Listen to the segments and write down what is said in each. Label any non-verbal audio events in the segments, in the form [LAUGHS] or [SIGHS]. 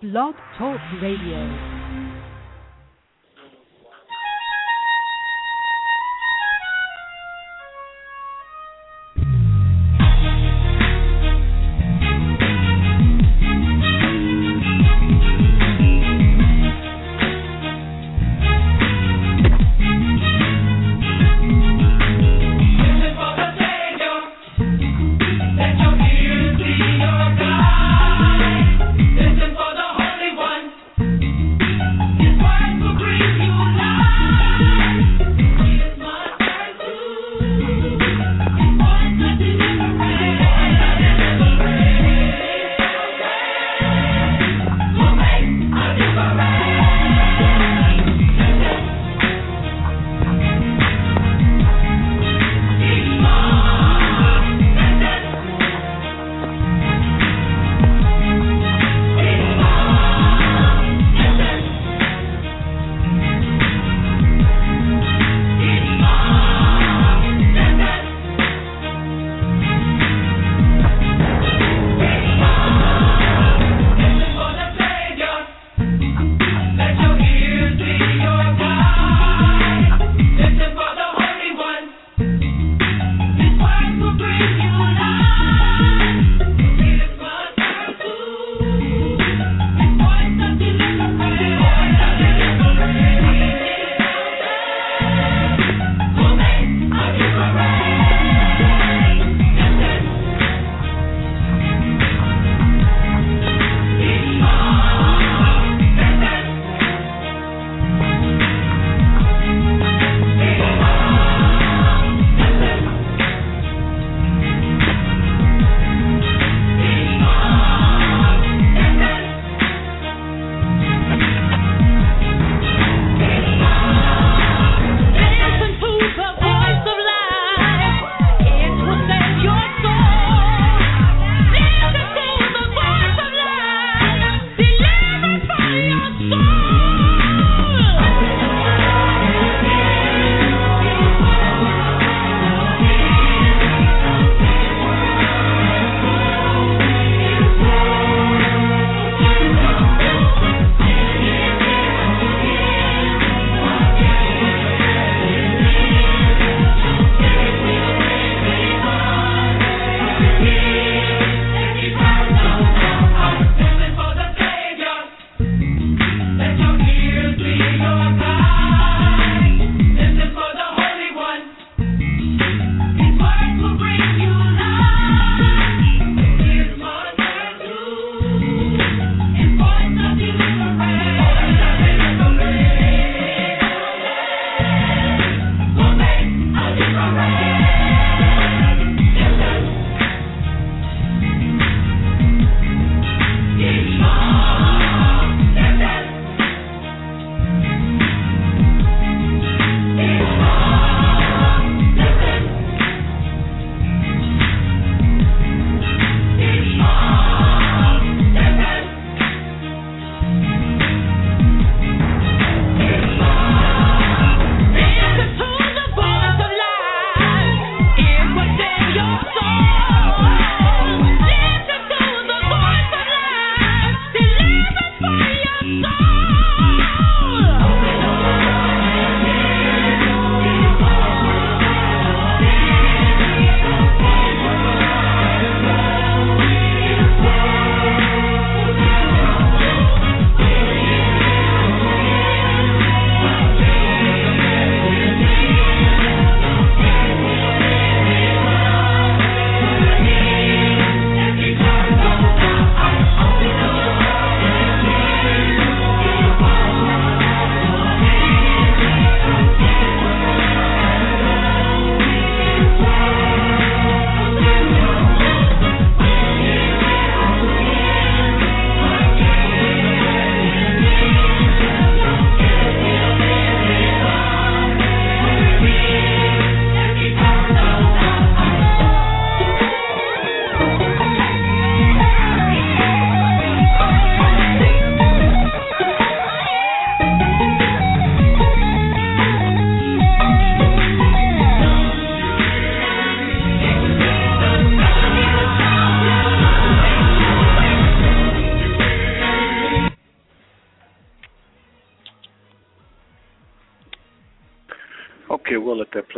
Blog Talk Radio.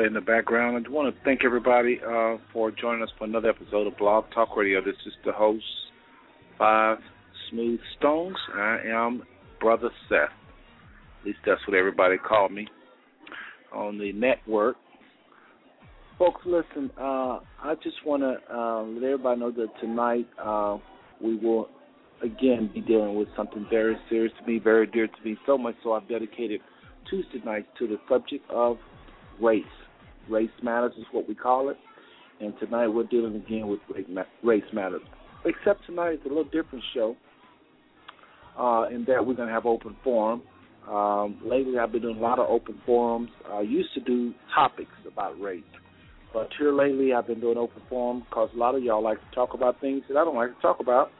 Play in the background. I want to thank everybody uh, for joining us for another episode of Blog Talk Radio. This is the host, Five Smooth Stones. I am Brother Seth. At least that's what everybody called me on the network. Folks, listen, uh, I just want to uh, let everybody know that tonight uh, we will again be dealing with something very serious to me, very dear to me, so much so I've dedicated Tuesday nights to the subject of race. Race matters is what we call it, and tonight we're dealing again with race matters. Except tonight it's a little different show uh, in that we're going to have open forum. Um, lately, I've been doing a lot of open forums. I used to do topics about race, but here lately, I've been doing open forum because a lot of y'all like to talk about things that I don't like to talk about,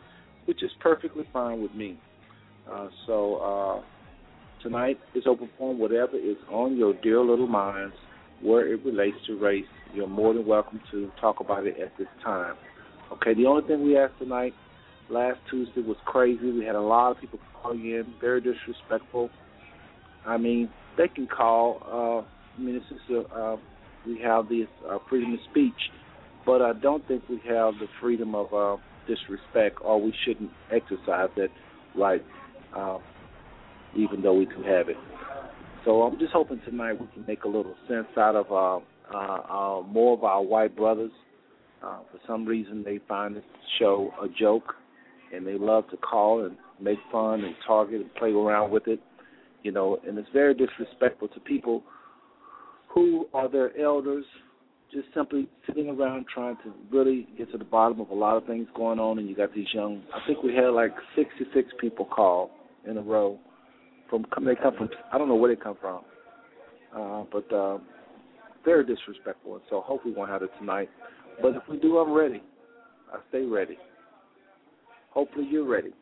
which is perfectly fine with me. Uh, so uh, tonight is open forum. Whatever is on your dear little minds, where it relates to race, you're more than welcome to talk about it at this time. Okay. The only thing we ask tonight, last Tuesday was crazy. We had a lot of people calling in, very disrespectful I mean, they can call. Uh, I mean, this is a, uh, we have the uh, freedom of speech, but I don't think we have the freedom of uh, disrespect, or we shouldn't exercise that right, uh, even though we do have it. So I'm just hoping tonight we can make a little sense out of uh, uh, uh, more of our white brothers. Uh, for some reason, they find this show a joke, and they love to call and make fun and target and play around with it you know, and it's very disrespectful to people who are their elders, just simply sitting around trying to really get to the bottom of a lot of things going on. And you got these young, I think we had like 66 people call in a row. From they come from, I don't know where they come from, uh, but uh, very disrespectful. So hopefully we won't have it tonight. But if we do, I'm ready. I stay ready. Hopefully you're ready.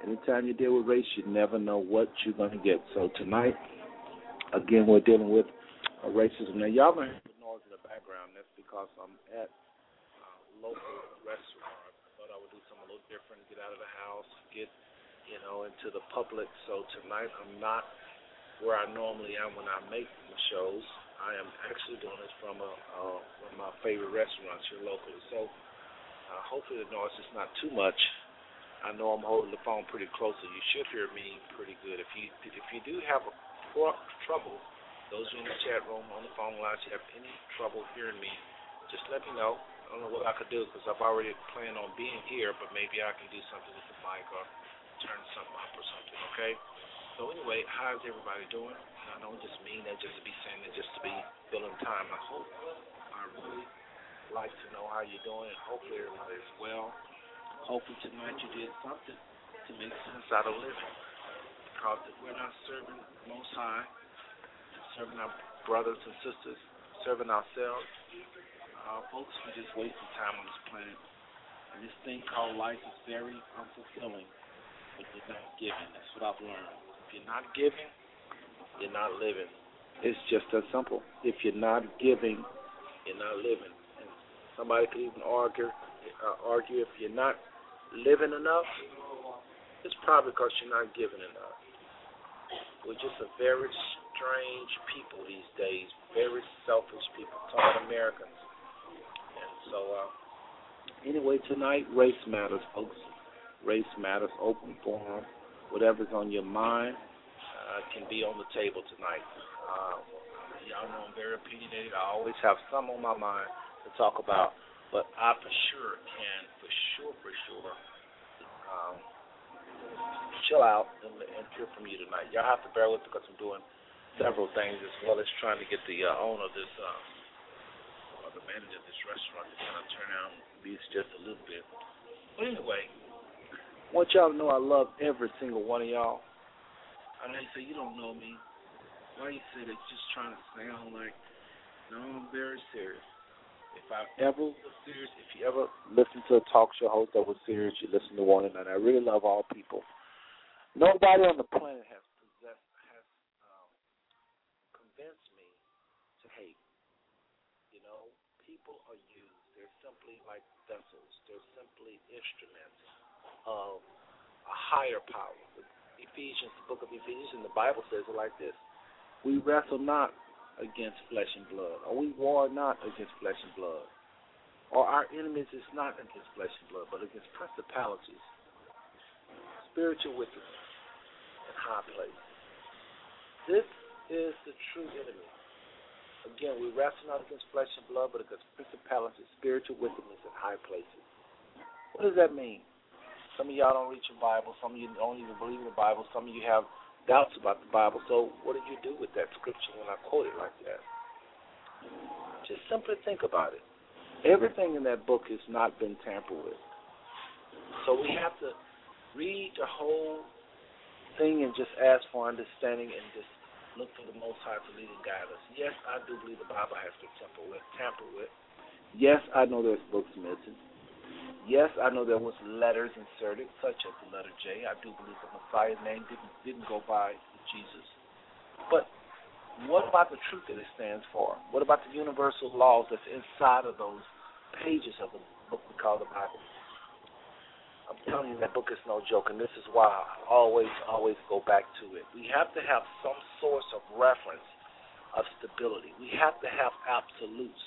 Anytime you deal with race, you never know what you're going to get. So tonight, again, we're dealing with racism. Now, y'all may hear noise in the background. That's because I'm at a local restaurant. I thought I would do something a little different, get out of the house, get, you know, into the public. So tonight, I'm not where I normally am when I make the shows. I am actually doing this from a, uh, one of my favorite restaurants here locally. So uh, hopefully the noise is not too much. I know I'm holding the phone pretty close, so you should hear me pretty good. If you if you do have a pro- trouble, those in the chat room on the phone lines, you have any trouble hearing me, just let me know. I don't know what I could do because I've already planned on being here, but maybe I can do something with the mic or turn something up or something. Okay. So anyway, how's everybody doing? I don't just mean that just to be saying it just to be filling time. I hope I really like to know how you're doing, hopefully everybody's well. Hopefully tonight you did something to make sense out of living. Because if we're not serving Most High, serving our brothers and sisters, serving ourselves, uh, folks, we're just wasting time on this planet. And this thing called life is very unfulfilling if you're not giving. That's what I've learned. If you're not giving, you're not living. It's just that simple. If you're not giving, you're not living. And somebody could even argue, uh, argue if you're not living enough, it's probably because you're not giving enough. We're just a very strange people these days, very selfish people, called Americans. And so, uh, anyway, tonight, race matters, folks. Race matters, open forum. Whatever's on your mind uh, can be on the table tonight. Uh, y'all know I'm very opinionated. I always have some on my mind to talk about but I for sure can, for sure, for sure, um, chill out and, and hear from you tonight. Y'all have to bear with because I'm doing several things as well as trying to get the uh, owner of this, uh, or the manager of this restaurant to kind of turn down beats just a little bit. But anyway, I want y'all to know I love every single one of y'all. I know you say you don't know me. Why you say that? Just trying to sound like, no, I'm very serious. If I ever was serious, if you ever listen to a talk show host that was serious, you listen to one another. I really love all people. Nobody on the planet has possessed, has um, convinced me to hate. You know, people are used. They're simply like vessels. They're simply instruments of a higher power. Ephesians, the book of Ephesians, and the Bible says it like this: We wrestle not against flesh and blood, or we war not against flesh and blood, or our enemies is not against flesh and blood, but against principalities, spiritual wickedness, and high places. This is the true enemy. Again, we wrestle not against flesh and blood, but against principalities, spiritual wickedness in high places. What does that mean? Some of y'all don't read your Bible. Some of you don't even believe in the Bible. Some of you have doubts about the Bible. So, what did you do with that scripture when I quote it like that? Just simply think about it. Everything in that book has not been tampered with. So, we have to read the whole thing and just ask for understanding and just look for the Most High to lead and guide us. Yes, I do believe the Bible has been tampered with. Tampered with. Yes, I know there's books missing. Yes, I know there was letters inserted, such as the letter J. I do believe the Messiah's name didn't didn't go by Jesus. But what about the truth that it stands for? What about the universal laws that's inside of those pages of the book we call the Bible? I'm telling you, that book is no joke, and this is why I always, always go back to it. We have to have some source of reference of stability. We have to have absolutes.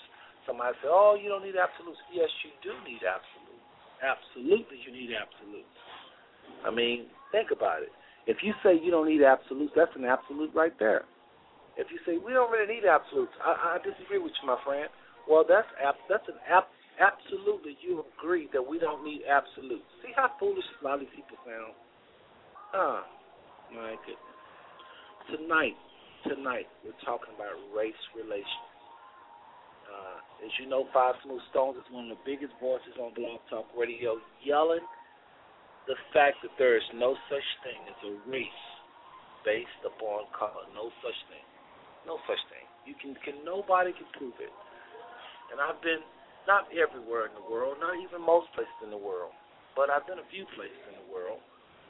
Somebody say, "Oh, you don't need absolutes." Yes, you do need absolutes. Absolutely, you need absolutes. I mean, think about it. If you say you don't need absolutes, that's an absolute right there. If you say we don't really need absolutes, I, I disagree with you, my friend. Well, that's ab- that's an ab- absolutely you agree that we don't need absolutes. See how foolish a lot of people sound? Ah, my goodness. Tonight, tonight we're talking about race relations. Uh, as you know, Five Smooth Stones is one of the biggest voices on Blog Talk Radio, yelling the fact that there is no such thing as a race based upon color. No such thing. No such thing. You can, can nobody can prove it. And I've been not everywhere in the world, not even most places in the world, but I've been a few places in the world.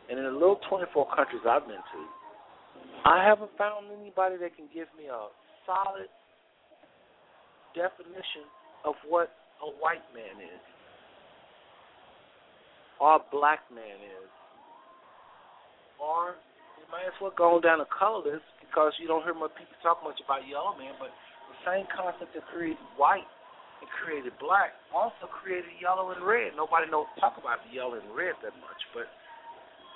And in the little 24 countries I've been to, I haven't found anybody that can give me a solid definition of what a white man is or a black man is. Or you might as well go on down the color list because you don't hear much people talk much about yellow man, but the same concept that created white and created black also created yellow and red. Nobody knows talk about the yellow and red that much, but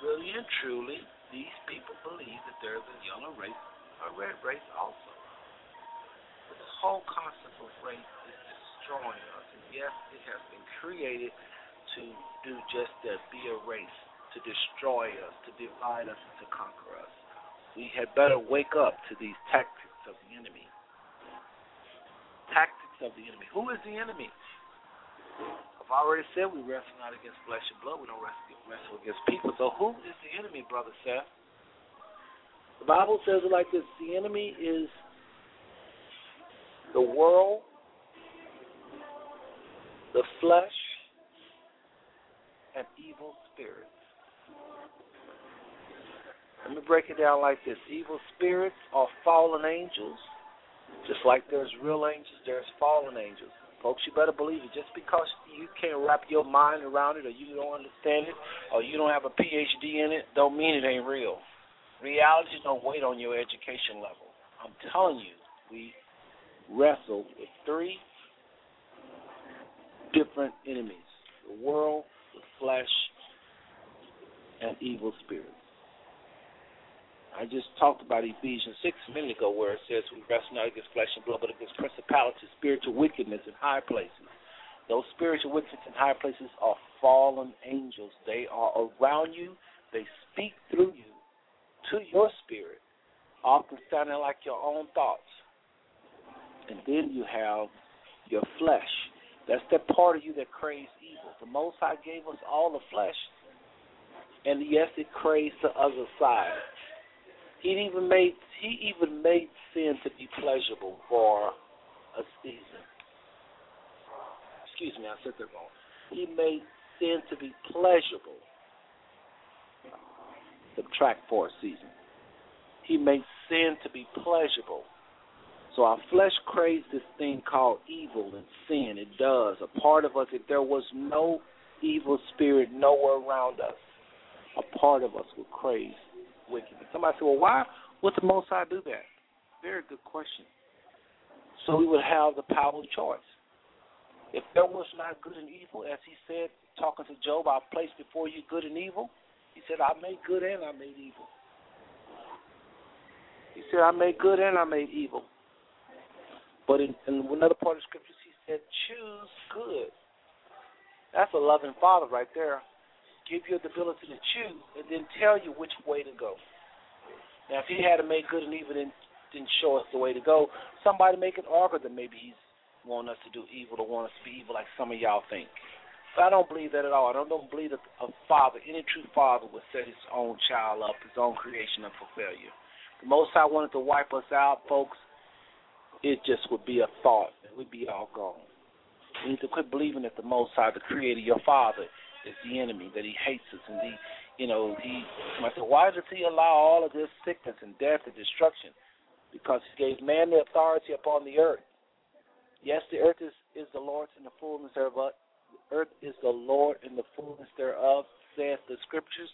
really and truly, these people believe that there's a yellow race, a red race also whole concept of race is destroying us. And yes, it has been created to do just that, be a race, to destroy us, to divide us, and to conquer us. We had better wake up to these tactics of the enemy. Tactics of the enemy. Who is the enemy? I've already said we wrestle not against flesh and blood. We don't wrestle against people. So who is the enemy, Brother Seth? The Bible says it like this: the enemy is the world, the flesh, and evil spirits. Let me break it down like this evil spirits are fallen angels. Just like there's real angels, there's fallen angels. Folks, you better believe it. Just because you can't wrap your mind around it, or you don't understand it, or you don't have a PhD in it, don't mean it ain't real. Reality don't wait on your education level. I'm telling you, we wrestle with three different enemies the world, the flesh, and evil spirits. I just talked about Ephesians 6 a minute ago where it says we wrestle not against flesh and blood, but against principalities, spiritual wickedness in high places. Those spiritual wickedness in high places are fallen angels. They are around you. They speak through you to your spirit, often sounding like your own thoughts and then you have your flesh. That's that part of you that craves evil. The Most High gave us all the flesh, and yes, it craves the other side. He even made he even made sin to be pleasurable for a season. Excuse me, I said that wrong. He made sin to be pleasurable. Subtract for a season. He made sin to be pleasurable. So our flesh craves this thing called evil and sin. It does. A part of us, if there was no evil spirit nowhere around us, a part of us would crave wickedness. Somebody said, well, why would the Most High do that? Very good question. So we would have the power of choice. If there was not good and evil, as he said, talking to Job, I placed before you good and evil. He said, I made good and I made evil. He said, I made good and I made evil. But in, in another part of the scriptures, he said, choose good. That's a loving father right there. Give you the ability to choose and then tell you which way to go. Now, if he had to make good and evil and didn't show us the way to go, somebody make an argument that maybe he's wanting us to do evil or want us to be evil like some of y'all think. But I don't believe that at all. I don't, don't believe that a father, any true father, would set his own child up, his own creation up for failure. The Most High wanted to wipe us out, folks. It just would be a thought, and we'd be all gone. We need to quit believing that the Most High, the Creator, your Father, is the enemy, that He hates us, and He, you know, He. I said, why does He allow all of this sickness and death and destruction? Because He gave man the authority upon the earth. Yes, the earth is is the Lord's and the fullness thereof, earth is the Lord and the fullness thereof, saith the scriptures.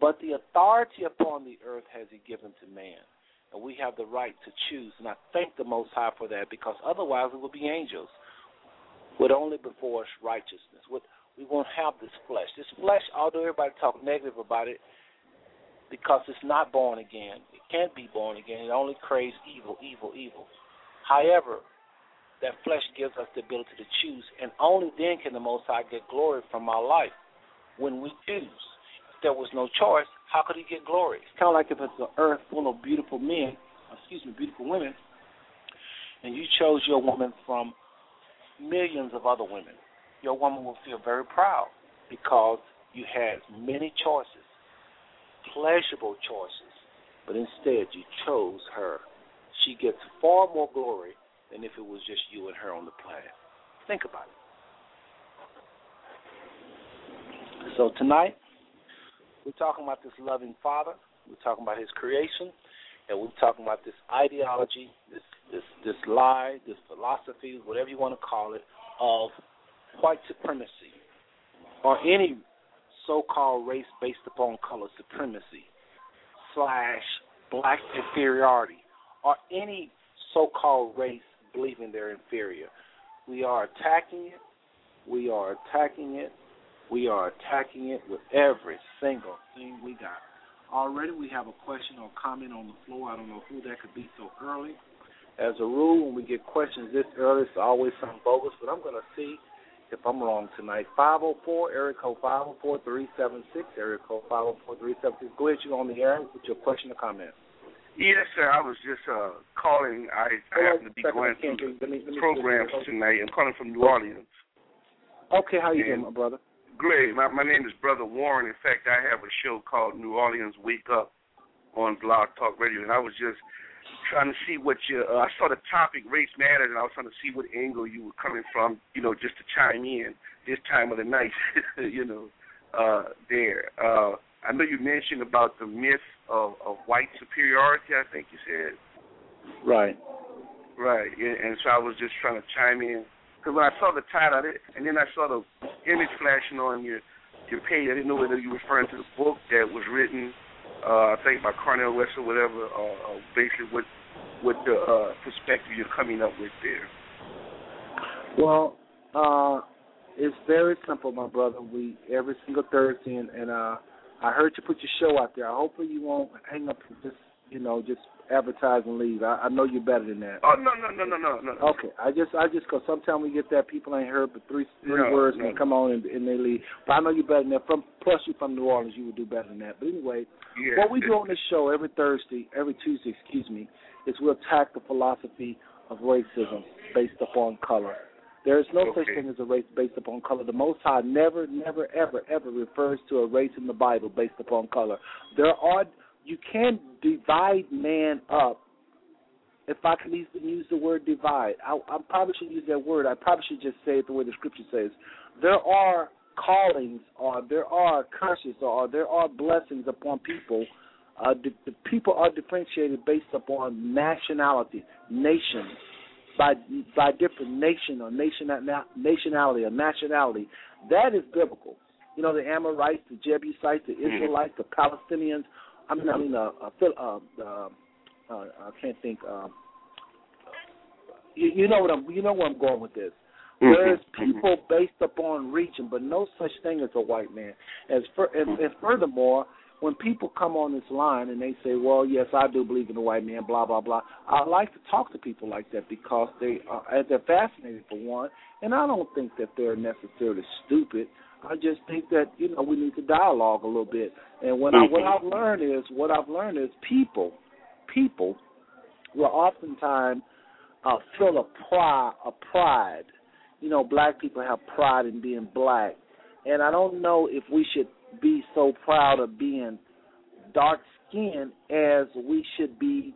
But the authority upon the earth has he given to man. And we have the right to choose. And I thank the Most High for that because otherwise it would be angels with only before us righteousness. With, we won't have this flesh. This flesh, although everybody talk negative about it, because it's not born again, it can't be born again. It only craves evil, evil, evil. However, that flesh gives us the ability to choose, and only then can the Most High get glory from our life when we choose. There was no choice, how could He get glory? It's kind of like if it's an earth full of beautiful men, excuse me, beautiful women, and you chose your woman from millions of other women. Your woman will feel very proud because you had many choices, pleasurable choices, but instead you chose her. She gets far more glory than if it was just you and her on the planet. Think about it. So tonight, we're talking about this loving Father. We're talking about His creation, and we're talking about this ideology, this this this lie, this philosophy, whatever you want to call it, of white supremacy or any so-called race based upon color supremacy slash black inferiority or any so-called race believing they're inferior. We are attacking it. We are attacking it. We are attacking it with every single thing we got. Already we have a question or comment on the floor. I don't know who that could be so early. As a rule, when we get questions this early, it's always something bogus, but I'm going to see if I'm wrong tonight. 504, area code 504-376, area code 504-376. Go ahead, you're on the air with your question or comment. Yes, sir. I was just uh calling. I, I happen to be going through the programs tonight. I'm calling from New Orleans. Okay, how you and doing, my brother? Great. My my name is Brother Warren. In fact, I have a show called New Orleans Wake Up on Blog Talk Radio, and I was just trying to see what you. Uh, I saw the topic race matters, and I was trying to see what angle you were coming from. You know, just to chime in this time of the night. [LAUGHS] you know, uh there. Uh I know you mentioned about the myth of, of white superiority. I think you said. Right. Right. And so I was just trying to chime in because when I saw the title of it, and then I saw the image flashing on your your page, I didn't know whether you were referring to the book that was written, uh, I think by Cornel West or whatever, uh, uh, basically what what the uh, perspective you're coming up with there. Well, uh, it's very simple, my brother. We every single Thursday, and, and uh, I heard you put your show out there. Hopefully you won't hang up just you know just advertise and leave. I, I know you're better than that. Oh no no no no no no. Okay, I just I just cause sometimes we get that people ain't heard but three three no, words no. and come on and, and they leave. But I know you're better than that. From plus you from New Orleans, you would do better than that. But anyway, yeah. what we do on this show every Thursday, every Tuesday, excuse me, is we attack the philosophy of racism based upon color. There is no okay. such thing as a race based upon color. The Most High never, never, ever, ever refers to a race in the Bible based upon color. There are you can't divide man up. If I can even use the word divide, I, I probably should use that word. I probably should just say it the way the Scripture says. There are callings, or there are curses, or there are blessings upon people. Uh, the, the people are differentiated based upon nationality, nation, by by different nation or nation nationality or nationality. That is biblical. You know, the Amorites, the Jebusites, the Israelites, the Palestinians. I mean, I mean, uh, uh, uh, uh, uh I can't think. Uh, you, you know what I'm you know where I'm going with this. Mm-hmm. Whereas people based upon region, but no such thing as a white man. As for, and, and furthermore, when people come on this line and they say, "Well, yes, I do believe in the white man," blah blah blah. I like to talk to people like that because they are they're fascinated for one, and I don't think that they're necessarily stupid. I just think that you know we need to dialogue a little bit. And what I what I've learned is what I've learned is people, people, will oftentimes uh, feel a pride, a pride. You know, black people have pride in being black, and I don't know if we should be so proud of being dark skinned as we should be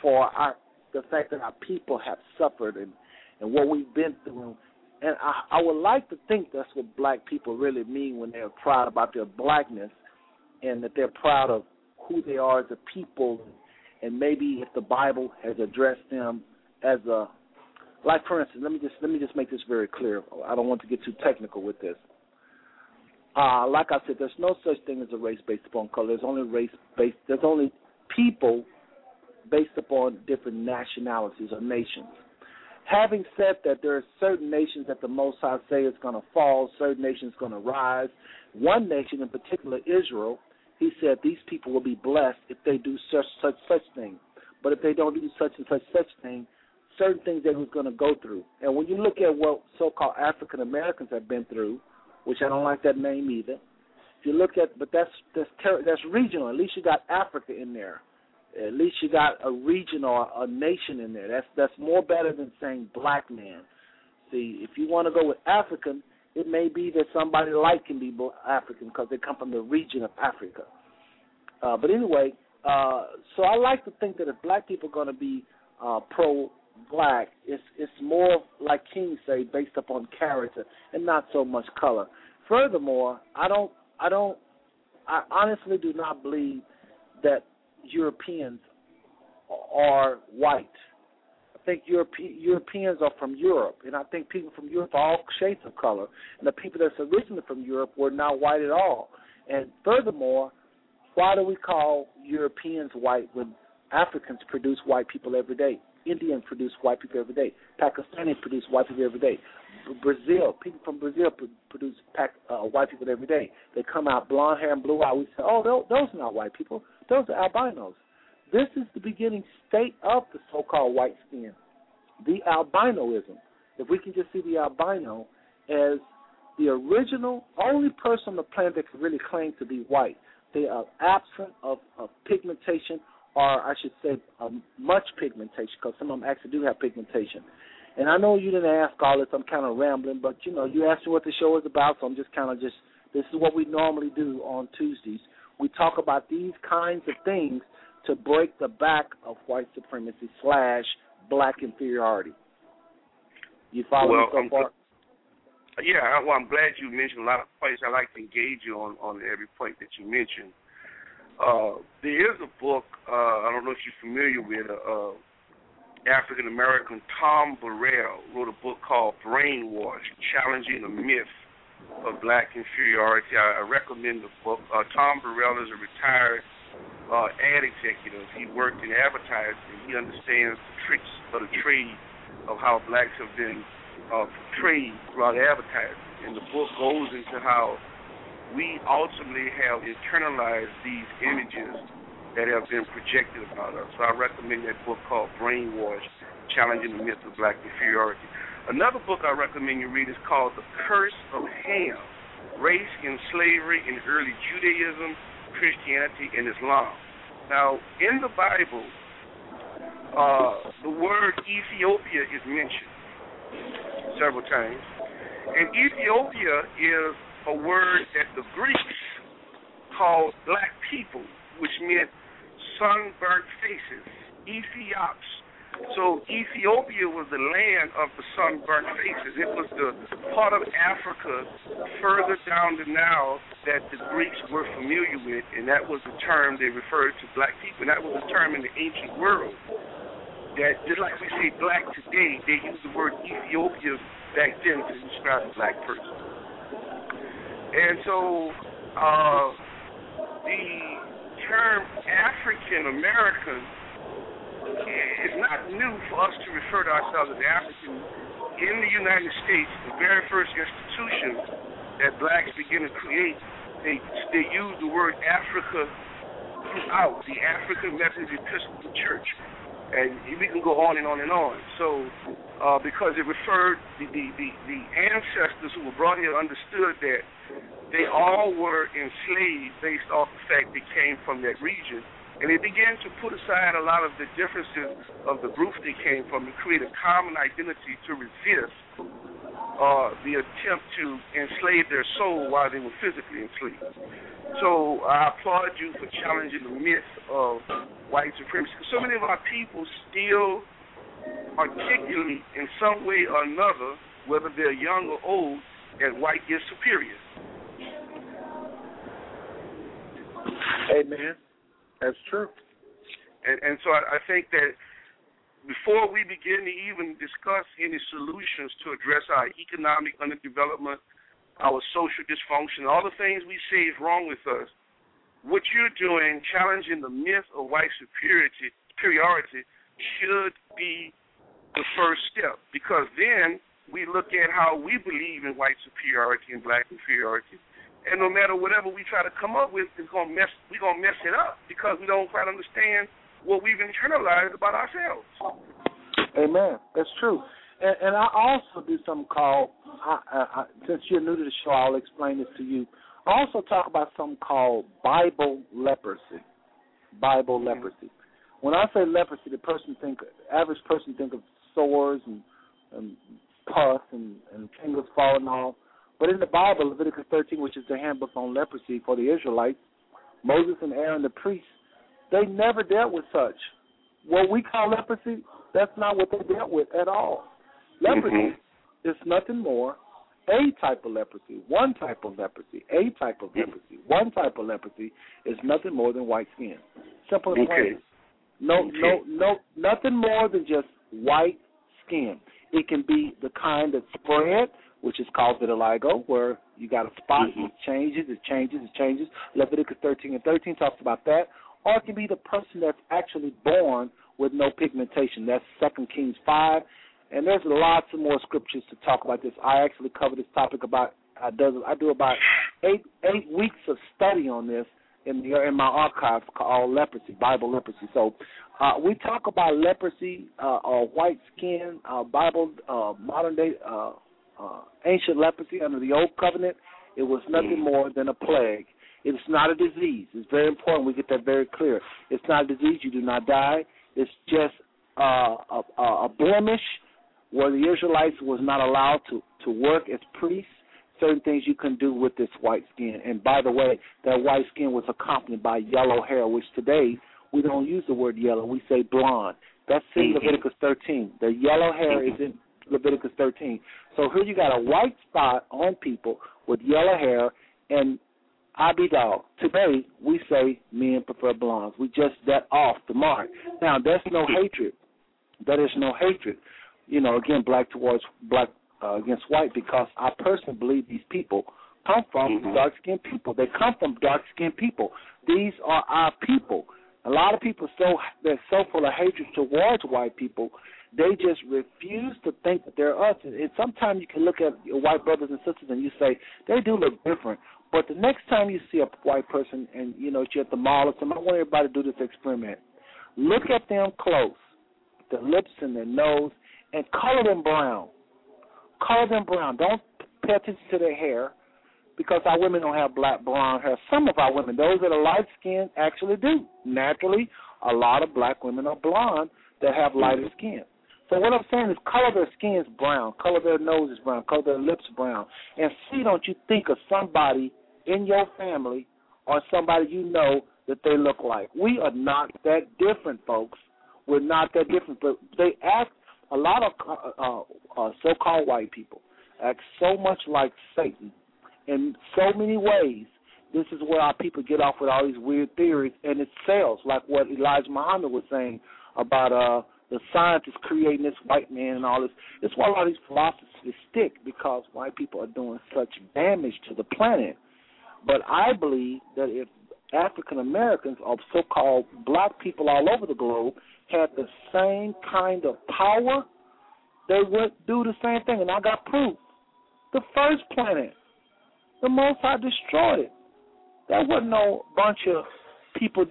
for our the fact that our people have suffered and and what we've been through. And I, I would like to think that's what black people really mean when they're proud about their blackness and that they're proud of who they are as a people and maybe if the Bible has addressed them as a like for instance, let me just let me just make this very clear. I don't want to get too technical with this. Uh, like I said, there's no such thing as a race based upon color. There's only race based. There's only people based upon different nationalities or nations. Having said that, there are certain nations that the Most High say is going to fall, certain nations going to rise. One nation in particular, Israel, he said these people will be blessed if they do such such such thing. But if they don't do such and such such thing, certain things they was going to go through. And when you look at what so-called African Americans have been through, which I don't like that name either. If you look at, but that's that's ter- that's regional. At least you got Africa in there. At least you got a region or a nation in there. That's that's more better than saying black man. See, if you want to go with African, it may be that somebody like can be African because they come from the region of Africa. Uh, but anyway, uh, so I like to think that if black people are going to be uh, pro black, it's it's more like King say, based upon character and not so much color. Furthermore, I don't I don't I honestly do not believe that Europeans are white. I think Europe, Europeans are from Europe, and I think people from Europe are all shades of color. And the people that's originally from Europe were not white at all. And furthermore, why do we call Europeans white when Africans produce white people every day? Indians produce white people every day. Pakistanis produce white people every day. Brazil, people from Brazil produce uh, white people every day. They come out blonde hair and blue eye. We say, oh, those are not white people. Those are albinos. This is the beginning state of the so-called white skin, the albinoism. If we can just see the albino as the original, only person on the planet that can really claim to be white. They are absent of, of pigmentation or I should say, um, much pigmentation, because some of them actually do have pigmentation. And I know you didn't ask all this. I'm kind of rambling, but you know, you asked me what the show is about, so I'm just kind of just. This is what we normally do on Tuesdays. We talk about these kinds of things to break the back of white supremacy slash black inferiority. You follow well, me so far? Yeah, well, I'm glad you mentioned a lot of points. I like to engage you on on every point that you mentioned. Uh, there is a book, uh, I don't know if you're familiar with, uh, African American Tom Burrell wrote a book called Brainwash Challenging the Myth of Black Inferiority. I, I recommend the book. Uh, Tom Burrell is a retired uh, ad executive. He worked in advertising. He understands the tricks of the trade of how blacks have been uh, portrayed throughout advertising. And the book goes into how we ultimately have internalized these images that have been projected about us. So I recommend that book called Brainwash, Challenging the Myth of Black Inferiority. Another book I recommend you read is called The Curse of Ham, Race and Slavery in Early Judaism, Christianity, and Islam. Now, in the Bible, uh, the word Ethiopia is mentioned several times. And Ethiopia is a word that the Greeks called black people, which meant sunburnt faces, Ethiops. So Ethiopia was the land of the sunburnt faces. It was the part of Africa further down the Nile that the Greeks were familiar with, and that was the term they referred to black people. And that was the term in the ancient world. That just like we say black today, they used the word Ethiopia back then to describe a black person. And so uh, the term African American it's not new for us to refer to ourselves as African. In the United States, the very first institution that blacks begin to create, they they use the word Africa throughout the African Methodist Episcopal Church, and we can go on and on and on. So, uh, because it referred the, the the the ancestors who were brought here understood that they all were enslaved based off the fact they came from that region and they began to put aside a lot of the differences of the groups they came from and create a common identity to resist uh, the attempt to enslave their soul while they were physically enslaved. So I applaud you for challenging the myth of white supremacy. So many of our people still articulate in some way or another, whether they're young or old, that white is superior. Amen. That's true. And, and so I, I think that before we begin to even discuss any solutions to address our economic underdevelopment, our social dysfunction, all the things we say is wrong with us, what you're doing, challenging the myth of white superiority, superiority should be the first step because then we look at how we believe in white superiority and black inferiority and no matter whatever we try to come up with, it's gonna mess. We're gonna mess it up because we don't quite understand what we've internalized about ourselves. Amen. That's true. And, and I also do something called. I, I, since you're new to the show, I'll explain this to you. I also talk about something called Bible leprosy. Bible mm-hmm. leprosy. When I say leprosy, the person think average person think of sores and, and pus and, and fingers falling off. But in the Bible, Leviticus 13, which is the handbook on leprosy for the Israelites, Moses and Aaron, the priests, they never dealt with such. What we call leprosy, that's not what they dealt with at all. Leprosy mm-hmm. is nothing more a type of leprosy, one type of leprosy, a type of leprosy, one type of leprosy is nothing more than white skin. Simple and plain. No, okay. no, no, nothing more than just white skin. It can be the kind that spread which is called vitiligo, where you got a spot, mm-hmm. it changes, it changes, it changes. Leviticus 13 and 13 talks about that. Or it can be the person that's actually born with no pigmentation. That's Second Kings 5. And there's lots of more scriptures to talk about this. I actually cover this topic about I do I do about eight eight weeks of study on this in the in my archives called leprosy, Bible leprosy. So uh, we talk about leprosy uh, or white skin, uh, Bible uh, modern day uh, ancient leprosy under the old covenant, it was nothing mm. more than a plague. It's not a disease. It's very important we get that very clear. It's not a disease. You do not die. It's just uh, a, a blemish where the Israelites was not allowed to, to work as priests. Certain things you can do with this white skin. And by the way, that white skin was accompanied by yellow hair, which today we don't use the word yellow. We say blonde. That's in mm-hmm. Leviticus 13. The yellow hair is in Leviticus 13. So here you got a white spot on people with yellow hair, and I be dog. Today we say men prefer blondes. We just that off the mark. Now that's no hatred. That is no hatred. You know, again, black towards black uh, against white because I personally believe these people come from mm-hmm. dark skinned people. They come from dark skinned people. These are our people. A lot of people so they're so full of hatred towards white people they just refuse to think that they're us. And sometimes you can look at your white brothers and sisters and you say they do look different. But the next time you see a white person and you know you're at the mall or something, I want everybody to do this experiment. Look at them close, the lips and their nose, and color them brown. Color them brown. Don't pay attention to their hair because our women don't have black blonde hair. Some of our women, those that are light skinned, actually do. Naturally, a lot of black women are blonde that have lighter mm-hmm. skin. So what I'm saying is color their skins brown, color their noses brown, color their lips brown, and see don't you think of somebody in your family or somebody you know that they look like. We are not that different, folks. We're not that different, but they act a lot of uh, uh, so-called white people act so much like Satan in so many ways. This is where our people get off with all these weird theories, and it sells, like what Elijah Muhammad was saying about uh the scientists creating this white man and all this. It's why a lot of these philosophies stick because white people are doing such damage to the planet. But I believe that if African Americans or so called black people all over the globe had the same kind of power, they would do the same thing. And I got proof. The first planet, the Most High destroyed it. There wasn't no bunch of people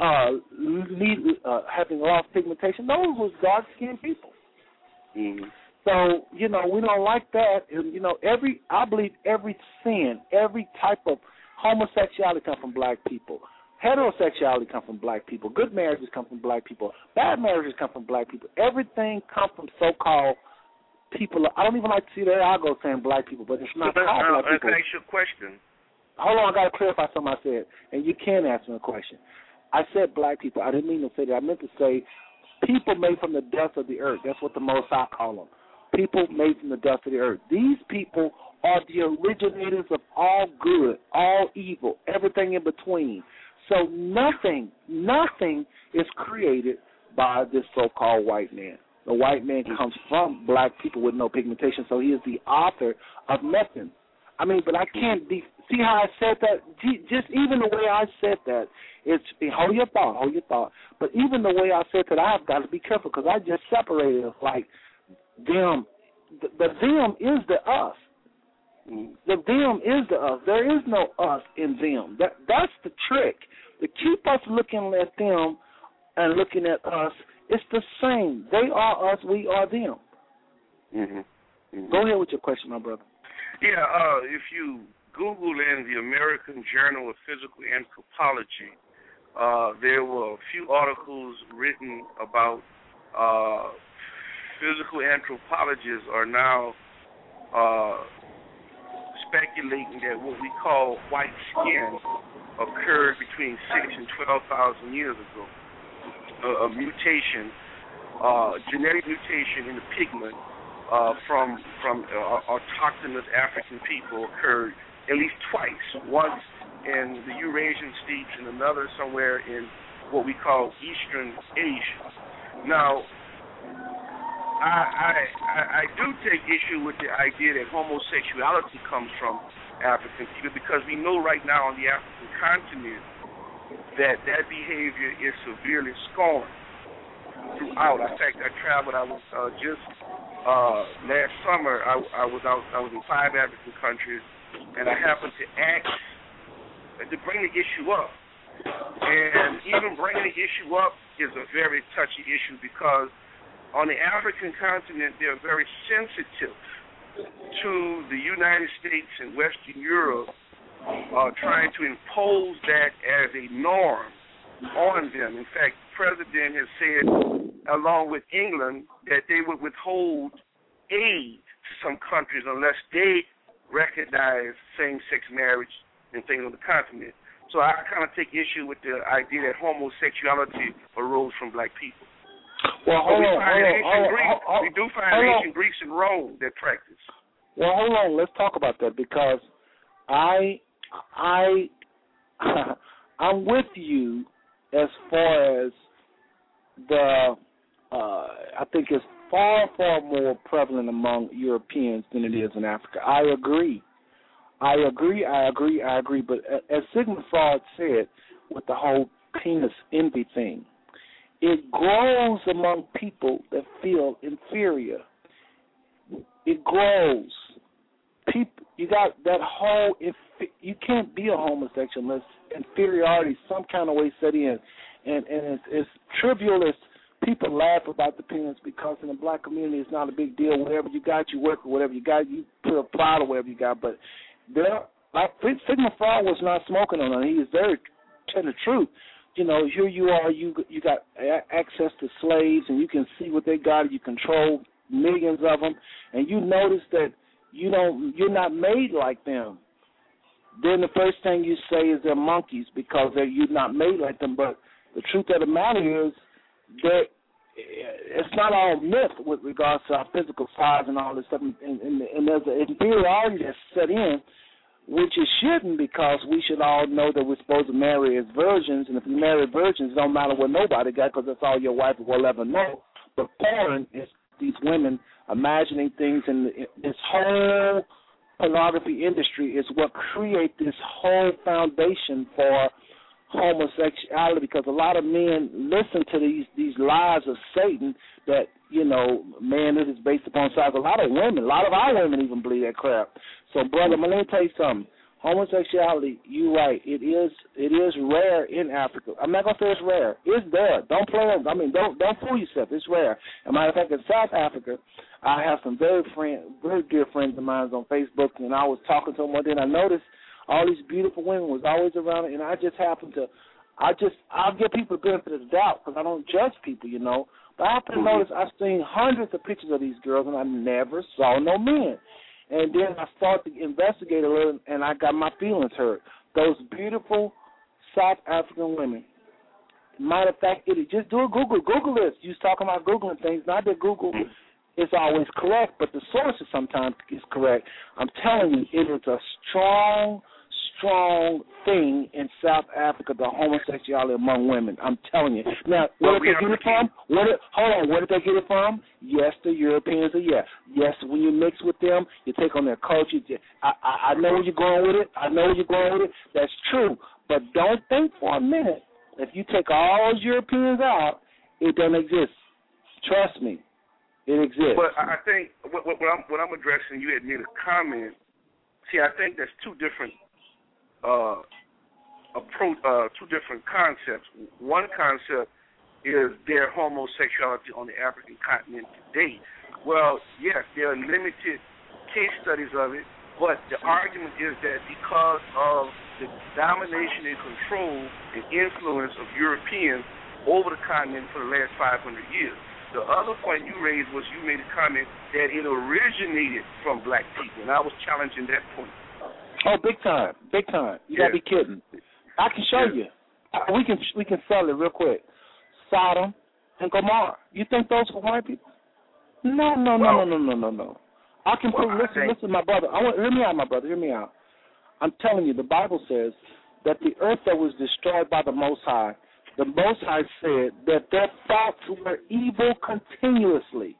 uh, need, uh, having lost pigmentation. Those was dark skinned people. Mm-hmm. So you know we don't like that, and you know every I believe every sin, every type of homosexuality come from black people. Heterosexuality come from black people. Good marriages come from black people. Bad marriages come from black people. Everything come from so-called people. I don't even like to see that I go saying black people, but it's not But, called uh, black people. Can I ask you a question? Hold on, I got to clarify something I said, and you can answer a question. I said black people. I didn't mean to say that. I meant to say people made from the dust of the earth. That's what the Most High call them. People made from the dust of the earth. These people are the originators of all good, all evil, everything in between. So nothing, nothing is created by this so-called white man. The white man comes from black people with no pigmentation, so he is the author of nothing. I mean, but I can't be. See how I said that? Just even the way I said that, it's hold your thought, hold your thought. But even the way I said that, I've got to be careful because I just separated like them. The, the them is the us. The them is the us. There is no us in them. That that's the trick. To keep us looking at them and looking at us, it's the same. They are us. We are them. Mm-hmm. mm-hmm. Go ahead with your question, my brother. Yeah, uh, if you Google in the American Journal of Physical Anthropology, uh, there were a few articles written about uh, physical anthropologists are now uh, speculating that what we call white skin occurred between six and twelve thousand years ago. A, a mutation, uh, genetic mutation in the pigment uh, from from uh, autochthonous African people occurred at least twice. Once in the Eurasian steppes, and another somewhere in what we call Eastern Asia. Now, I, I I do take issue with the idea that homosexuality comes from African people because we know right now on the African continent that that behavior is severely scorned throughout. In fact, I traveled. I was uh, just uh, last summer. I, I was out. I was in five African countries, and I happened to ask to bring the issue up. And even bringing the issue up is a very touchy issue because on the African continent they're very sensitive to the United States and Western Europe uh, trying to impose that as a norm on them. In fact, the president has said, along with England, that they would withhold aid to some countries unless they recognize same-sex marriage and things on the continent. So I kind of take issue with the idea that homosexuality arose from black people. Well, hold we on, find hold ancient on, hold on. we do find hold on. ancient Greece and Rome that practice. Well, hold on. Let's talk about that because I, I, [LAUGHS] I'm with you as far as the. Uh, I think it's far, far more prevalent among Europeans than it is in Africa. I agree. I agree. I agree. I agree. But as Sigmund Freud said, with the whole penis envy thing, it grows among people that feel inferior. It grows people you got that whole if you can't be a homosexual unless inferiority some kind of way set in and and it's, it's trivial as people laugh about the penis because in the black community it's not a big deal. Whatever you got you work whatever you got. You put a plot or whatever you got. But there like Sigmund Freud was not smoking on it he was very telling the truth. You know here you are you you got access to slaves and you can see what they got. You control millions of them. And you notice that you don't you're not made like them. Then the first thing you say is they're monkeys because they're you're not made like them. But the truth of the matter is that Eh, it's not all myth with regards to our physical size and all this stuff. And, and, and there's an inferiority that's set in which it shouldn't because we should all know that we're supposed to marry as virgins. And if you marry virgins it don't matter what nobody got because that's all your wife will ever know. But porn is these women imagining things and this whole pornography industry is what create this whole foundation for homosexuality because a lot of men listen to these these lies of Satan that you know manhood is based upon sex. A lot of women, a lot of our women even believe that crap. So, brother, let me tell you something. Homosexuality, you're right. It is it is rare in Africa. I'm not gonna say it's rare. It's there. Don't play. I mean, don't don't fool yourself. It's rare. As a matter of fact, in South Africa, I have some very friend, very dear friends of mine on Facebook, and I was talking to them one day, and I noticed all these beautiful women was always around, and I just happened to, I just I'll give people the benefit of the doubt because I don't judge people, you know. But I happened to mm-hmm. notice I've seen hundreds of pictures of these girls, and I never saw no men. And then I started to investigate a little, and I got my feelings hurt. Those beautiful South African women. Matter of fact, it just do a Google. Google this. You was talking about googling things. Not that Google is always correct, but the sources sometimes is correct. I'm telling you, it is a strong strong thing in South Africa, the homosexuality among women. I'm telling you. Now, where did they get it from? Where did, hold on, where did they get it from? Yes, the Europeans are yeah. Yes, when you mix with them, you take on their culture. I, I, I know where you're going with it. I know where you're going with it. That's true. But don't think for a minute if you take all those Europeans out, it doesn't exist. Trust me, it exists. But I think what, what, what I'm what I'm addressing, you had made a comment. See, I think there's two different uh, approach, uh, two different concepts. One concept is their homosexuality on the African continent today. Well, yes, there are limited case studies of it, but the argument is that because of the domination and control and influence of Europeans over the continent for the last 500 years. The other point you raised was you made a comment that it originated from black people, and I was challenging that point. Oh, big time, big time. You yeah. gotta be kidding. I can show yeah. you. We can we can sell it real quick. Sodom and Gomorrah. You think those were white people? No, no, no, well, no, no, no, no, no. I can well, prove. Listen, think, listen, my brother. I want hear me out, my brother. Hear me out. I'm telling you, the Bible says that the earth that was destroyed by the Most High, the Most High said that their thoughts were evil continuously.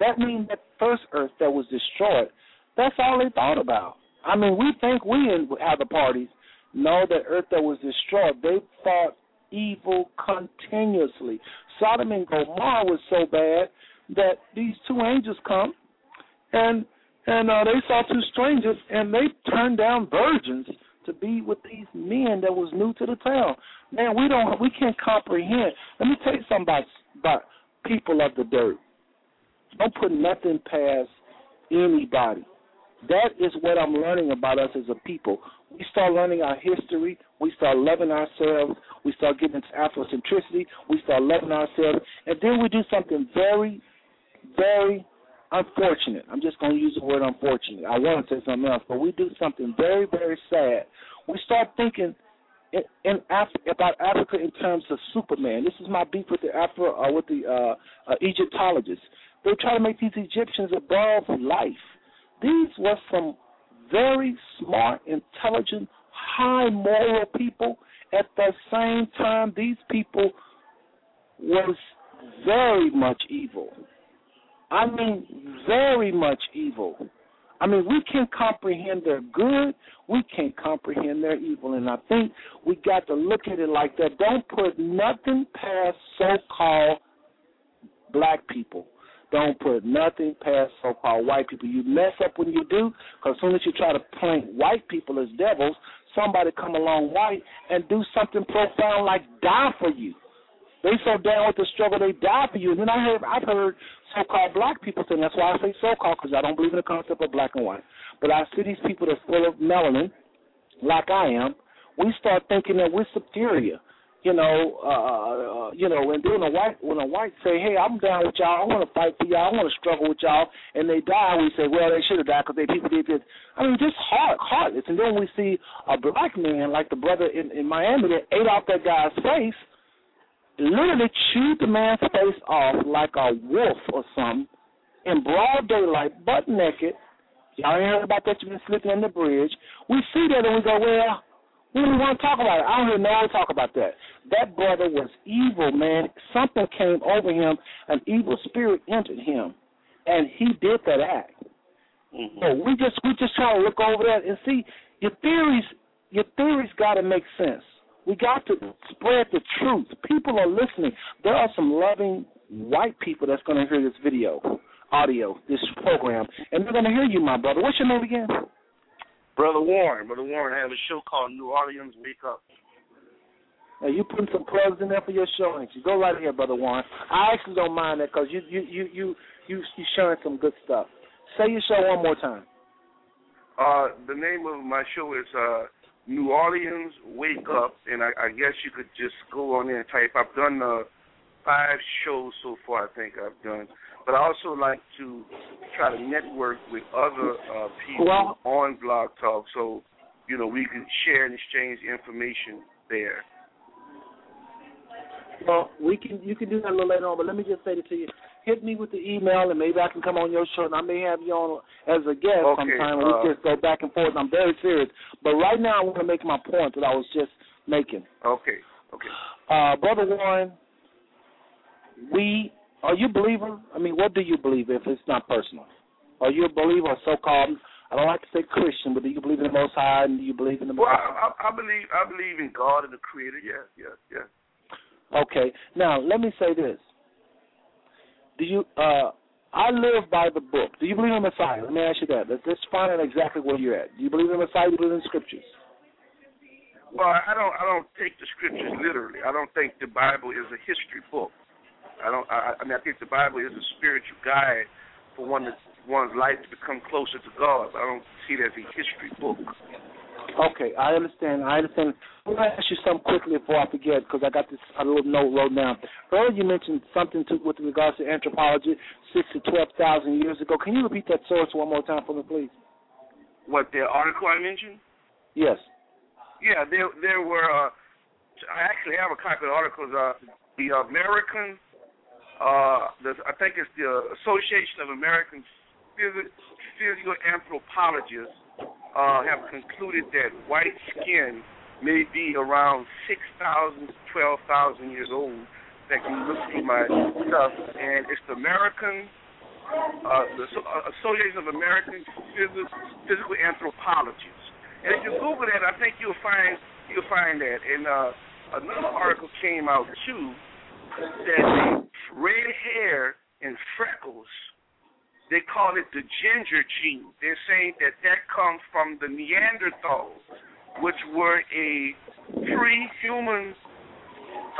That means that first earth that was destroyed, that's all they thought about. I mean, we think we in other parties know that earth that was destroyed, they fought evil continuously. Sodom and Gomorrah was so bad that these two angels come and and uh, they saw two strangers and they turned down virgins to be with these men that was new to the town. Man, we don't we can't comprehend. Let me tell you something about about people of the dirt. Don't put nothing past anybody. That is what I'm learning about us as a people. We start learning our history. We start loving ourselves. We start getting into Afrocentricity. We start loving ourselves. And then we do something very, very unfortunate. I'm just going to use the word unfortunate. I want to say something else, but we do something very, very sad. We start thinking in, in Af- about Africa in terms of Superman. This is my beef with the Afro uh, with the uh, uh, Egyptologists. They try to make these Egyptians above life. These were some very smart, intelligent, high moral people. At the same time, these people was very much evil. I mean, very much evil. I mean, we can comprehend their good, we can't comprehend their evil, and I think we got to look at it like that. Don't put nothing past so-called black people. Don't put nothing past so-called white people. You mess up when you do, because as soon as you try to paint white people as devils, somebody come along white and do something profound like die for you. They so down with the struggle, they die for you. And then I heard, I've heard so-called black people saying that's why I say so-called because I don't believe in the concept of black and white. But I see these people that's full of melanin, like I am. We start thinking that we're superior you know, uh, uh, you know, and then a white when a white say, "Hey, I'm down with y'all. I want to fight for y'all. I want to struggle with y'all," and they die, we say, "Well, they should have died because they people did this." I mean, just heart, heartless. And then we see a black man like the brother in, in Miami that ate off that guy's face, literally chewed the man's face off like a wolf or something in broad daylight, butt naked. Y'all ain't heard about that? You've been sleeping in the bridge. We see that and we go, well, we don't want to talk about it. I don't hear no one talk about that. That brother was evil, man. Something came over him. An evil spirit entered him, and he did that act. Mm-hmm. So we just we just try to look over that and see your theories. Your theories got to make sense. We got to spread the truth. People are listening. There are some loving white people that's going to hear this video, audio, this program, and they're going to hear you, my brother. What's your name again? Brother Warren. Brother Warren has a show called New Orleans Wake Up. Now you putting some plugs in there for your show, ain't you? Go right ahead, brother Warren. I actually don't mind that because you you you you you you sharing some good stuff. Say your show one more time. Uh, the name of my show is uh, New Orleans Wake Up, and I, I guess you could just go on there and type. I've done uh, five shows so far. I think I've done, but I also like to try to network with other uh, people Well- on Blog Talk, so you know we can share and exchange information there. Well, we can you can do that a little later on, but let me just say it to you. Hit me with the email, and maybe I can come on your show, and I may have you on as a guest Okay, sometime. and uh, we just go back and forth. I'm very serious, but right now I want to make my point that I was just making. Okay, okay. Uh, brother Warren, we are you a believer? I mean, what do you believe if it's not personal? Are you a believer, or so-called? I don't like to say Christian, but do you believe in the Most High and do you believe in the Well, Most I, I, I believe I believe in God and the Creator. Yes, yes, yes. Okay. Now let me say this. Do you uh I live by the book. Do you believe in the Messiah? Let me ask you that. Let's, let's find out exactly where you're at. Do you believe in the Messiah? Do you believe in scriptures? Well, I don't. I don't take the scriptures literally. I don't think the Bible is a history book. I don't. I, I mean, I think the Bible is a spiritual guide for one one's life to become closer to God. But I don't see it as a history book. Okay, I understand. I understand. I'm going to ask you something quickly before I forget because I got this a little note wrote down. Earlier you mentioned something to, with regards to anthropology, six to twelve thousand years ago. Can you repeat that source one more time for me, please? What the article I mentioned? Yes. Yeah, there there were. Uh, I actually have a copy of the articles. Uh, the American, uh, I think it's the Association of American Phys- Physical Anthropologists, uh, have concluded that white skin may be around 6,000 to 12,000 years old. That can look through my stuff, and it's the American, uh, the uh, Association of American Phys- Physical Anthropologists. And if you Google that, I think you'll find you'll find that. And uh, another article came out too that red hair and freckles, they call it the ginger gene. They're saying that that comes from the Neanderthals, which were a pre-human,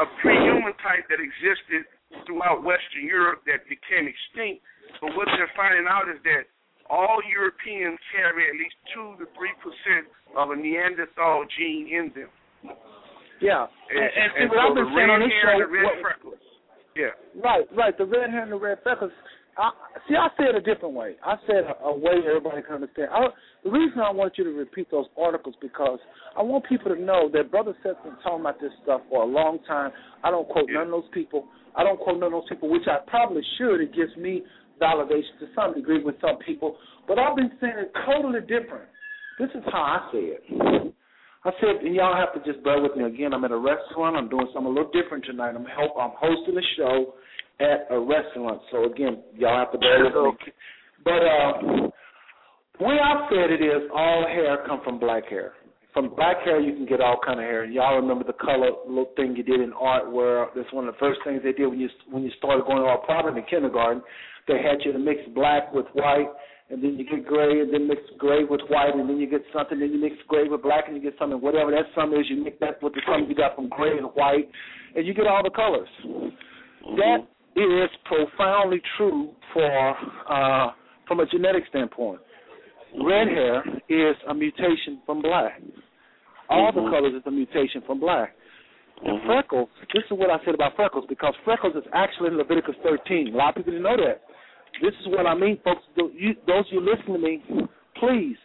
a pre-human type that existed throughout Western Europe that became extinct. But what they're finding out is that all Europeans carry at least two to three percent of a Neanderthal gene in them. Yeah. And, and, and what so I've been saying on this show, and the red what- Yeah. Right, right. The red hair and the red freckles. I, see, I say it a different way. I said a, a way everybody can understand. I, the reason I want you to repeat those articles because I want people to know that Brother Seth's been talking about this stuff for a long time. I don't quote none of those people. I don't quote none of those people, which I probably should. It gives me validation to some degree with some people. But I've been saying it totally different. This is how I say it. I said, and y'all have to just bear with me again. I'm at a restaurant. I'm doing something a little different tonight. I'm help. I'm hosting a show at a restaurant. So again, y'all have to bear with me. But uh, the way I said it is, all hair come from black hair. From black hair, you can get all kind of hair. And y'all remember the color little thing you did in art, where that's one of the first things they did when you when you started going to art, probably in kindergarten. They had you to mix black with white, and then you get gray, and then mix gray with white, and then you get something, then you mix gray with black, and you get something. Whatever that something is, you mix that with the something you got from gray and white, and you get all the colors. Mm-hmm. That is profoundly true for uh, from a genetic standpoint. Red mm-hmm. hair is a mutation from black. All the mm-hmm. colors is a mutation from black. And freckles, this is what I said about freckles, because freckles is actually in Leviticus 13. A lot of people didn't know that. This is what I mean, folks. You, those you listen to me, please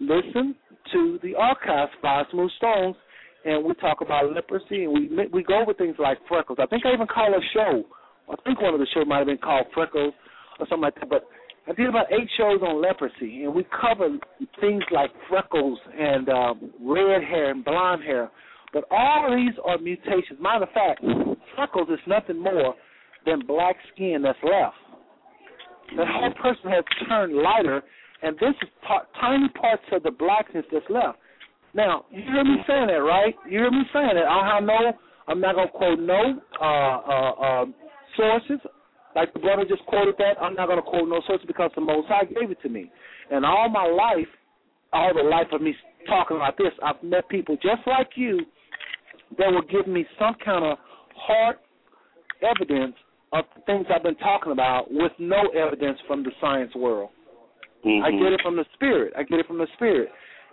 listen to the archives Five Smooth Stones, and we talk about leprosy, and we we go over things like freckles. I think I even call a show. I think one of the shows might have been called Freckles or something like that. But I did about eight shows on leprosy, and we covered things like freckles and um, red hair and blonde hair. But all of these are mutations. Matter of fact, freckles is nothing more than black skin that's left. The whole person has turned lighter, and this is tiny parts of the blackness that's left. Now, you hear me saying that, right? You hear me saying that. I have no, I'm not going to quote no uh, uh, uh, sources. Like the brother just quoted that, I'm not going to quote no sources because the Most High gave it to me. And all my life, all the life of me talking about this, I've met people just like you that will give me some kind of hard evidence of things I've been talking about with no evidence from the science world. Mm-hmm. I get it from the spirit. I get it from the spirit.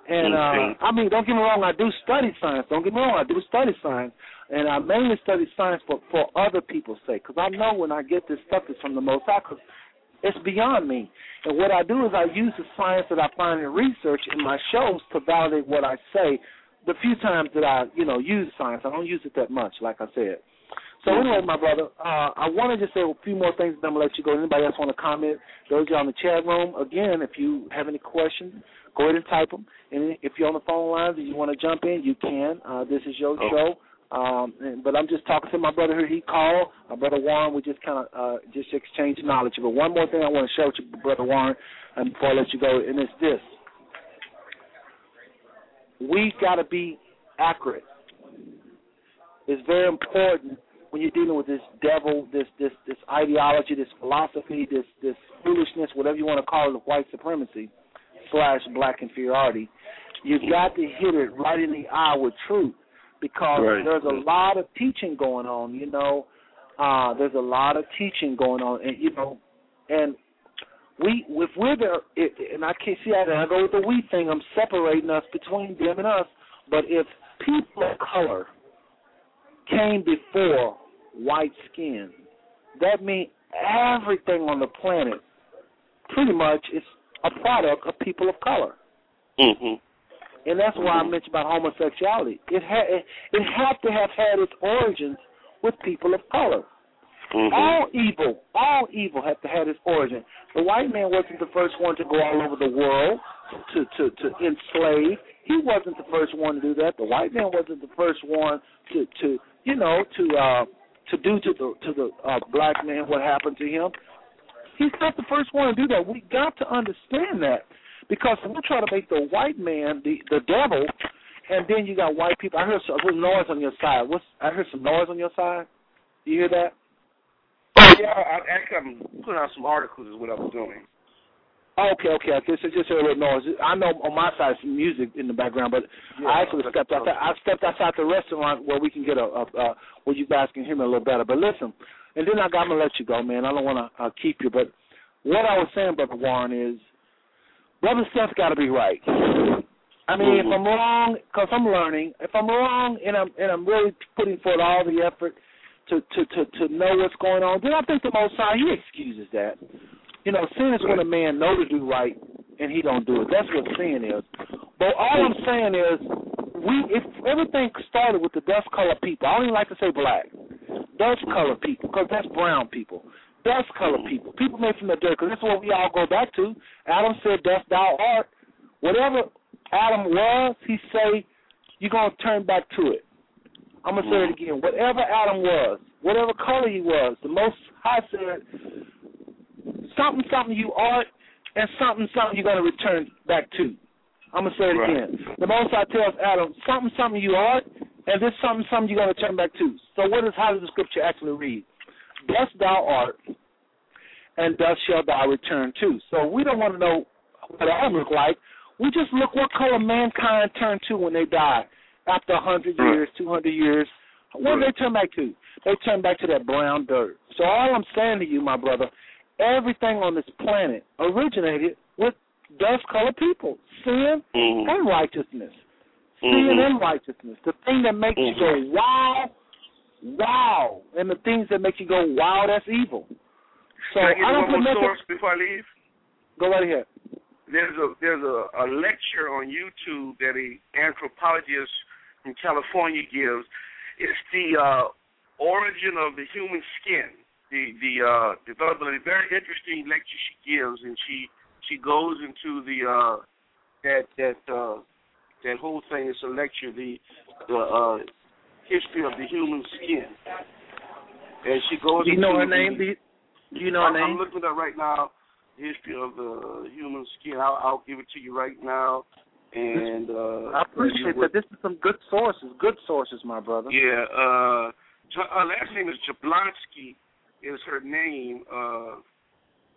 And Okay. uh I mean, don't get me wrong, I do study science. Don't get me wrong, I do study science, and I mainly study science for for other people's sake, because I know when I get this stuff it's from the Most High, 'cause it's beyond me. And what I do is I use the science that I find in research in my shows to validate what I say. The few times that I, you know, use science, I don't use it that much, like I said. So anyway, my brother, uh, I want to just say a few more things, then I'm gonna let you go. Anybody else want to comment? Those of you on the chat room, again, if you have any questions, go ahead and type them. And if you're on the phone lines and you want to jump in, you can. Uh, this is your Oh. show. Um, and, but I'm just talking to my brother here. He called. My brother Warren. We just kind of uh, just exchange knowledge. But one more thing I want to share with you, brother Warren, and before I let you go, and it's this: we got to be accurate. It's very important when you're dealing with this devil, this this this ideology, this philosophy, this this foolishness, whatever you want to call it, of white supremacy slash black inferiority. You've got to hit it right in the eye with truth because Right. there's a lot of teaching going on. You know, uh, there's a lot of teaching going on, and you know, and we if we're there, it, and I can't see that. And I go with the we thing. I'm separating us between them and us. But if people of color came before white skin, that means everything on the planet pretty much is a product of people of color. Mhm. And that's why I mentioned about homosexuality. It had it, it had to have had its origins with people of color. Mhm. All evil, all evil had to have its origin. The white man wasn't the first one to go all over the world to to to enslave. He wasn't the first one to do that. The white man wasn't the first one to to you know to uh to do to the to the uh, black man what happened to him. He's not the first one to do that. We got to understand that because we try to make the white man the the devil, and then you got white people. I heard some, noise on your side. What's I heard some noise on your side. You hear that? Yeah, I, actually I'm putting out some articles is what I was doing. Okay, okay, okay. So just a little noise. I know on my side some music in the background, but Yeah, I actually stepped outside. I stepped outside the restaurant where we can get a, a uh, where you guys can hear me a little better. But listen, and then I got to let you go, man. I don't want to uh, keep you, but what I was saying, brother Warren, is brother Seth got to be right. I mean, if Mhm. I'm wrong, because I'm learning. If I'm wrong, and I'm and I'm really putting forth all the effort to to to to know what's going on, then I think the Most High He excuses that. You know, sin is when a man know to do right and he don't do it. That's what sin is. But all I'm saying is, we if everything started with the dust color people. I don't even like to say black. Dust color people, because that's brown people. Dust color people, people made from the dirt, because that's what we all go back to. Adam said, "Dust thou art." Whatever Adam was, he say, you're gonna turn back to it. I'm gonna say it mm-hmm. again. Whatever Adam was, whatever color he was, the Most High said, something, something you are, and something, something you're gonna return back to. I'm gonna say it Right. again. The Most High tells Adam, something, something you are, and this something, something you're gonna turn back to. So what is how does the scripture actually read? Dust thou art, and dust shall thou return to. So we don't want to know what Adam looked like. We just look what color mankind turned to when they die. After a hundred Right. years, two hundred years, what do they turn back to? They turn back to that brown dirt. So all I'm saying to you, my brother, everything on this planet originated with dust colored people, sin Mhm. and righteousness. Sin Mhm. and righteousness. The thing that makes you go wow, wow, and the things that make you go wow, that's evil. So I I don't one put more nothing. before I leave? Go right ahead. There's a there's a, a lecture on YouTube that a anthropologist from California gives. It's the uh, origin of the human skin. The the uh, development. A very interesting lecture she gives, and she she goes into the uh, that that uh, that whole thing. It's a lecture. The the uh, history of the human skin. And she goes. Do you know her name? the- Do you, know her I'm, I'm looking at right now. History of the human skin. I'll, I'll give it to you right now. And uh, I appreciate that. This is some good sources. Good sources, my brother. Yeah. Uh, her last name is Jablonski. Is her name? Uh,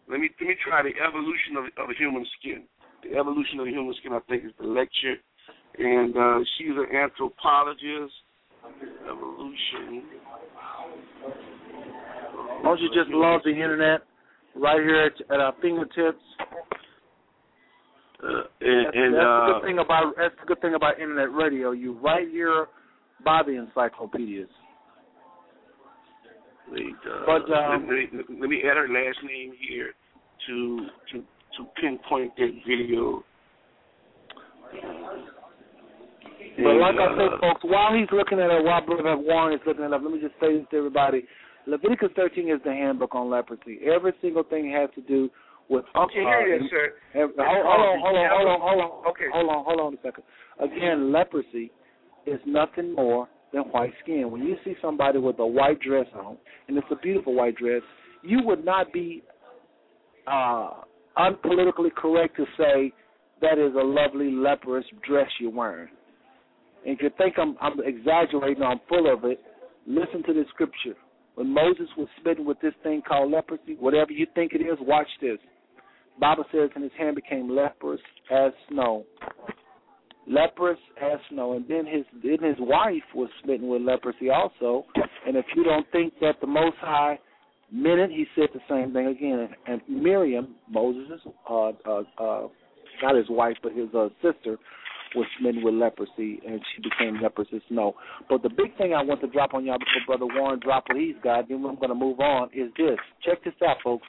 let me let me try the evolution of of human skin. The evolution of human skin, I think, is the lecture, and uh, she's an anthropologist. Evolution. Don't you just love the internet right here at, at our fingertips? Uh, and, that's, and that's uh, the good thing about that's the good thing about internet radio. You right here by the encyclopedias. Wait, uh, But, um, let, me, let me add her last name here to to to pinpoint that video. But And, like I said, uh, folks, while he's looking at it, while Brother Warren is looking at it up, let me just say this to everybody. Leviticus 13 is the handbook on leprosy. Every single thing has to do with Okay, here it is, sir. Hold, hold on, hold on, hold on, hold on. Okay. Hold on, hold on a second. Again, leprosy is nothing more than white skin. When you see somebody with a white dress on, and it's a beautiful white dress, you would not be uh, unpolitically correct to say that is a lovely leprous dress you're wearing. And if you think I'm, I'm exaggerating I'm full of it, listen to the scripture. When Moses was smitten with this thing called leprosy, whatever you think it is, watch this. Bible says, and his hand became leprous as snow. Leprous as snow. And then his then his wife was smitten with leprosy also. And if you don't think that the Most High meant it, he said the same thing again. And Miriam, Moses' uh, uh, uh, not his wife, but his uh, sister, was smitten with leprosy, and she became leprous as snow. But the big thing I want to drop on y'all before Brother Warren drop what he's got, then I'm going to move on, is this. Check this out, folks.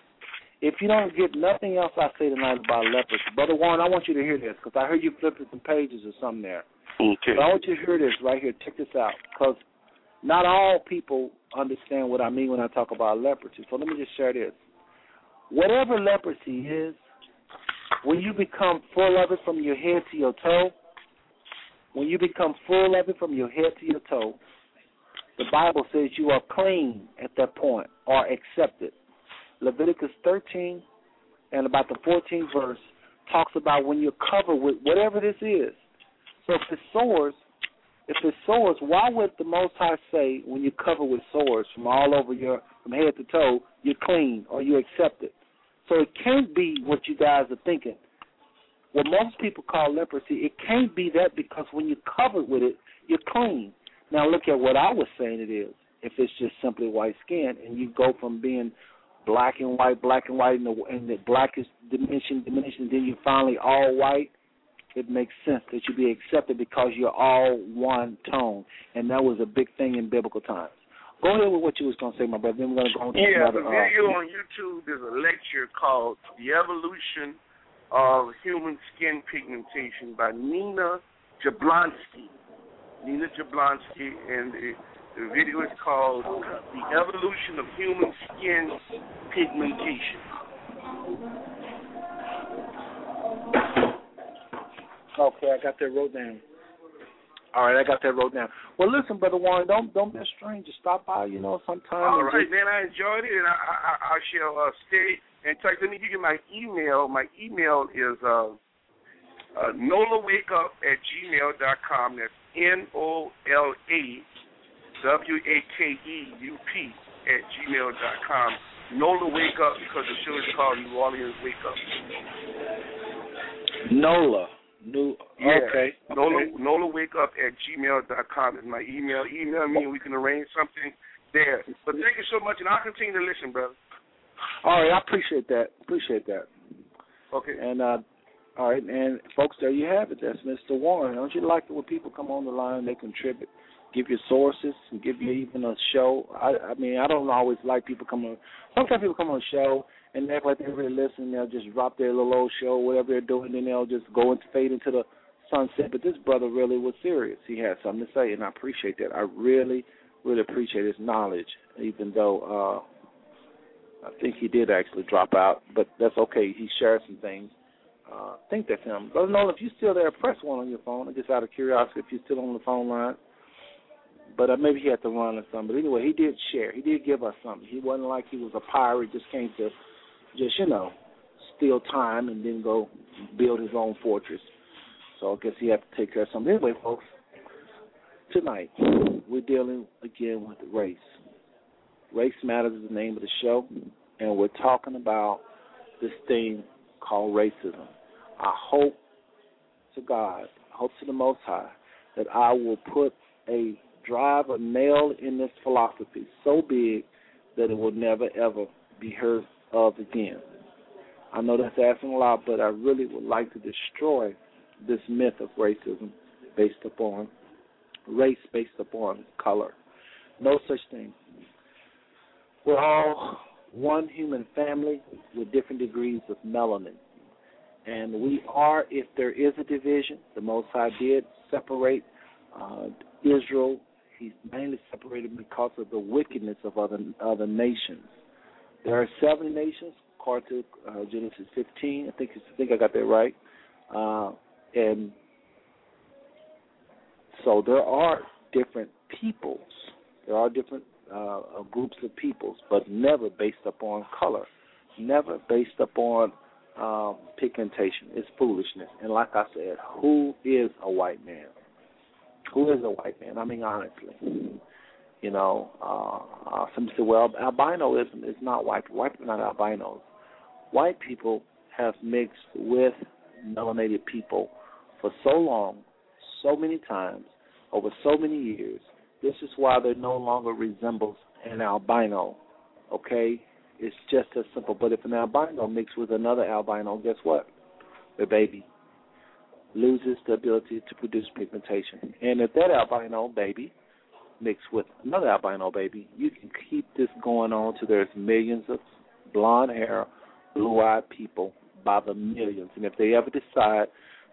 If you don't get nothing else I say tonight about leprosy, Brother Warren, I want you to hear this because I heard you flipping some pages or something there. Okay. But I want you to hear this right here. Check this out because not all people understand what I mean when I talk about leprosy. So let me just share this. Whatever leprosy is, when you become full of it from your head to your toe, when you become full of it from your head to your toe, the Bible says you are clean at that point or accepted. Leviticus 13 and about the 14th verse talks about when you're covered with whatever this is. So if it's sores, if it's sores, why would the Most High say when you're covered with sores from all over your from head to toe, you're clean or you're accepted? So it can't be what you guys are thinking. What most people call leprosy, it can't be that because when you're covered with it, you're clean. Now look at what I was saying it is. If it's just simply white skin and you go from being black and white, black and white, and the, and the black is diminishing, diminishing, then you're finally all white, it makes sense that you be accepted because you're all one tone. And that was a big thing in biblical times. Go ahead with what you was going to say, my brother. Then we're going to go on to Yeah, another. the uh, video on YouTube there's a lecture called The Evolution of Human Skin Pigmentation by Nina Jablonski. Nina Jablonski, and the, the video is called The Evolution of Human Skin Pigmentation. Okay, I got that wrote down. All right, I got that wrote down. Well, listen, brother Warren, don't don't be a stranger. Stop by, you know, sometime. All right, just- man. I enjoyed it, and I, I, I shall uh, stay in touch. Let me give you my email. My email is uh, uh, nolawakeup at gmail dot com. That's N O L A W A K E U P at gmail dot com. Nola Wake Up because the show is called New Orleans Wake Up. Nola. New. Yeah. Okay. Nola okay. Nola Wake Up at gmail dot com is my email. Email me and we can arrange something there. But thank you so much, and I'll continue to listen, brother. All right, I appreciate that. Appreciate that. Okay. And uh, all right, and folks, there you have it. That's Mr. Warren. Don't you like it when people come on the line, and they contribute, give you sources, and give you even a show? I, I mean, I don't always like people come on. Sometimes people come on a show and act like they really listen. They'll just drop their little old show, whatever they're doing, then they'll just go and fade into the sunset. But this brother really was serious. He had something to say, and I appreciate that. I really, really appreciate his knowledge, even though uh, I think he did actually drop out. But that's okay. He shared some things. Uh, I think that's him. Brother Nolan, if you're still there, press one on your phone. Just out of curiosity, if you're still on the phone line. But uh, maybe he had to run or something. But anyway, he did share. He did give us something. He wasn't like he was a pirate, just came to just, you know, steal time and then go build his own fortress. So I guess he had to take care of something. Anyway, folks, tonight we're dealing again with race. Race Matters is the name of the show, and we're talking about this thing called racism. I hope to God, I hope to the Most High, that I will put a drive a nail in this philosophy so big that it will never ever be heard of again. I know that's asking a lot, but I really would like to destroy this myth of racism based upon race, based upon color. No such thing. We're all one human family with different degrees of melanin. And we are, if there is a division, the Most High did separate uh, Israel. He's mainly separated because of the wickedness of other other nations. There are seven nations, according to uh, Genesis 15. I think I think I got that right. Uh, and so there are different peoples. There are different uh, groups of peoples, but never based upon color, never based upon um, pigmentation. It's foolishness. And like I said, who is a white man? Who is a white man? I mean, honestly. You know, uh, uh, some say, well, albinoism is not white. White people are not albinos. White people have mixed with melanated people for so long, so many times, over so many years. This is why they no longer resembles an albino. Okay, it's just as simple. But if an albino mixes with another albino, guess what? The baby loses the ability to produce pigmentation. And if that albino baby mixed with another albino baby, you can keep this going on till there's millions of blonde hair, blue eyed people by the millions. And if they ever decide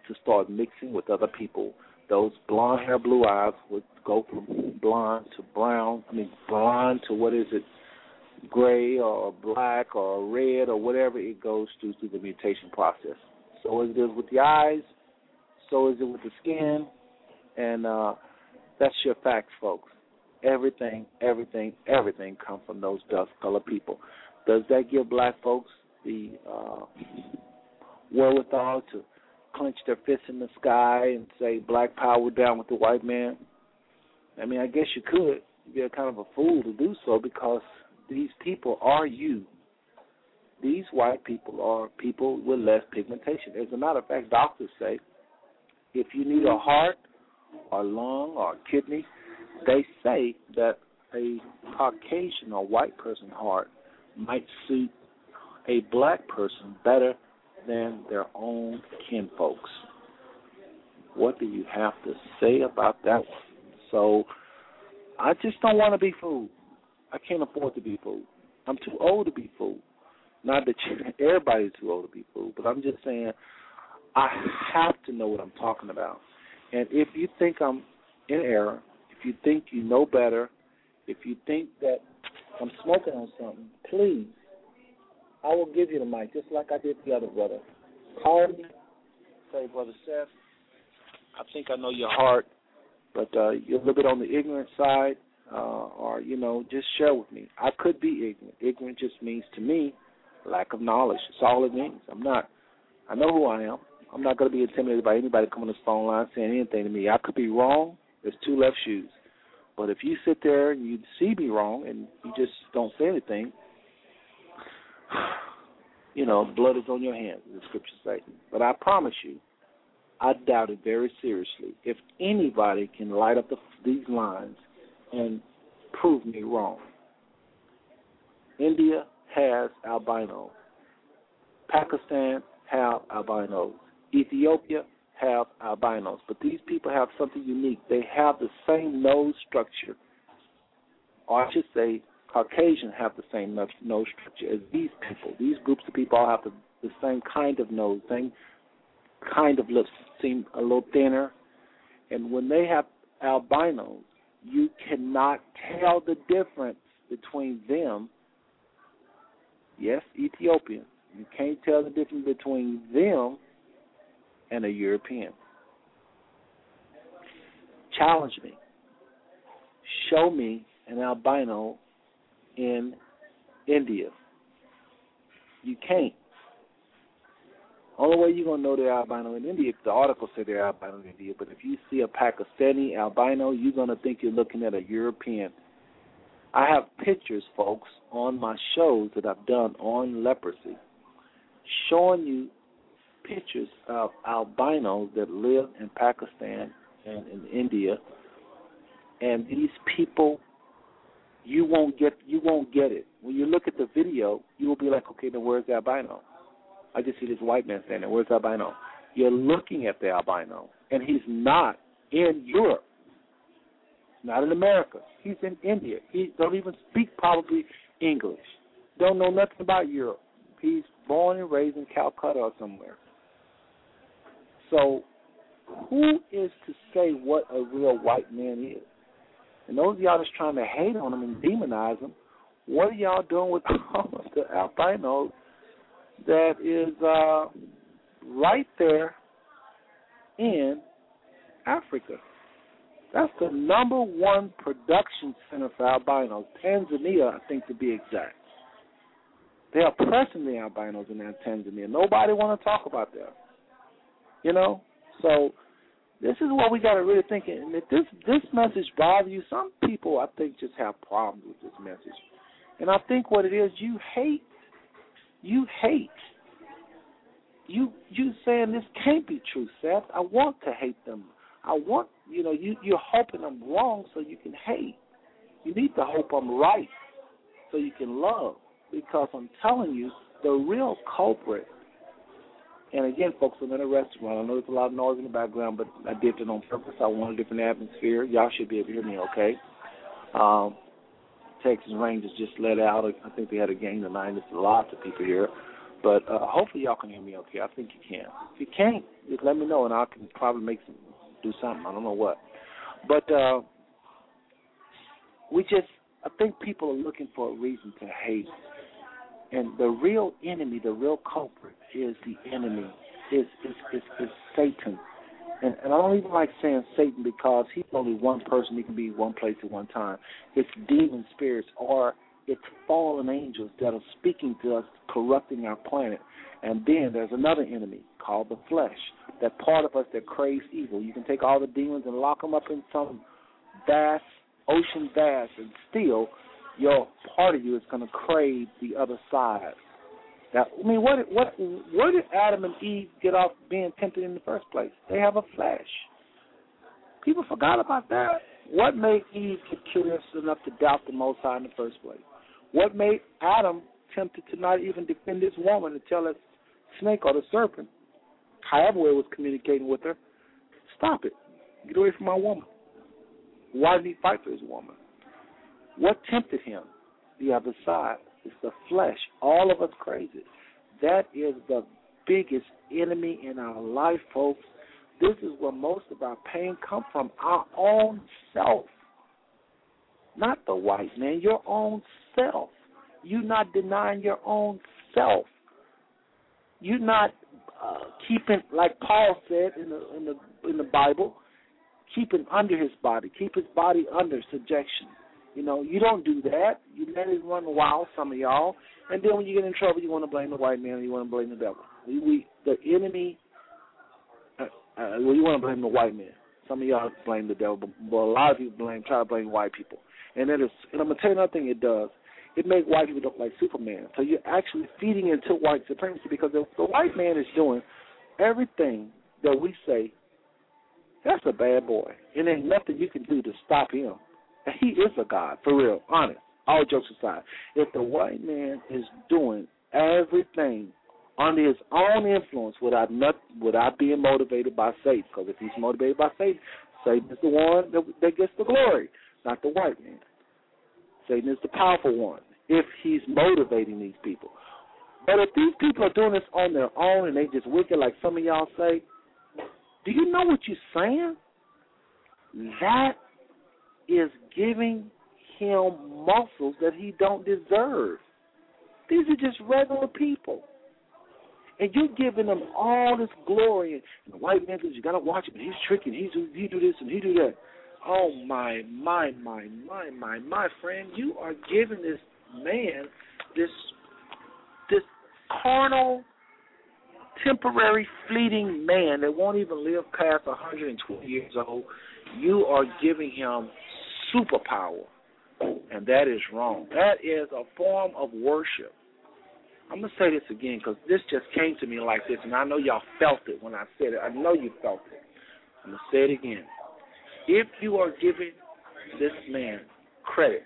to start mixing with other people, those blonde hair, blue eyes would go from blonde to brown. I mean, blonde to what is it? Gray or black or red or whatever it goes through through the mutation process. So as it is with the eyes, so is it with the skin, and uh, that's your facts, folks. Everything, everything, everything comes from those dust colored people. Does that give black folks the uh, wherewithal to clench their fists in the sky and say black power down with the white man? I mean, I guess you could. You're kind of a fool to do so because these people are you. These white people are people with less pigmentation. As a matter of fact, doctors say if you need a heart or lung or kidney, they say that a Caucasian or white person heart might suit a black person better than their own kinfolks. What do you have to say about that? So I just don't want to be fooled. I can't afford to be fooled. I'm too old to be fooled. Not that you, [LAUGHS] everybody's too old to be fooled, but I'm just saying I have to know what I'm talking about. And if you think I'm in error, if you think you know better, if you think that I'm smoking on something, please, I will give you the mic just like I did the other brother. Call me, say, Brother Seth, I think I know your heart, but uh, you're a little bit on the ignorant side, uh, or, you know, just share with me. I could be ignorant. Ignorant just means to me lack of knowledge. That's all it means. I'm not, I know who I am. I'm not going to be intimidated by anybody coming to the phone line saying anything to me. I could be wrong. There's two left shoes. But if you sit there and you see me wrong and you just don't say anything, [SIGHS] you know, blood is on your hands, the scriptures say. But I promise you, I doubt it very seriously. If anybody can light up the, these lines and prove me wrong, India has albino. Pakistan have albinos. Ethiopia have albinos, but these people have something unique. They have the same nose structure, or I should say, Caucasians have the same nose structure as these people. These groups of people all have the, the same kind of nose, same kind of lips, seem a little thinner. And when they have albinos, you cannot tell the difference between them. Yes, Ethiopian. You can't tell the difference between them and a European. Challenge me. Show me an albino in India. You can't. Only way you're gonna know they're albino in India the article said they're albino in India. But if you see a Pakistani albino, you're gonna think you're looking at a European. I have pictures, folks, on my shows that I've done on leprosy, showing you pictures of albinos that live in Pakistan and in India, and these people, you won't get you won't get it when you look at the video. You will be like, okay, then where's the albino? I just see this white man standing. Where's the albino? You're looking at the albino, and he's not in Europe, not in America. He's in India. He don't even speak probably English. Don't know nothing about Europe. He's born and raised in Calcutta or somewhere. So, who is to say what a real white man is? And those of y'all that's trying to hate on him and demonize him, what are y'all doing with [LAUGHS] all of the albinos that is uh, right there in Africa? That's the number one production center for albinos. Tanzania, I think to be exact. They are pressing the albinos in Tanzania. Nobody want to talk about that. You know, so this is what we got to really think. And if this this message bothers you, some people I think just have problems with this message. And I think what it is, you hate, you hate. You you saying this can't be true, Seth. I want to hate them. I want you know you you're hoping I'm wrong so you can hate. You need to hope I'm right so you can love. Because I'm telling you, the real culprit and again, folks, I'm in a restaurant. I know there's a lot of noise in the background, but I did it on purpose. I want a different atmosphere. Y'all should be able to hear me okay. Um, Texas Rangers just let out. I think they had a game tonight. There's lots of people here. But uh, hopefully y'all can hear me okay. I think you can. If you can't, just let me know and I can probably make some do something. I don't know what. But uh we just I think people are looking for a reason to hate and the real enemy, the real culprit, is the enemy, is is is, is Satan. And, and I don't even like saying Satan because he's only one person. He can be one place at one time. It's demon spirits or it's fallen angels that are speaking to us, corrupting our planet. And then there's another enemy called the flesh, that part of us that craves evil. You can take all the demons and lock them up in some vast ocean vast, and still your part of you is going to crave the other side. Now, I mean, what what where did Adam and Eve get off being tempted in the first place? They have a flesh. People forgot about that. What made Eve get curious enough to doubt the Most High in the first place? What made Adam tempted to not even defend his woman and tell snake or the serpent, however it was communicating with her, stop it, get away from my woman? Why did he fight for his woman? What tempted him? The other side. It's the flesh. All of us crazy. That is the biggest enemy in our life, folks. This is where most of our pain comes from. Our own self. Not the white man, your own self. You not denying your own self. You not uh, keeping, like Paul said in the in the in the Bible, keeping under his body, keep his body under subjection. You know, you don't do that. You let it run wild, some of y'all, and then when you get in trouble, you want to blame the white man, or you want to blame the devil. We, we the enemy. Uh, uh, well, you want to blame the white man. Some of y'all blame the devil, but, but a lot of people blame try to blame white people. And that is, and I'm gonna tell you another thing. It does. It makes white people look like Superman. So you're actually feeding into white supremacy because the, the white man is doing everything that we say. That's a bad boy, and there's nothing you can do to stop him he is a God, for real, honest. All jokes aside, if the white man is doing everything under his own influence without not without being motivated by Satan, because if he's motivated by Satan, Satan is the one that, that gets the glory, not the white man. Satan is the powerful one if he's motivating these people. But if these people are doing this on their own and they just wicked, like some of y'all say, do you know what you're saying? That is giving him muscles that he don't deserve. These are just regular people. And you're giving them all this glory. And the white man says, you got to watch him. He's tricking. He's, he do this and he do that. Oh, my, my, my, my, my, my friend. You are giving this man this this carnal temporary, fleeting man that won't even live past 120 years old, you are giving him superpower. And that is wrong. That is a form of worship. I'm to say this again because this just came to me like this, and I know y'all felt it when I said it. I know you felt it. I'm to say it again. If you are giving this man credit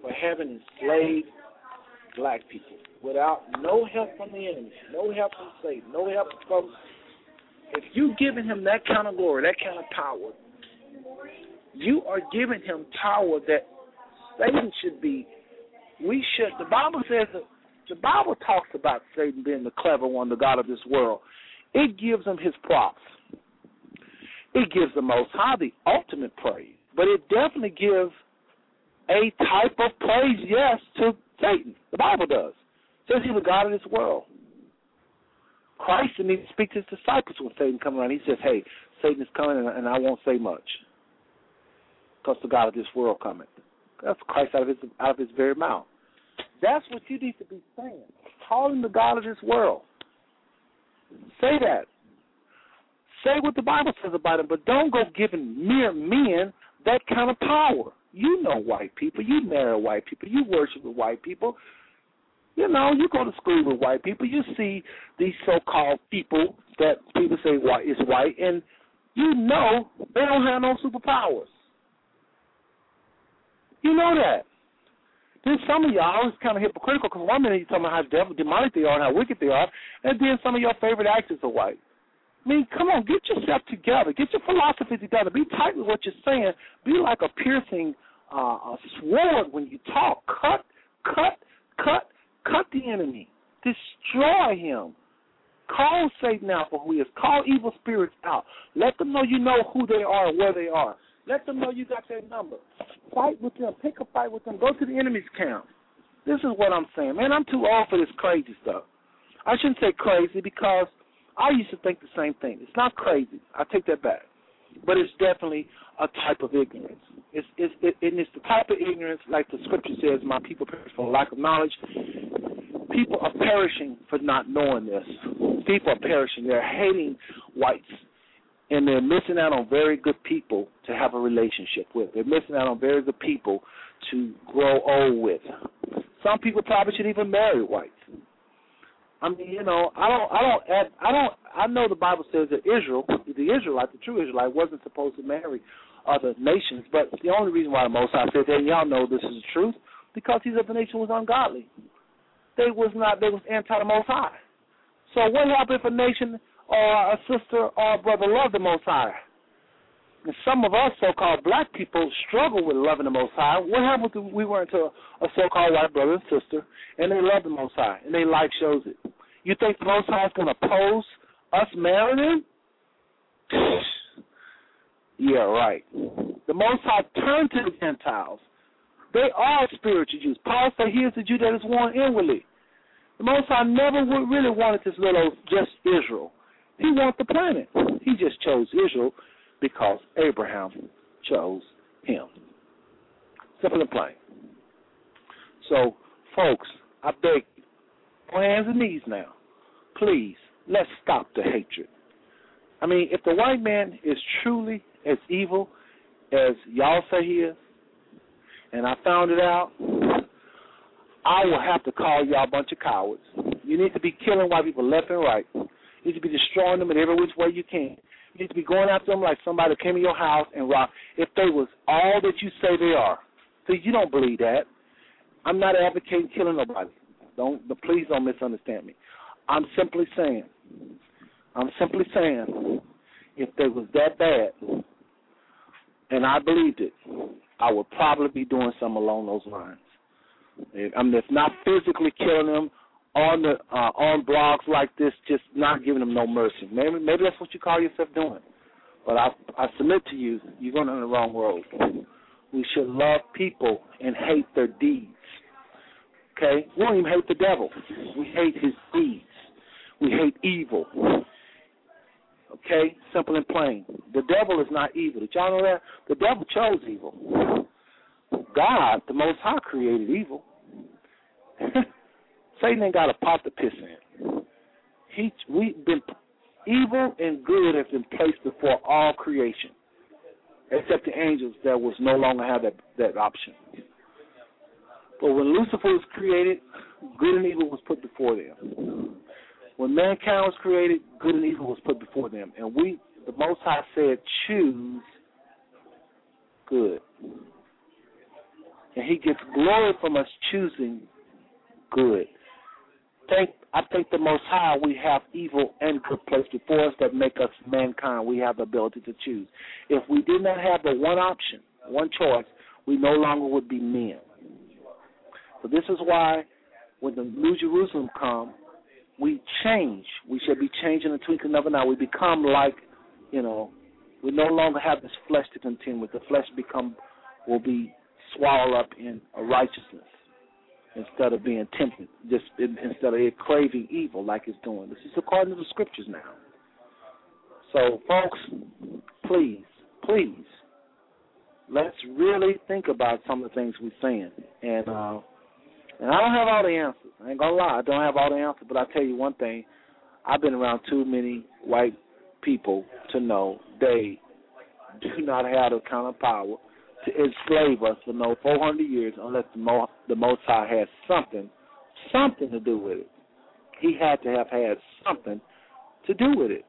for having enslaved black people without no help from the enemy, no help from Satan, no help from if you giving him that kind of glory, that kind of power, you are giving him power that Satan should be. We should. The Bible says that the Bible talks about Satan being the clever one, the God of this world. It gives him his props. It gives the Most High the ultimate praise, but it definitely gives a type of praise, yes, to Satan. The Bible does. It says he's the God of this world. Christ didn't even speak to his disciples when Satan come around. He says, "Hey, Satan is coming, and I won't say much, because the God of this world coming." That's Christ out of his out of his very mouth. That's what you need to be saying. Call him the God of this world. Say that. Say what the Bible says about him, but don't go giving mere men that kind of power. You know white people. You marry white people. You worship with white people. You know, you go to school with white people. You see these so-called people that people say white is white, and you know they don't have no superpowers. You know that. Then some of y'all is kind of hypocritical because one minute you're talking about how devil, demonic they are and how wicked they are, and then some of your favorite actors are white. I mean, come on, get yourself together. Get your philosophy together. Be tight with what you're saying. Be like a piercing uh, a sword when you talk. Cut, cut, cut, cut the enemy. Destroy him. Call Satan out for who he is. Call evil spirits out. Let them know you know who they are and where they are. Let them know you got their number. Fight with them. Pick a fight with them. Go to the enemy's camp. This is what I'm saying. Man, I'm too old for this crazy stuff. I shouldn't say crazy because I used to think the same thing. It's not crazy. I take that back. But it's definitely a type of ignorance. It's, it's, it, and it's the type of ignorance, like the scripture says, my people perish for lack of knowledge. People are perishing for not knowing this. People are perishing. They're hating whites. And they're missing out on very good people to have a relationship with. They're missing out on very good people to grow old with. Some people probably should even marry whites. I mean, you know, I don't, I don't, I don't, I know the Bible says that Israel, the Israelite, the true Israelite, wasn't supposed to marry other nations. But the only reason why the Most High said that, and y'all know this is the truth, because these other nations was ungodly. They was not, they was anti the Most High. So what happened if a nation or a sister or a brother loved the Most High? And some of us so-called black people struggle with loving the Most High. What happened if we went to a, so-called white brother and sister, and they love the Most High, and their life shows it? You think the Most High is going to oppose us marrying [SIGHS] yeah, right. The Most High turned to the Gentiles. They are spiritual Jews. Paul said he is the Jew that is born inwardly. The Most High never really wanted this little just Israel. He wanted the planet. He just chose Israel because Abraham chose him. Simple and plain. So, folks, I beg you, on hands and knees now, please, let's stop the hatred. I mean, if the white man is truly as evil as y'all say he is, and I found it out, I will have to call y'all a bunch of cowards. You need to be killing white people left and right. You need to be destroying them in every which way you can. You need to be going after them like somebody came in your house and robbed. If they was all that you say they are, see, you don't believe that. I'm not advocating killing nobody. Don't, please don't misunderstand me. I'm simply saying, I'm simply saying, if they was that bad, and I believed it, I would probably be doing something along those lines. I mean, if not physically killing them on the uh, on blogs like this, just not giving them no mercy. Maybe maybe that's what you call yourself doing. But I I submit to you, you're going on the wrong road. We should love people and hate their deeds. Okay, we don't even hate the devil. We hate his deeds. We hate evil. Okay, simple and plain. The devil is not evil. Did y'all know that? The devil chose evil. God, the Most High, created evil. [LAUGHS] Satan ain't got a pot to piss in. He we've been evil and good has been placed before all creation, except the angels that was no longer have that that option. But when Lucifer was created, good and evil was put before them. When mankind was created, good and evil was put before them, and we, the Most High said, choose good, and He gets glory from us choosing good. I thank the Most High we have evil and good placed before us that make us mankind. We have the ability to choose. If we did not have the one option, one choice, we no longer would be men. So this is why when the New Jerusalem come, we change. We shall be changing the twinkling of an eye. We become like, you know, we no longer have this flesh to contend with. The flesh become will be swallowed up in righteousness instead of being tempted, just instead of it craving evil like it's doing. This is according to the scriptures now. So, folks, please, please, let's really think about some of the things we're saying. And uh, and I don't have all the answers. I ain't gonna lie, I don't have all the answers. But I tell you one thing: I've been around too many white people to know they do not have the kind of power to enslave us for no 400 years unless the, Mo, the Most High had something, something to do with it. He had to have had something to do with it.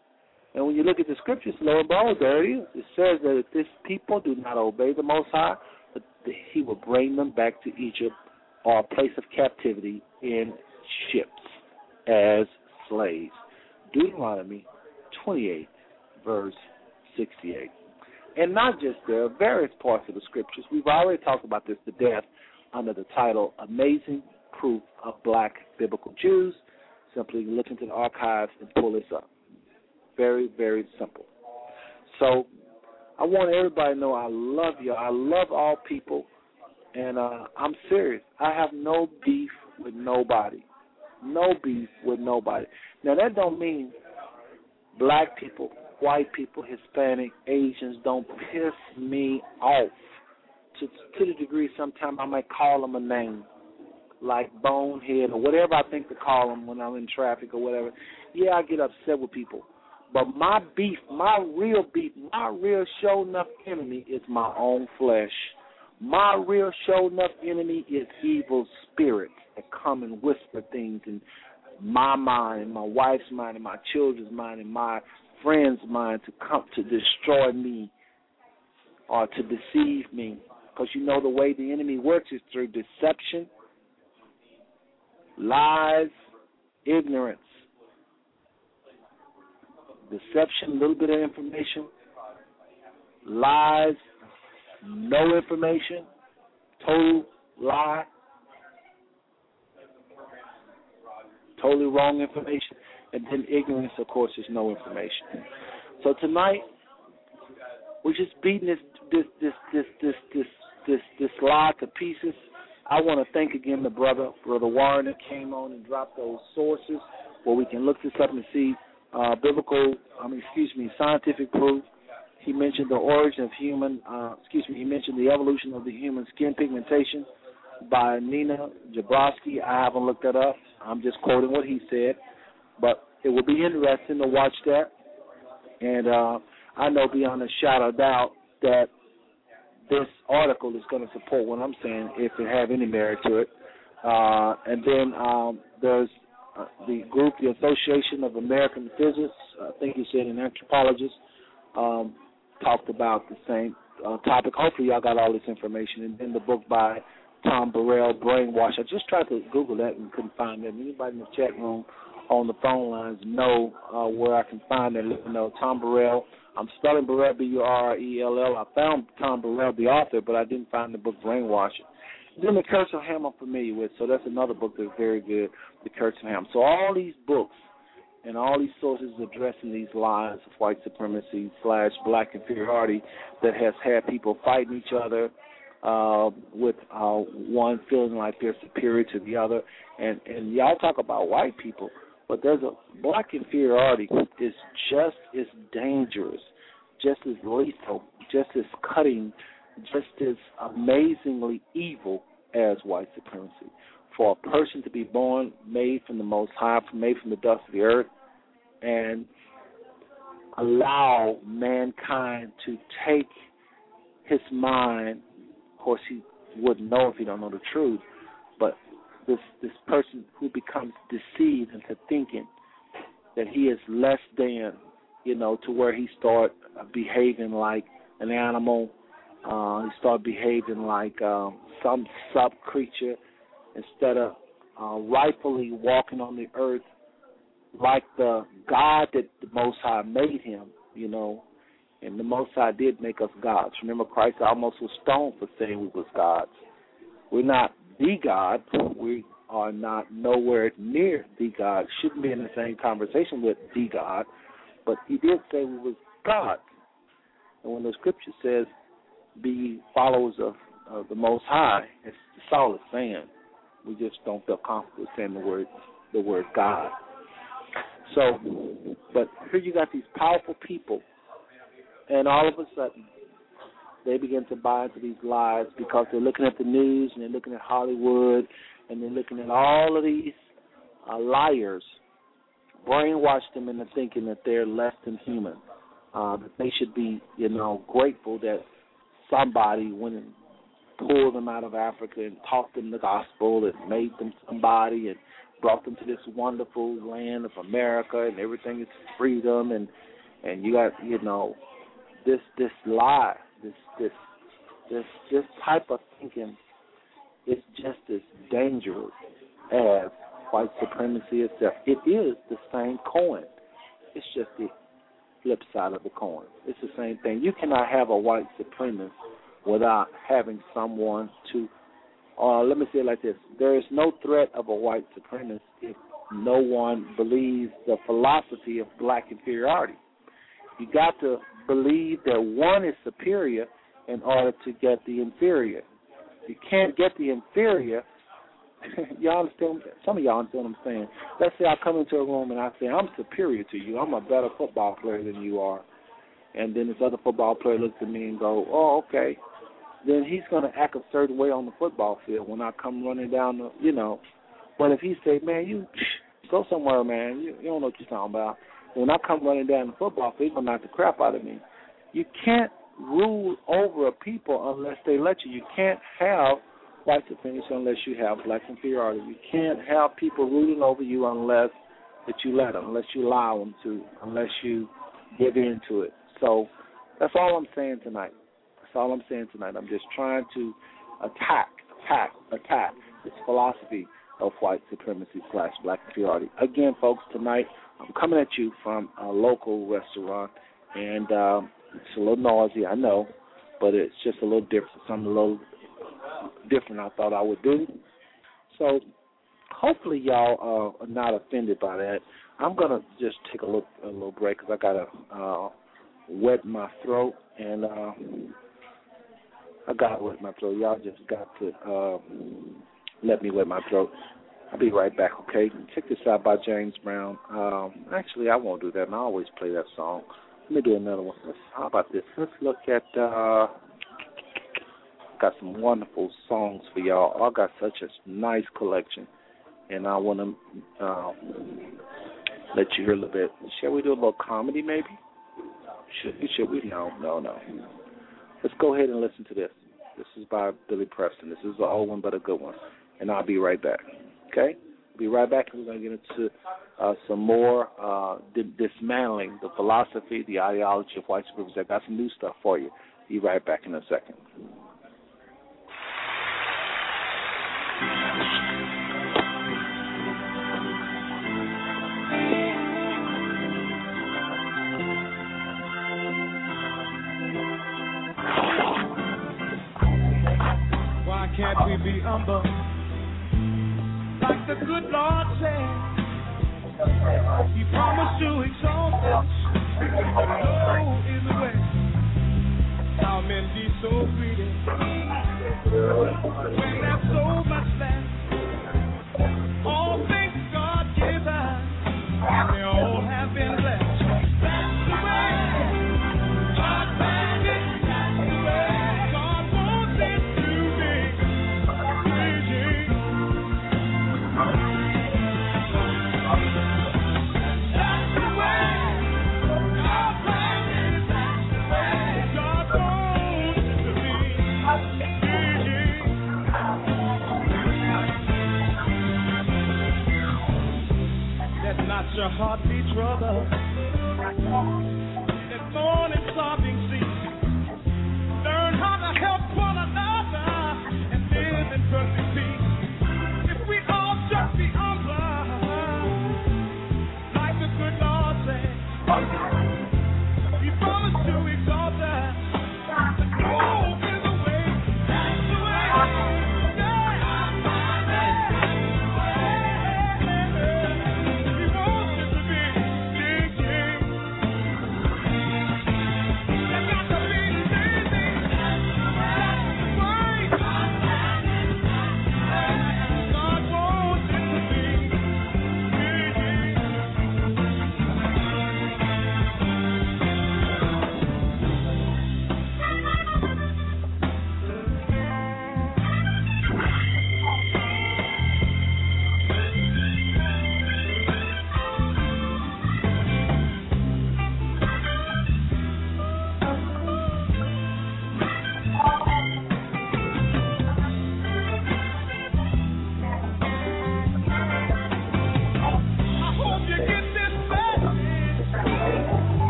And when you look at the scriptures, lo and behold, there it is. It says that if this people do not obey the Most High, he will bring them back to Egypt or a place of captivity in ships as slaves. Deuteronomy 28, verse 68. And not just there, various parts of the scriptures. We've already talked about this to death under the title Amazing Proof of Black Biblical Jews. Simply look into the archives and pull this up. Very, very simple. So I want everybody to know I love you. I love all people. And uh, I'm serious. I have no beef with nobody. No beef with nobody. Now that don't mean black people white people, Hispanic, Asians don't piss me off to to the degree sometimes I might call them a name like bonehead or whatever I think to call them when I'm in traffic or whatever. Yeah, I get upset with people, but my beef, my real beef, my real show enough enemy is my own flesh. My real show enough enemy is evil spirits that come and whisper things in my mind, and my wife's mind, and my children's mind, and my friend's mind to come to destroy me or to deceive me. Because you know the way the enemy works is through deception, lies, ignorance. Deception, a little bit of information, lies, no information, total lie, totally wrong information and then ignorance, of course, is no information. So tonight, we're just beating this this this this this this this this lie to pieces. I want to thank again the brother, brother Warren, that came on and dropped those sources where we can look this up and see uh, biblical, I excuse me, scientific proof. He mentioned the origin of human, uh, excuse me, he mentioned the evolution of the human skin pigmentation by Nina Jablonski. I haven't looked that up. I'm just quoting what he said. But it will be interesting to watch that. And uh, I know beyond a shadow of doubt that this article is going to support what I'm saying if it have any merit to it. Uh, and then um, there's uh, the group, the Association of American Physicists, I think you said an anthropologist, um, talked about the same uh, topic. Hopefully, y'all got all this information. And then the book by Tom Burrell, Brainwash. I just tried to Google that and couldn't find it. Anybody in the chat room on the phone lines know uh, where I can find it. Me know. Tom Burrell. I'm spelling Burrell B U R E L L. I found Tom Burrell, the author, but I didn't find the book Brainwashing. Then the Curse of Ham I'm familiar with, so that's another book that's very good, The Curse of Ham. So all these books and all these sources addressing these lies of white supremacy slash black inferiority that has had people fighting each other uh, with uh, one feeling like they're superior to the other. And and y'all talk about white people. But there's a black inferiority is just as dangerous, just as lethal, just as cutting, just as amazingly evil as white supremacy. For a person to be born, made from the Most High, made from the dust of the earth, and allow mankind to take his mind. Of course, he wouldn't know if he don't know the truth, this this person who becomes deceived into thinking that he is less than, you know, to where he start behaving like an animal. Uh, he start behaving like um, some sub creature instead of uh, rightfully walking on the earth like the God that the Most High made him, you know, and the Most High did make us gods. Remember, Christ almost was stoned for saying we was gods. We're not the God. We are not nowhere near the God. Shouldn't be in the same conversation with the God, but He did say we was gods. And when the Scripture says, "Be followers of, of the Most High," it's, it's all saying. We just don't feel comfortable saying the word the word God. So, but here you got these powerful people, and all of a sudden, they begin to buy into these lies because they're looking at the news and they're looking at Hollywood and they're looking at all of these uh, liars, brainwash them into thinking that they're less than human. Uh, that they should be, you know, grateful that somebody went and pulled them out of Africa and taught them the gospel and made them somebody and brought them to this wonderful land of America and everything is freedom and and you got you know this this lie this this this this type of thinking is just as dangerous as white supremacy itself. It is the same coin. It's just the flip side of the coin. It's the same thing. You cannot have a white supremacist without having someone to uh, let me say it like this: there is no threat of a white supremacist if no one believes the philosophy of black inferiority. You got to believe that one is superior in order to get the inferior. You can't get the inferior. [LAUGHS] y'all understand? Some of y'all understand what I'm saying. Let's say I come into a room and I say I'm superior to you. I'm a better football player than you are, and then this other football player looks at me and go, "Oh, okay." then he's going to act a certain way on the football field when I come running down the, you know. But if he say, man, you [SNIFFS] go somewhere, man, you, you don't know what you're talking about. When I come running down the football field, to knock the crap out of me. You can't rule over a people unless they let you. You can't have white supremacy unless you have black inferiority. You can't have people ruling over you unless that you let them, unless you allow them to, unless you give in to it. So that's all I'm saying tonight. That's all I'm saying tonight. I'm just trying to attack, attack, attack this philosophy of white supremacy slash black inferiority. Again, folks, tonight I'm coming at you from a local restaurant, and um, it's a little noisy, I know, but it's just a little different, something a little different I thought I would do. So hopefully y'all uh, are not offended by that. I'm gonna just take a little a little break because I gotta uh, wet my throat and uh, I got to wet my throat. Y'all just got to uh, let me wet my throat. I'll be right back, okay? Check this out by James Brown. Um, actually, I won't do that, and I always play that song. Let me do another one. Let's, how about this? Let's look at. Uh, got some wonderful songs for y'all. I got such a nice collection, and I want to uh, let you hear a little bit. Shall we do a little comedy, maybe? Should? Should we? No, no, no. Let's go ahead and listen to this. This is by Billy Preston. This is an old one, but a good one. And I'll be right back. Okay? Be right back, we're going to get into uh, some more uh, di- dismantling the philosophy, the ideology of white supremacy. I got some new stuff for you. Be right back in a second. Why can't we be humble? Good Lord said, He promised to exalt us, oh, low is the way. How men be so greedy when there's so your heart be troubled.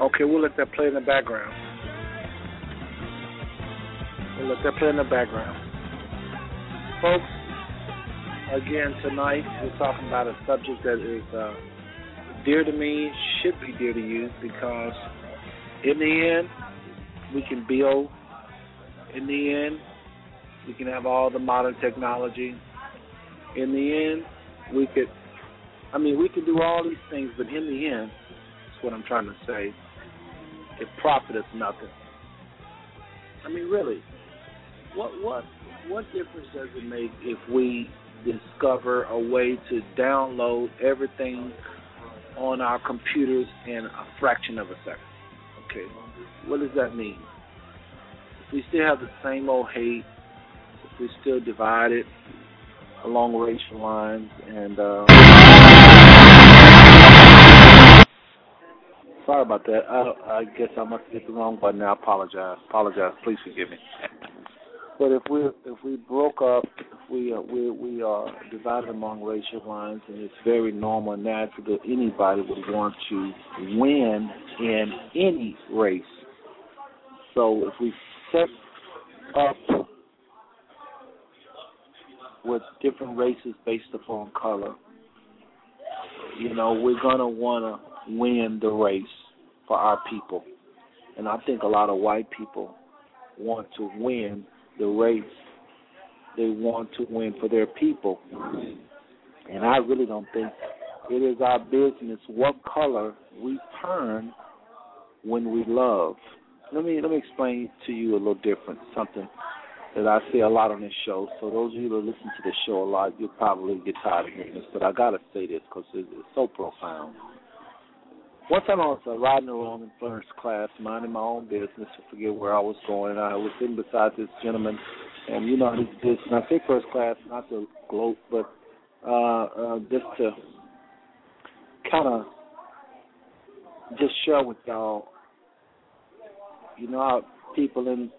Okay, we'll let that play in the background. We'll let that play in the background. Folks, again, tonight we're talking about a subject that is uh, dear to me, should be dear to you, because in the end, we can build. In the end, we can have all the modern technology. In the end, we could, I mean, we can do all these things, but in the end, what I'm trying to say, it profiteth nothing. I mean, really, what what what difference does it make if we discover a way to download everything on our computers in a fraction of a second? Okay, what does that mean? If we still have the same old hate, if we still divided along racial lines, and uh, sorry about that. I, I guess I must hit the wrong button. I apologize. Apologize. Please forgive me. But if we if we broke up, if we uh, we we are divided among racial lines, and it's very normal and natural that anybody would want to win in any race. So if we set up with different races based upon color, you know, we're gonna want to win the race for our people, and I think a lot of white people want to win the race. They want to win for their people. And I really don't think it is our business what color we turn when we love. Let me let me explain to you a little different something that I say a lot on this show. So those of you that listen to the show a lot, you'll probably get tired of hearing this, but I gotta say this because it's, it's so profound. One time I was uh, riding along in first class, minding my own business. I forget where I was going. And I was sitting beside this gentleman, and you know, this, this and I say first class, not to gloat, but uh, uh, just to kind of just share with y'all. You know how people in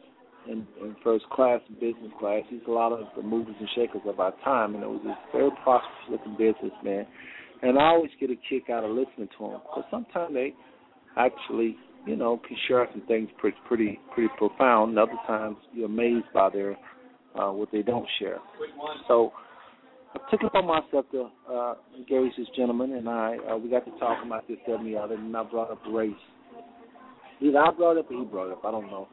in, in first class business class, he's a lot of the movers and shakers of our time, and it was this very prosperous looking businessman. And I always get a kick out of listening to him because sometimes they actually, you know, can share some things pretty, pretty, pretty profound. And other times you're amazed by their uh, what they don't share. So I took it upon myself to uh, engage this gentleman, and I uh, we got to talking about this, that, and the other, and I brought up race. Either I brought it up or he brought it up. I don't know.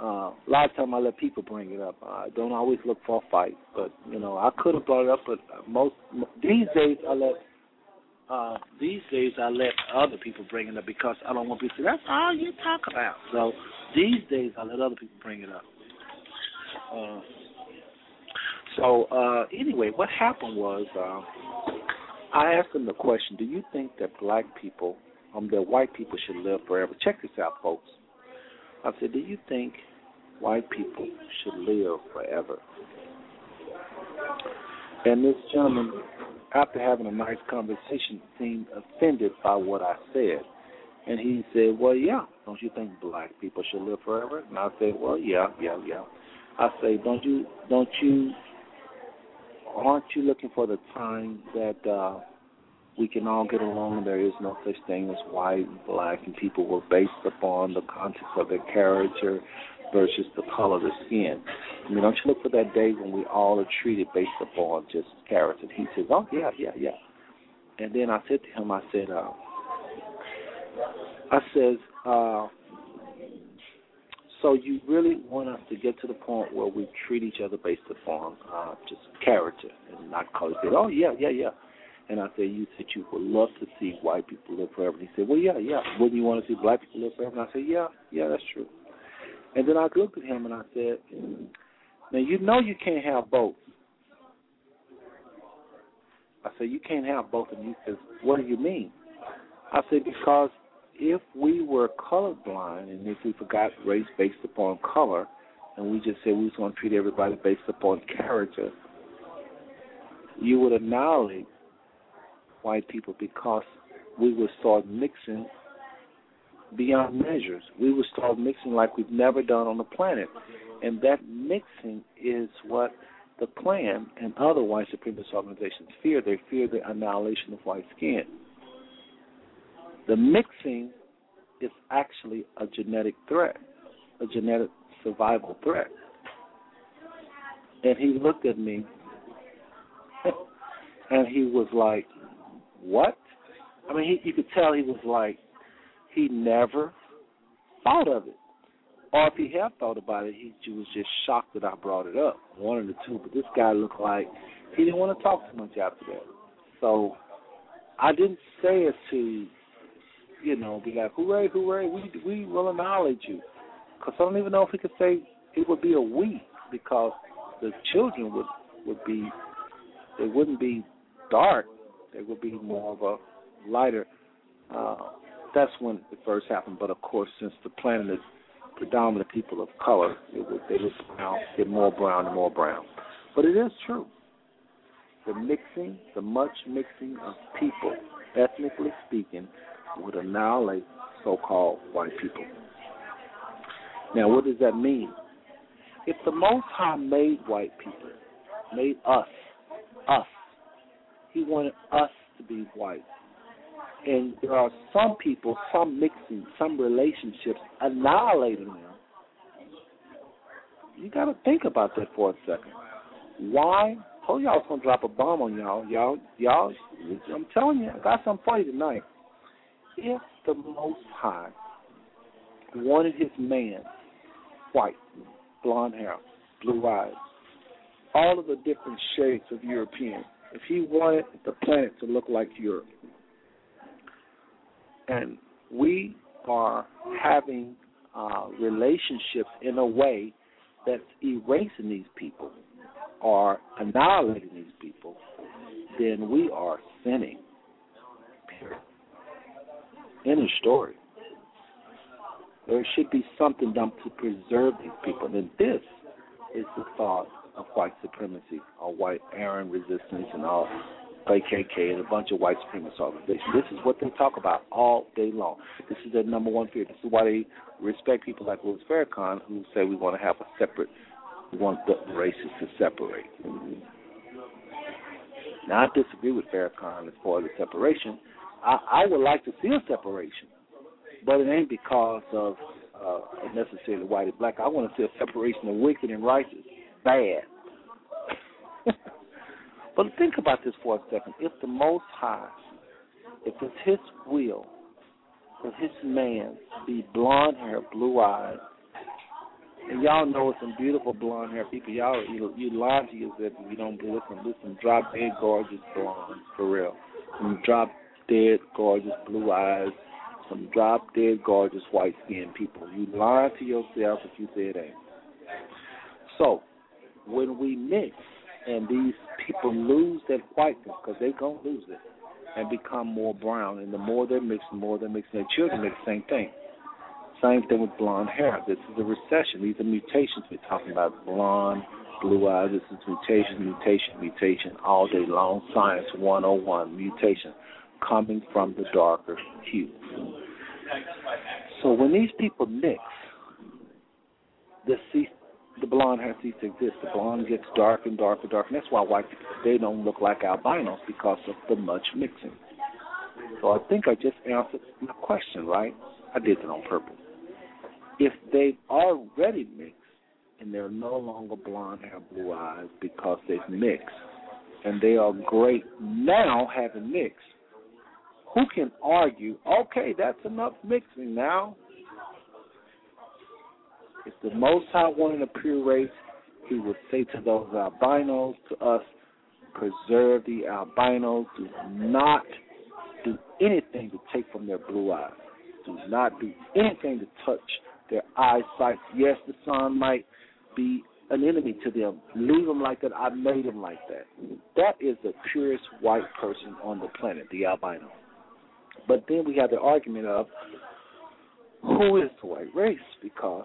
Uh, a lot of time I let people bring it up. I don't always look for a fight, but you know I could have brought it up, but most these days I let uh, these days I let other people bring it up because I don't want people to say that's all you talk about. So these days I let other people bring it up. Uh, so uh, anyway, what happened was uh, I asked them the question: Do you think that black people, um, that white people should live forever? Check this out, folks. I said, Do you think white people should live forever? And this gentleman, after having a nice conversation, seemed offended by what I said. And he said, Well, yeah, don't you think black people should live forever? And I said, Well, yeah, yeah, yeah. I say, Don't you don't you aren't you looking for the time that uh we can all get along there is no such thing as white and black and people were based upon the context of their character versus the color of their skin. I mean, don't you look for that day when we all are treated based upon just character? And he says, Oh yeah, yeah, yeah. And then I said to him, I said, uh I says, uh so you really want us to get to the point where we treat each other based upon uh, just character and not color? He said, "Oh yeah, yeah, yeah." And I said, "You said you would love to see white people live forever." And he said, "Well, yeah, yeah. Wouldn't you want to see black people live forever?" And I said, "Yeah, yeah, that's true." And then I looked at him and I said, "Now you know you can't have both." I said, "You can't have both." And he says, "What do you mean?" I said, "Because if we were colorblind and if we forgot race based upon color and we just said we was going to treat everybody based upon character, you would annihilate white people because we would start mixing beyond measures. We would start mixing like we've never done on the planet. And that mixing is what the Klan and other white supremacist organizations fear. They fear the annihilation of white skin. The mixing is actually a genetic threat, a genetic survival threat. And he looked at me [LAUGHS] and he was like, What? I mean, he, you could tell he was like, he never thought of it. Or if he had thought about it, he, he was just shocked that I brought it up. One of the two. But this guy looked like he didn't want to talk too much after that. So I didn't say it to you know, be like, hooray, hooray, we we will acknowledge you. Because I don't even know if we could say it would be a we, because the children would would be, they wouldn't be dark, they would be more of a lighter. Uh, that's when it first happened. But of course, since the planet is predominant people of color, it would they would brown, get more brown and more brown. But it is true. The mixing, the much mixing of people, ethnically speaking, would annihilate so-called white people. Now, what does that mean? If the Most High made white people, made us, us, He wanted us to be white. And there are some people, some mixing, some relationships annihilating them. You got to think about that for a second. Why? Told y'all I gonna drop a bomb on y'all. Y'all, y'all. I'm telling you, I got something for you tonight if the Most High wanted his man white, blonde hair, blue eyes, all of the different shades of European, if he wanted the planet to look like Europe, and we are having uh, relationships in a way that's erasing these people or annihilating these people, then we are sinning. End of story. There should be something done to preserve these people. And this is the thought of white supremacy or white Aryan resistance and all KKK and a bunch of white supremacist organizations. This is what they talk about all day long. This is their number one fear. This is why they respect people like Louis Farrakhan who say we want to have a separate, we want the races to separate. Now, I disagree with Farrakhan as far as the separation I, I would like to see a separation, but it ain't because of uh, necessarily white and black. I want to see a separation of wicked and righteous, bad. [LAUGHS] but think about this for a second. If the Most High, if it's His will, for His man be blonde hair, blue eyes, and y'all know some beautiful blonde hair people. Y'all, you, you lie to yourself if you don't believe them. Listen, drop dead gorgeous blonde for real. And drop dead gorgeous blue eyes, some drop dead gorgeous white skinned people. You lie to yourself if you say it ain't. So, when we mix and these people lose that whiteness, because they're going to lose it, and become more brown, and the more they're mix, the more they're mix, their children mix the same thing. Same thing with blonde hair. This is a recession. These are mutations we're talking about. Blonde, blue eyes. This is mutation, mutation, mutation all day long. Science 101, mutation coming from the darker hue. So when these people mix, the the blonde hair ceases to exist. The blonde gets darker and darker and darker. And that's why white people they don't look like albinos because of the much mixing. So I think I just answered my question, right? I did it on purpose. If they've already mixed and they're no longer blonde hair, blue eyes because they've mixed, and they are great now having mixed, who can argue, okay, that's enough mixing now? If the Most High wanted a pure race, he would say to those albinos, to us, preserve the albinos. Do not do anything to take from their blue eyes. Do not do anything to touch their eyesight. Yes, the sun might be an enemy to them. Leave them like that. I made them like that. That is the purest white person on the planet, the albino. But then we have the argument of who is the white race because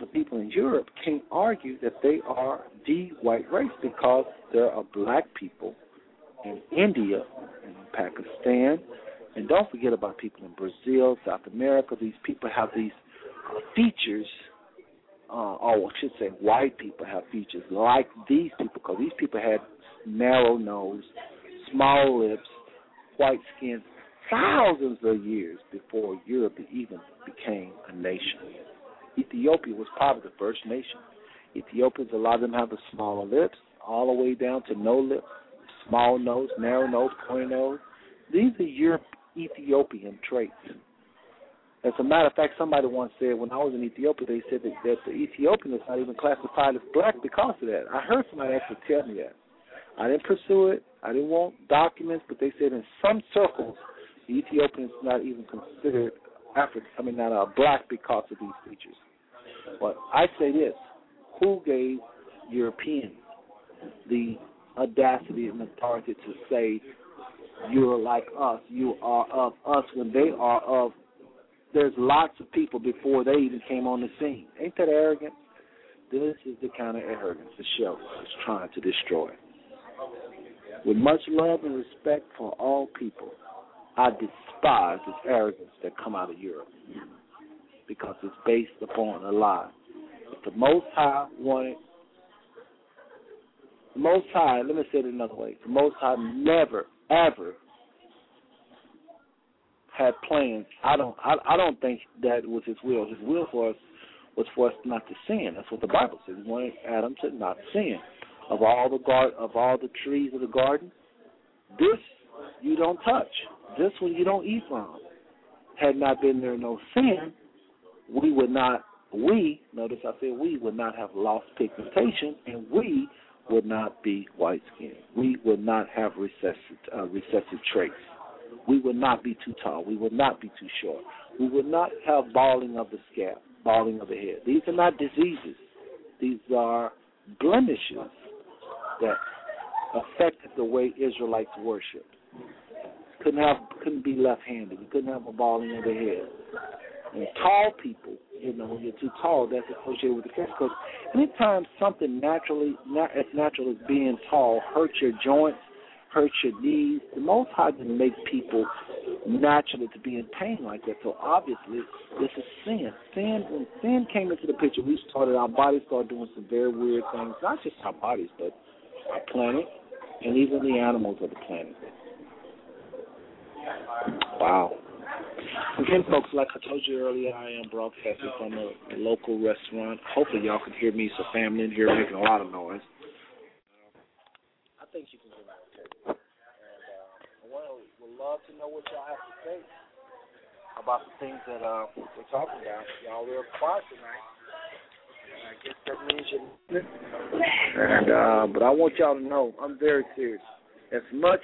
the people in Europe can't argue that they are the white race because there are black people in India and Pakistan. And don't forget about people in Brazil, South America. These people have these features, uh, or I should say, white people have features like these people because these people had narrow nose, small lips, white skin, thousands of years before Europe even became a nation. Ethiopia was probably the first nation. Ethiopians, a lot of them have the smaller lips, all the way down to no lips, small nose, narrow nose, pointy nose. These are Europe, Ethiopian traits. As a matter of fact, somebody once said when I was in Ethiopia, they said that, that the Ethiopian is not even classified as black because of that. I heard somebody actually tell me that. I didn't pursue it. I didn't want documents, but they said in some circles, the Ethiopian is not even considered African. I mean, not uh, black because of these features. But I say this: Who gave Europeans the audacity and authority to say you're like us, you are of us, when they are of? There's lots of people before they even came on the scene. Ain't that arrogant? This is the kind of arrogance the show is trying to destroy. With much love and respect for all people, I despise this arrogance that come out of Europe because it's based upon a lie. If the Most High wanted, the Most High, let me say it another way, the Most High never, ever had plans. I don't, I, I don't think that was His will. His will for us was for us not to sin. That's what the Bible says. He wanted Adam to not sin. Of all the gar- of all the trees of the garden, this you don't touch. This one you don't eat from. Had not been there no sin, we would not, we, notice I said we, would not have lost pigmentation, and we would not be white skinned. We would not have recessive, uh, recessive traits. We would not be too tall. We would not be too short. We would not have balding of the scalp, balding of the head. These are not diseases. These are blemishes that affected the way Israelites worship. Couldn't have couldn't be left handed. We couldn't have a balding of the head. And tall people, you know, when you're too tall, that's associated with the cancer. Because anytime something naturally, not as natural as being tall, hurts your joints, hurts your knees, the Most High didn't make people naturally to be in pain like that. So obviously, this is sin. Sin, when sin came into the picture, we started, our bodies started doing some very weird things. Not just our bodies, but our planet, and even the animals of the planet. Wow. Again, folks, like I told you earlier, I am broadcasting from a, a local restaurant. Hopefully, y'all can hear me. So, family in here making a lot of noise. I think you can hear me okay. And uh, I would love to know what y'all have to say about the things that uh, we're talking about. Y'all real quiet tonight. And I guess that means you. And uh, but I want y'all to know I'm very serious. As much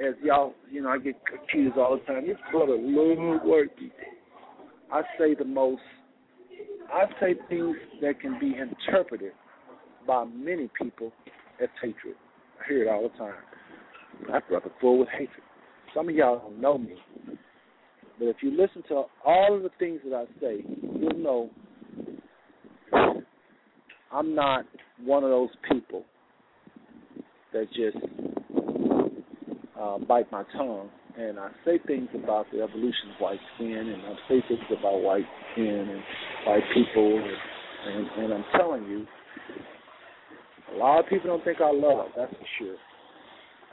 as y'all, you know, I get accused all the time. This brother love people. I say the most. I say things that can be interpreted by many people as hatred. I hear it all the time. That brother full with hatred. Some of y'all don't know me, but if you listen to all of the things that I say, you'll know I'm not one of those people that just uh, bite my tongue and I say things about the evolution of white skin and I say things about white skin and white people and, and, and I'm telling you, a lot of people don't think I love, that's for sure.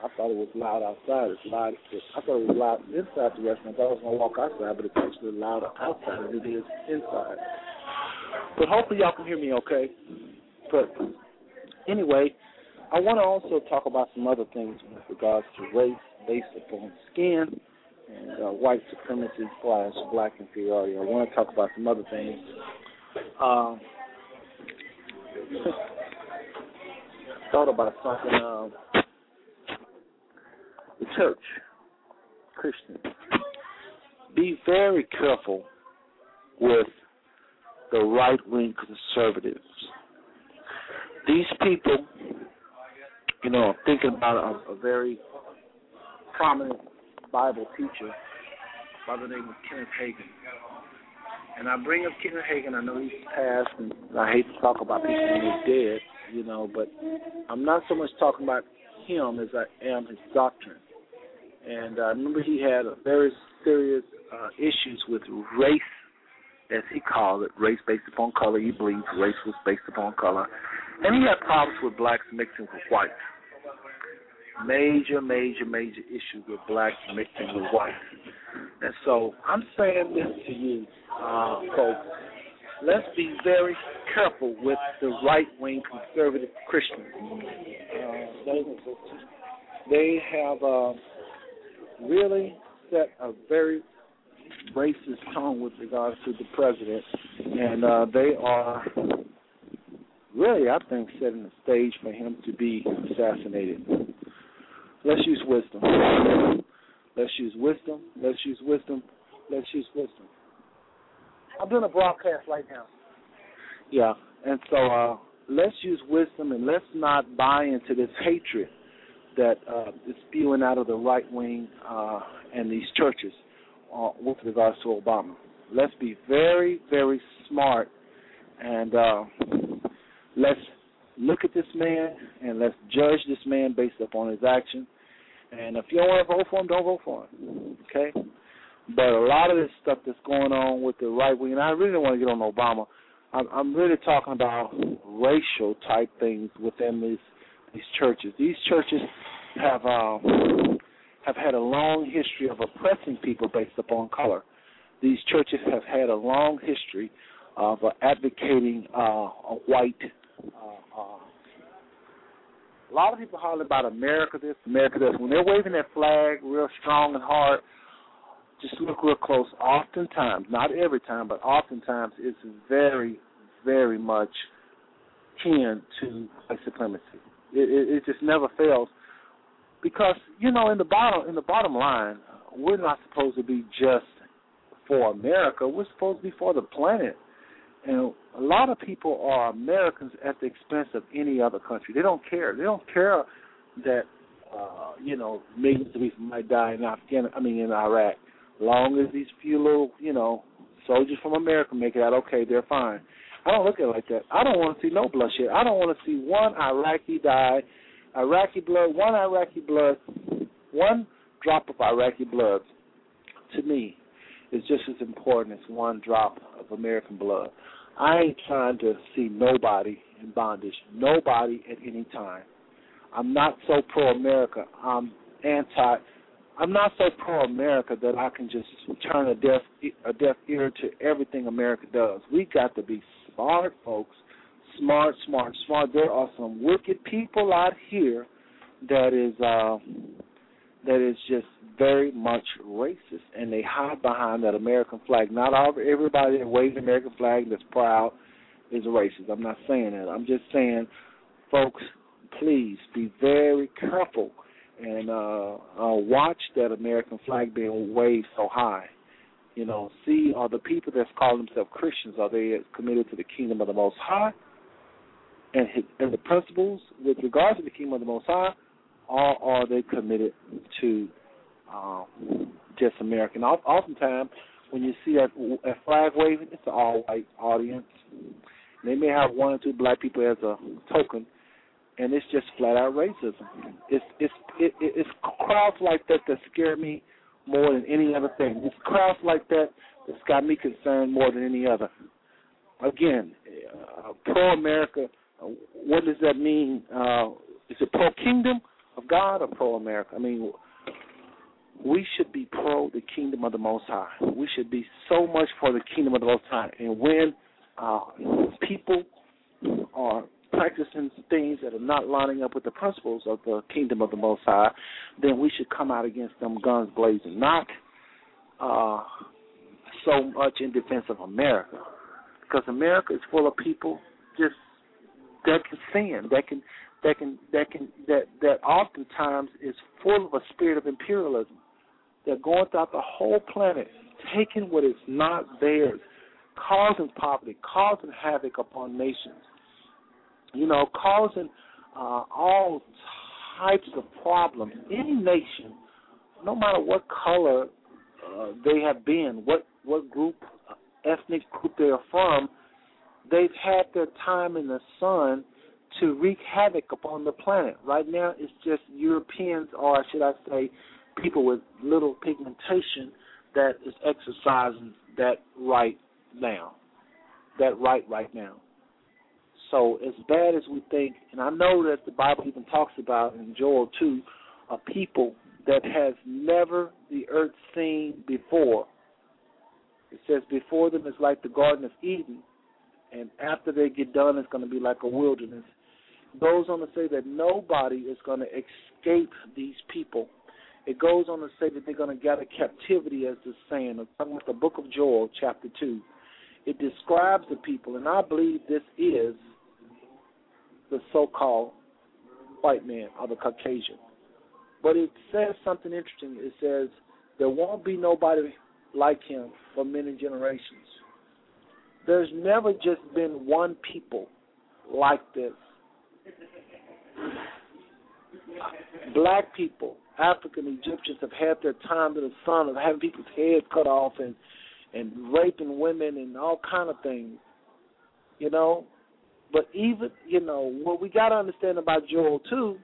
I thought it was loud outside. It's loud. I thought it was loud inside the restaurant. I thought I was gonna walk outside, but it's actually louder outside than it is inside. But hopefully y'all can hear me okay. But anyway, I want to also talk about some other things with regards to race based upon skin and uh, white supremacy slash black inferiority. I want to talk about some other things. Um, [LAUGHS] thought about something. Um, the church, Christians, be very careful with the right wing conservatives. These people, you know, I'm thinking about a, a very prominent Bible teacher by the name of Kenneth Hagin. And I bring up Kenneth Hagin. I know he's passed, and I hate to talk about people when he's dead, you know, but I'm not so much talking about him as I am his doctrine. And I remember he had a very serious uh, issues with race, as he called it, race based upon color. He believed race was based upon color. And he had problems with blacks mixing with whites. Major, major, major issues with blacks mixing with whites. And so I'm saying this to you, uh, folks. Let's be very careful with the right wing conservative Christians. Uh, they have. Uh, really set a very racist tone with regards to the president, and uh, they are really, I think, setting the stage for him to be assassinated. Let's use wisdom. Let's use wisdom. Let's use wisdom. Let's use wisdom. I'm doing a broadcast right now. Yeah, and so uh, let's use wisdom and let's not buy into this hatred that uh, is spewing out of the right wing uh, and these churches uh, with regards to Obama. Let's be very, very smart and uh, let's look at this man and let's judge this man based upon his action. And if you don't want to vote for him, don't vote for him. Okay? But a lot of this stuff that's going on with the right wing, and I really don't want to get on Obama. I'm, I'm really talking about racial type things within these these churches. These churches have uh, have had a long history of oppressing people based upon color. These churches have had a long history of uh, advocating uh, a white. Uh, uh, a lot of people holler about America this, America this. When they're waving that flag real strong and hard, just look real close. Oftentimes, not every time, but oftentimes, it's very, very much kin to white supremacy. It, it, it just never fails because you know in the bottom in the bottom line, we're not supposed to be just for America. We're supposed to be for the planet. And a lot of people are Americans at the expense of any other country. They don't care. They don't care that uh, you know millions of people might die in Afghanistan. I mean in Iraq. Long as these few little you know soldiers from America make it out okay, they're fine. I don't look at it like that. I don't want to see no bloodshed. I don't want to see one Iraqi die. Iraqi blood, one Iraqi blood, one drop of Iraqi blood, to me, is just as important as one drop of American blood. I ain't trying to see nobody in bondage, nobody at any time. I'm not so pro America. I'm anti. I'm not so pro America that I can just turn a deaf a deaf ear to everything America does. We got to be smart folks, smart, smart, smart. There are some wicked people out here that is uh, that is just very much racist, and they hide behind that American flag. Not all everybody that waves the American flag that's proud is racist. I'm not saying that. I'm just saying, folks, please be very careful and uh, uh, watch that American flag being waved so high. You know, see are the people that's call themselves Christians are they committed to the kingdom of the Most High and his, and the principles with regards to the kingdom of the Most High, or are they committed to um, just American? Oftentimes, when you see a, flag waving, it's an all-white audience. They may have one or two black people as a token, and it's just flat out racism. It's it's it, it's crowds like that that scare me more than any other thing. It's crowds like that that's got me concerned more than any other. Again, uh, pro America. Uh, what does that mean? Uh, is it pro kingdom of God or pro America? I mean, we should be pro the kingdom of the Most High. We should be so much for the kingdom of the Most High. And when uh, people are practicing things that are not lining up with the principles of the kingdom of the Most High, then we should come out against them guns blazing, not uh, so much in defense of America, because America is full of people just that can sin, that can that can that can that that oftentimes is full of a spirit of imperialism. They're going throughout the whole planet, taking what is not theirs, causing poverty, causing havoc upon nations you know, causing uh, all types of problems. Any nation, no matter what color uh, they have been, what what group, uh, ethnic group they are from, they've had their time in the sun to wreak havoc upon the planet. Right now, it's just Europeans, or should I say, people with little pigmentation that is exercising that right now. That right right now. So as bad as we think, and I know that the Bible even talks about in Joel 2, a people that has never the earth seen before. It says before them is like the Garden of Eden, and after they get done, it's going to be like a wilderness. Goes on to say that nobody is going to escape these people. It goes on to say that they're going to gather captivity, as the saying. I'm talking about the book of Joel, chapter 2. It describes the people, and I believe this is the so-called white man or the Caucasian. But it says something interesting. It says there won't be nobody like him for many generations. There's never just been one people like this. Black people, African Egyptians have had their time in the sun of having people's heads cut off and and raping women and all kind of things. You know, but even you know what we got to understand about Joel too,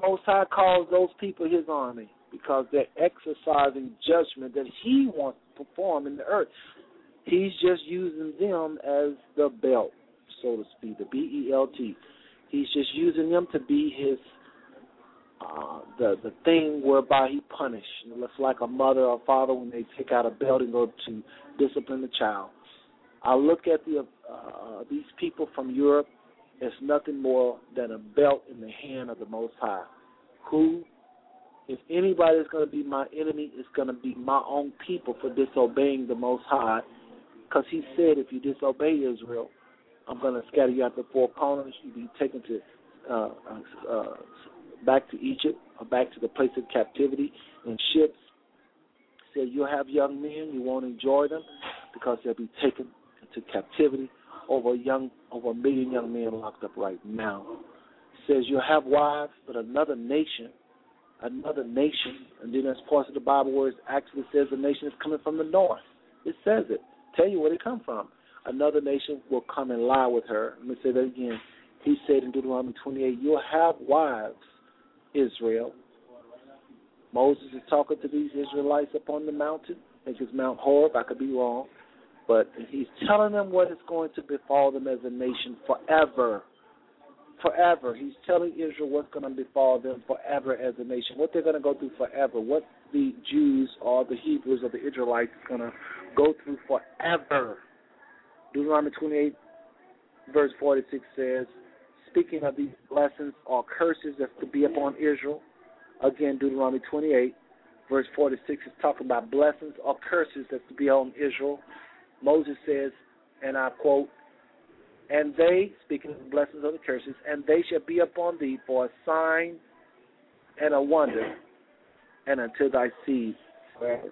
Most High calls those people His army because they're exercising judgment that He wants to perform in the earth. He's just using them as the belt, so to speak, the B E L T. He's just using them to be His uh, the the thing whereby He punished. It's like a mother or father when they take out a belt and go to discipline the child. I look at the uh, these people from Europe as nothing more than a belt in the hand of the Most High, who, if anybody is going to be my enemy, is going to be my own people for disobeying the Most High, because He said, if you disobey Israel, I'm going to scatter you out the four corners. You'll be taken to uh, uh, back to Egypt or back to the place of captivity in ships. Said you'll have young men, you won't enjoy them because they'll be taken into captivity. Over a young, over a million young men locked up right now. Says you'll have wives, but another nation, another nation, and then there's parts of the Bible where it actually says the nation is coming from the north. It says it. Tell you where they come from. Another nation will come and lie with her. Let me say that again. He said in Deuteronomy 28, "You'll have wives, Israel." Moses is talking to these Israelites up on the mountain. I think it's Mount Horeb. I could be wrong. But he's telling them what is going to befall them as a nation forever. Forever. He's telling Israel what's going to befall them forever as a nation, what they're going to go through forever, what the Jews or the Hebrews or the Israelites going to go through forever. Deuteronomy 28, verse 46 says, speaking of these blessings or curses that's to be upon Israel, again, Deuteronomy 28, verse 46 is talking about blessings or curses that's to be on Israel. Moses says, and I quote, and they, speaking of the blessings or the curses, and they shall be upon thee for a sign and a wonder, and unto thy seed forever.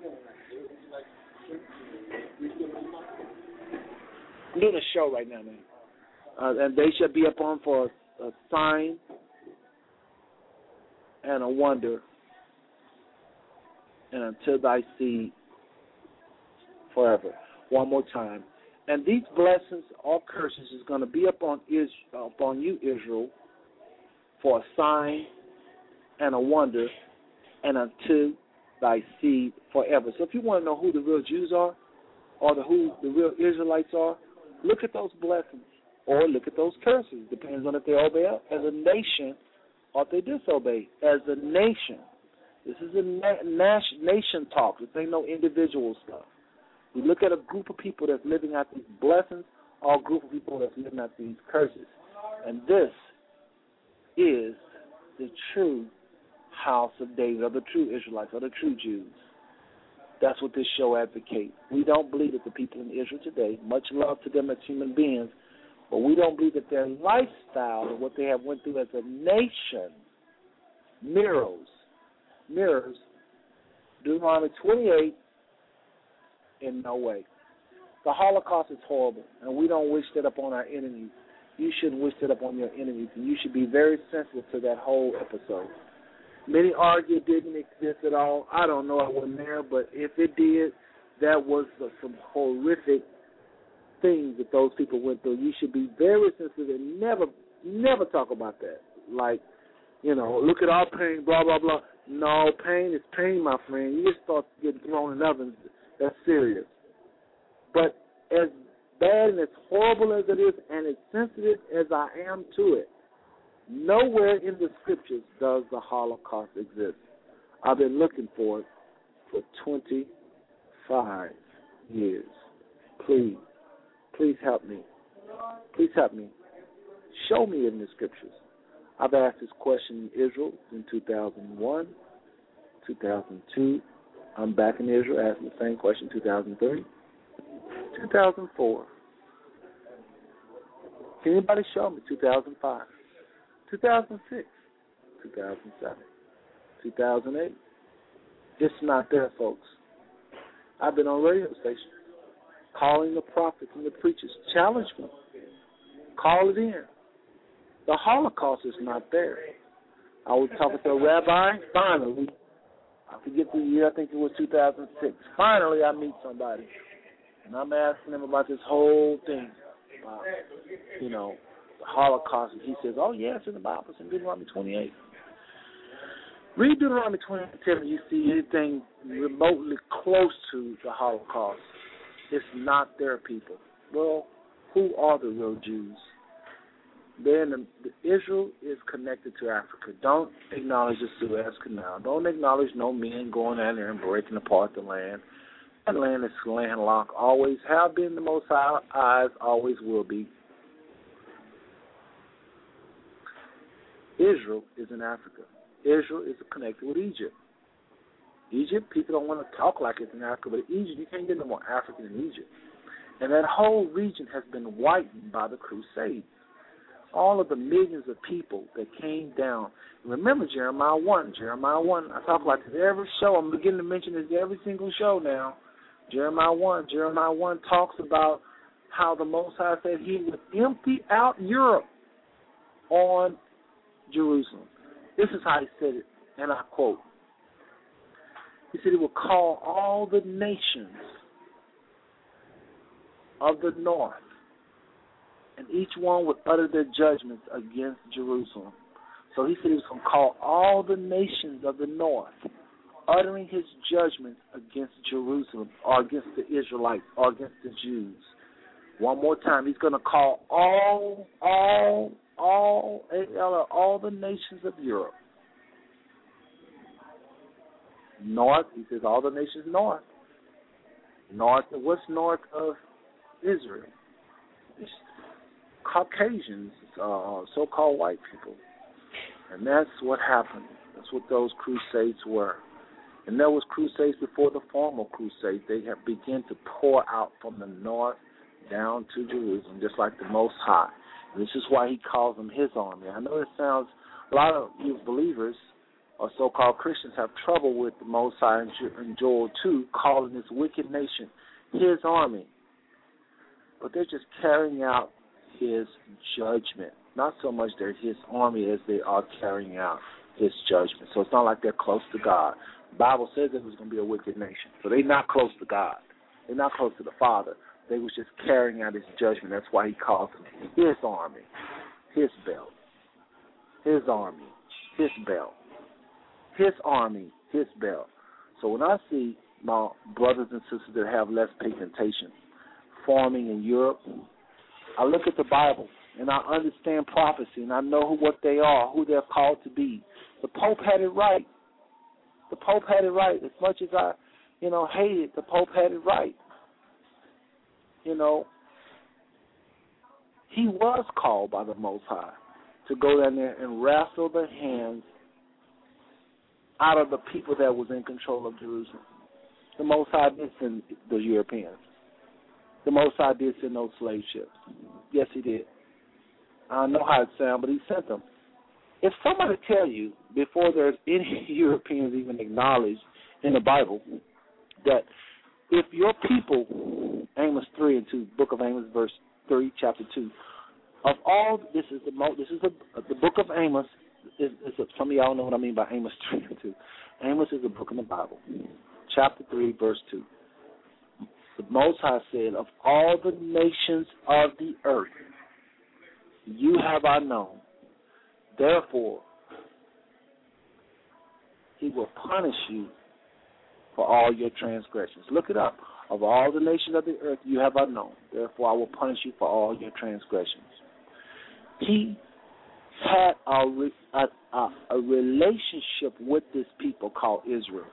I'm doing a show right now, man. Uh, and they shall be upon for a, a sign and a wonder, and until thy seed forever. One more time. And these blessings or curses is going to be upon Is upon you, Israel, for a sign and a wonder, and unto thy seed forever. So if you want to know who the real Jews are, or the who the real Israelites are, look at those blessings or look at those curses. Depends on if they obey as a nation or if they disobey as a nation. This is a na- nation talk. This ain't no individual stuff. We look at a group of people that's living out these blessings, or a group of people that's living out these curses. And this is the true house of David, or the true Israelites, or the true Jews. That's what this show advocates. We don't believe that the people in Israel today, much love to them as human beings, but we don't believe that their lifestyle and what they have went through as a nation mirrors mirrors Deuteronomy 28 in no way. The Holocaust is horrible, and we don't wish that upon our enemies. You shouldn't wish that upon your enemies, and you should be very sensitive to that whole episode. Many argue it didn't exist at all. I don't know. I wasn't there, but if it did, that was some horrific things that those people went through. You should be very sensitive and never, never talk about that. Like, you know, look at our pain, blah blah blah. No, pain is pain, my friend. You just start getting thrown in ovens. That's serious. But as bad and as horrible as it is, and as sensitive as I am to it, nowhere in the scriptures does the Holocaust exist. I've been looking for it for 25 years. Please, please help me. Please help me. Show me in the scriptures. I've asked this question in Israel in 2001, 2002. I'm back in Israel asking the same question 2003, 2004. Can anybody show me 2005, 2006, 2007, 2008? It's not there, folks. I've been on radio stations calling the prophets and the preachers. Challenge me. Call it in. The Holocaust is not there. I was talking to a rabbi. Finally, I forget the year. I think it was 2006. Finally, I meet somebody, and I'm asking him about this whole thing, about, you know, Holocaust. And he says, "Oh yes, in the Bible, it's in Deuteronomy 28." Read Deuteronomy 27. You see anything remotely close to the Holocaust? It's not their people. Well, who are the real Jews? then the, the Israel is connected to Africa. Don't acknowledge the Suez Canal. Don't acknowledge no men going out there and breaking apart the land. That land is landlocked. Always have been the most high eyes. Always will be. Israel is in Africa. Israel is connected with Egypt. Egypt, people don't want to talk like it's in Africa, but Egypt, you can't get no more African than Egypt. And that whole region has been whitened by the Crusades all of the millions of people that came down. Remember Jeremiah 1. Jeremiah 1, I talk about this every show. I'm beginning to mention this every single show now. Jeremiah 1. Jeremiah 1 talks about how the Most High said he would empty out Europe on Jerusalem. This is how he said it, and I quote. He said he will call all the nations of the north and each one would utter their judgments against Jerusalem. So he said he was going to call all the nations of the north, uttering his judgments against Jerusalem, or against the Israelites, or against the Jews. One more time, he's going to call all, all, all, all the nations of Europe. North, he says all the nations north. North, what's north of Israel? It's Caucasians, uh, so-called white people, and that's what happened. That's what those crusades were. And there was crusades before the formal crusade. They have begun to pour out from the north down to Jerusalem, just like the Most High. And this is why he calls them his army. I know it sounds a lot of you believers or so-called Christians have trouble with the High in Joel 2, calling this wicked nation His army. But they're just carrying out His judgment. Not so much they're His army as they are carrying out His judgment. So it's not like they're close to God. The Bible says it was going to be a wicked nation. So they're not close to God. They're not close to the Father. They was just carrying out His judgment. That's why He calls them His army, His belt, His army, His belt his army, his belt. So when I see my brothers and sisters that have less pigmentation forming in Europe, I look at the Bible and I understand prophecy and I know who, what they are, who they're called to be. The Pope had it right. The Pope had it right. As much as I, you know, hate it, the Pope had it right. You know, he was called by the Most High to go down there and wrestle the hands out of the people that was in control of Jerusalem. The Most High did send the Europeans. The Most High did send those slave ships. Yes, He did. I don't know how it sounds, but He sent them. If somebody tell you before there's any [LAUGHS] Europeans even acknowledged in the Bible that if your people, Amos three and two, Book of Amos, verse three, chapter two, of all this is the mo- this is the the Book of Amos is, is a, some of y'all know what I mean by Amos [LAUGHS] three and two. Amos is a book in the Bible, chapter three, verse two. The Most High said, "Of all the nations of the earth, you have I known. Therefore, He will punish you for all your transgressions." Look it up. Of all the nations of the earth, you have I known. Therefore, I will punish you for all your transgressions. He had a, a, a, a relationship with this people called Israel.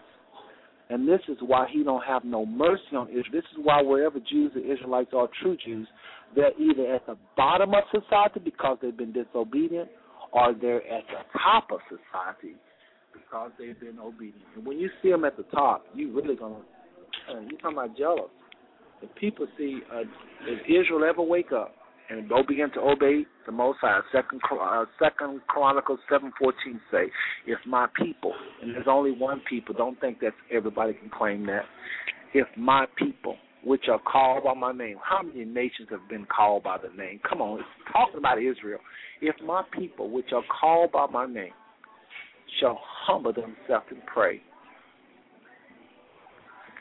And this is why he don't have no mercy on Israel. This is why wherever Jews and Israelites are true Jews, they're either at the bottom of society because they've been disobedient, or they're at the top of society because they've been obedient. And when you see them at the top, you really gonna uh, you talking about jealous. If people see, uh, if Israel ever wake up and go begin to obey the Most High. Second, uh, Second Chronicles seven fourteen say, "If my people," and there's only one people. Don't think that everybody can claim that. If my people, which are called by my name, how many nations have been called by the name? Come on, it's talking about Israel. If my people, which are called by my name, shall humble themselves and pray,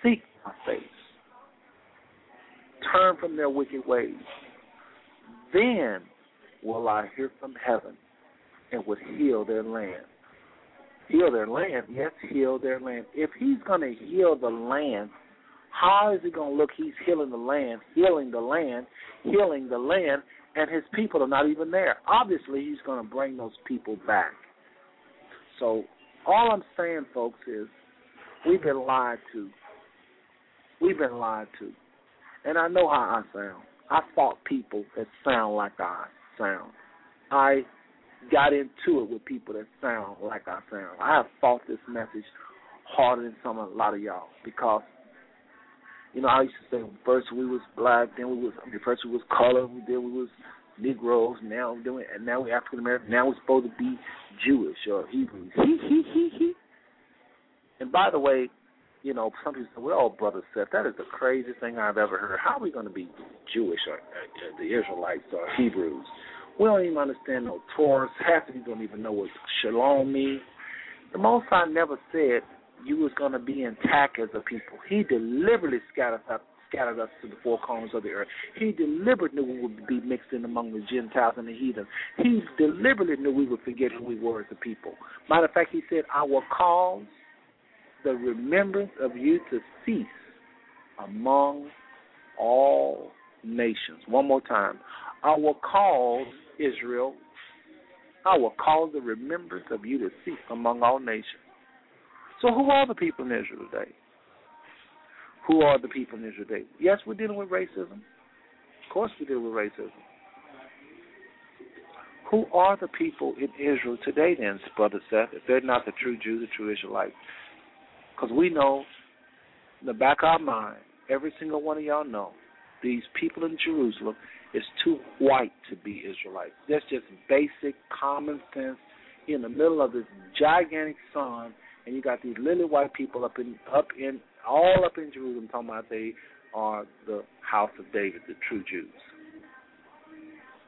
seek my face, turn from their wicked ways then will I hear from heaven and would heal their land. Heal their land? Yes, heal their land. If he's going to heal the land, how is he going to look? He's healing the land, healing the land, healing the land, and his people are not even there. Obviously, he's going to bring those people back. So, all I'm saying, folks, is we've been lied to. We've been lied to. And I know how I sound. I fought people that sound like I sound. I got into it with people that sound like I sound. I have fought this message harder than some a lot of y'all because you know I used to say first we was black, then we was I mean, first we was colored, then we was Negroes, now we're doing and now we're African American, now we're supposed to be Jewish or Hebrews. He he he he. And by the way, you know, some people say, well, Brother Seth, that is the craziest thing I've ever heard. How are we going to be Jewish or uh, the Israelites or Hebrews? We don't even understand no Torah. Half of you don't even know what shalom means. The Most High never said you was going to be intact as a people. He deliberately scattered us, scattered us to the four corners of the earth. He deliberately knew we would be mixed in among the Gentiles and the heathen. He deliberately knew we would forget who we were as a people. Matter of fact, he said, I will cause the remembrance of you to cease among all nations. One more time. I will cause Israel, I will cause the remembrance of you to cease among all nations. So, who are the people in Israel today? Who are the people in Israel today? Yes, we're dealing with racism. Of course, we're dealing with racism. Who are the people in Israel today, then, Brother Seth, if they're not the true Jews, the true Israelites? Because we know, in the back of our mind, every single one of y'all know, these people in Jerusalem is too white to be Israelites. That's just basic common sense in the middle of this gigantic sun, and you got these lily white people up in up in all up in Jerusalem talking about they are the house of David, the true Jews.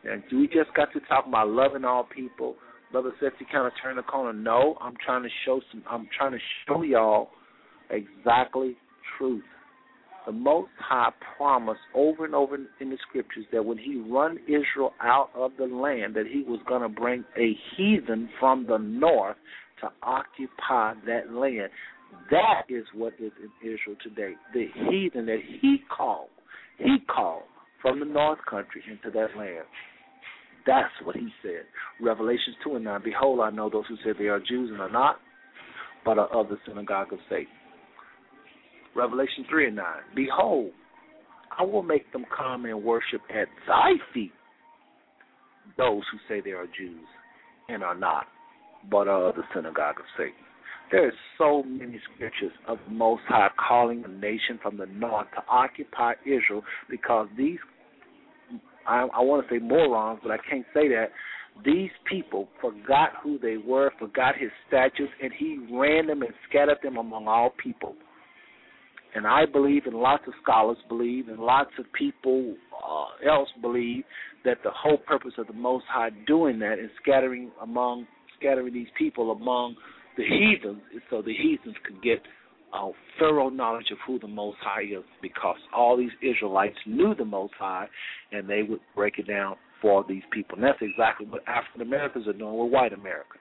And we just got to talk about loving all people. Brother says he kind of turned the corner. No, I'm trying to show some. I'm trying to show y'all exactly truth. The Most High promised over and over in the scriptures that when He run Israel out of the land, that He was going to bring a heathen from the north to occupy that land. That is what is in Israel today. The heathen that He called, He called from the north country into that land. That's what He said. Revelations 2 and 9 Behold, I know those who say they are Jews and are not, but are of the synagogue of Satan. Revelation 3 and 9. Behold, I will make them come and worship at thy feet those who say they are Jews and are not, but are of the synagogue of Satan. There are so many scriptures of Most High calling a nation from the north to occupy Israel because these, I, I want to say morons, but I can't say that. These people forgot who they were, forgot his statutes, and he ran them and scattered them among all people. And I believe, and lots of scholars believe, and lots of people uh, else believe that the whole purpose of the Most High doing that is scattering among scattering these people among the heathens, so the heathens could get a thorough knowledge of who the Most High is, because all these Israelites knew the Most High, and they would break it down for these people. And that's exactly what African Americans are doing with white America.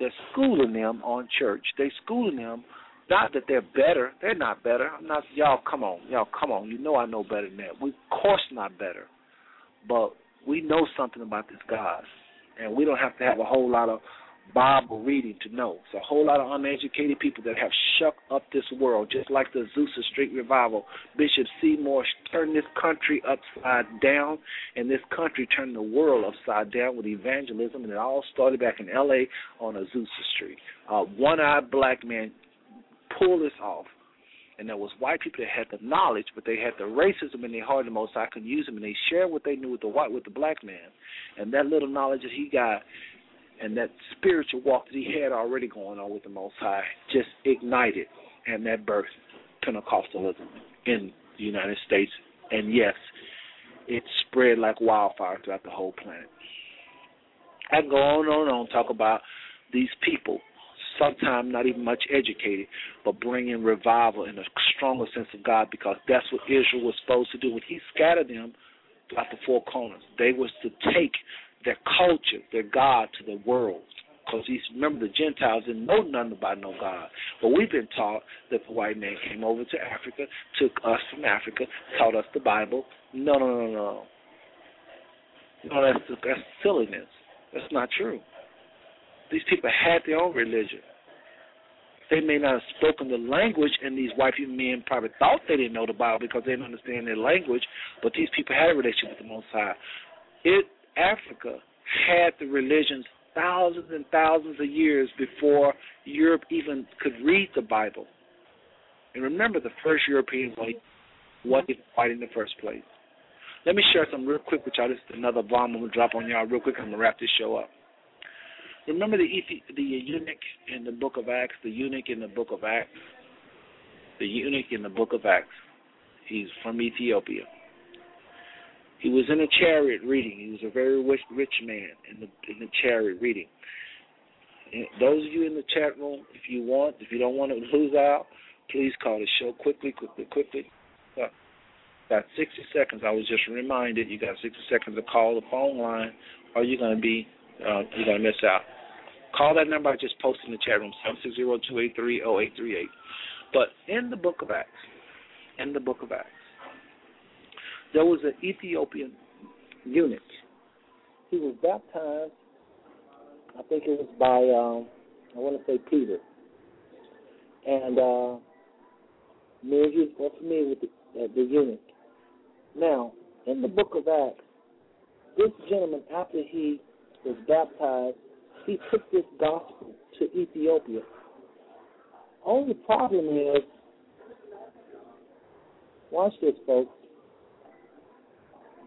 They're schooling them on church. They're schooling them not that they're better. They're not better. I'm not. Y'all, come on. Y'all, come on. You know I know better than that. We, of course, not better. But we know something about this God, and we don't have to have a whole lot of Bible reading to know. It's a whole lot of uneducated people that have shook up this world, just like the Azusa Street revival. Bishop Seymour turned this country upside down, and this country turned the world upside down with evangelism, and it all started back in L.A. on Azusa Street. Uh, one-eyed black man pull this off. And there was white people that had the knowledge, but they had the racism in their heart. The Most I could use them, and they shared what they knew with the white, with the black man, and that little knowledge that he got, and that spiritual walk that he had already going on with the Most High, just ignited, and that birthed Pentecostalism in the United States. And yes, it spread like wildfire throughout the whole planet. I can go on and on and on talk about these people sometimes not even much educated, but bringing revival and a stronger sense of God because that's what Israel was supposed to do. When He scattered them throughout the four corners, they was to take their culture, their God, to the world. Because he's remember the Gentiles didn't know nothing about no God, but we've been taught that the white man came over to Africa, took us from Africa, taught us the Bible. No, no, no, no. No, that's that's silliness. That's not true. These people had their own religion. They may not have spoken the language, and these white men probably thought they didn't know the Bible because they didn't understand their language. But these people had a relationship with the Most High. It Africa had the religions thousands and thousands of years before Europe even could read the Bible. And remember, the first European white wasn't white in the first place. Let me share some real quick with y'all. This is another bomb I'm gonna drop on y'all real quick. I'm gonna wrap this show up. Remember the the eunuch in the book of Acts, the eunuch in the book of Acts, the eunuch in the book of Acts. He's from Ethiopia. He was in a chariot reading. He was a very rich, rich man in the in the chariot reading. And those of you in the chat room, if you want, if you don't want to lose out, please call the show quickly, quickly, quickly. Got 60 seconds. I was just reminded you got 60 seconds to call the phone line, or you're going to be uh, you're to miss out. Call that number I just posted in the chat room, 760-283-0838. But in the book of Acts, in the book of Acts, there was an Ethiopian eunuch. He was baptized, I think it was by, um, I want to say Peter. And uh, many of you are familiar with the, uh, the eunuch. Now, in the book of Acts, this gentleman, after he was baptized, he took this gospel to Ethiopia. Only problem is, watch this, folks.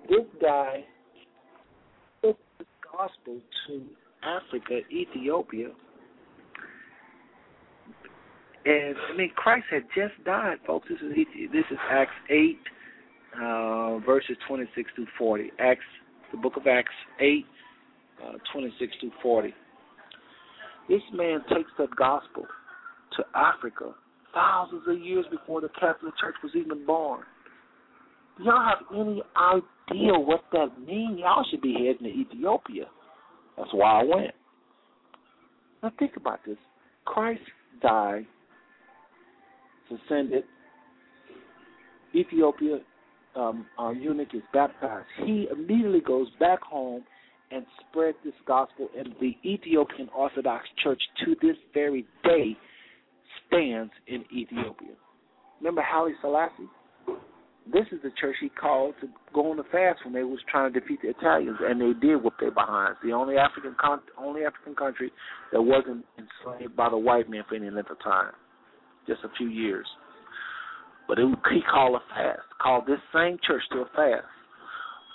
This guy took the gospel to Africa, Ethiopia. And I mean, Christ had just died, folks. This is this is Acts eight, uh, verses twenty six through forty. Acts, the book of Acts eight, uh, twenty six through forty. This man takes the gospel to Africa thousands of years before the Catholic Church was even born. Do y'all have any idea what that means? Y'all should be heading to Ethiopia. That's why I went. Now think about this. Christ died, ascended. Ethiopia, um, our eunuch is baptized. He immediately goes back home and spread this gospel, and the Ethiopian Orthodox Church to this very day stands in Ethiopia. Remember Haile Selassie? This is the church he called to go on the fast when they was trying to defeat the Italians, and they did whoop their behinds. The only African con- only African country that wasn't enslaved by the white man for any length of time, just a few years. But it, he called a fast, called this same church to a fast.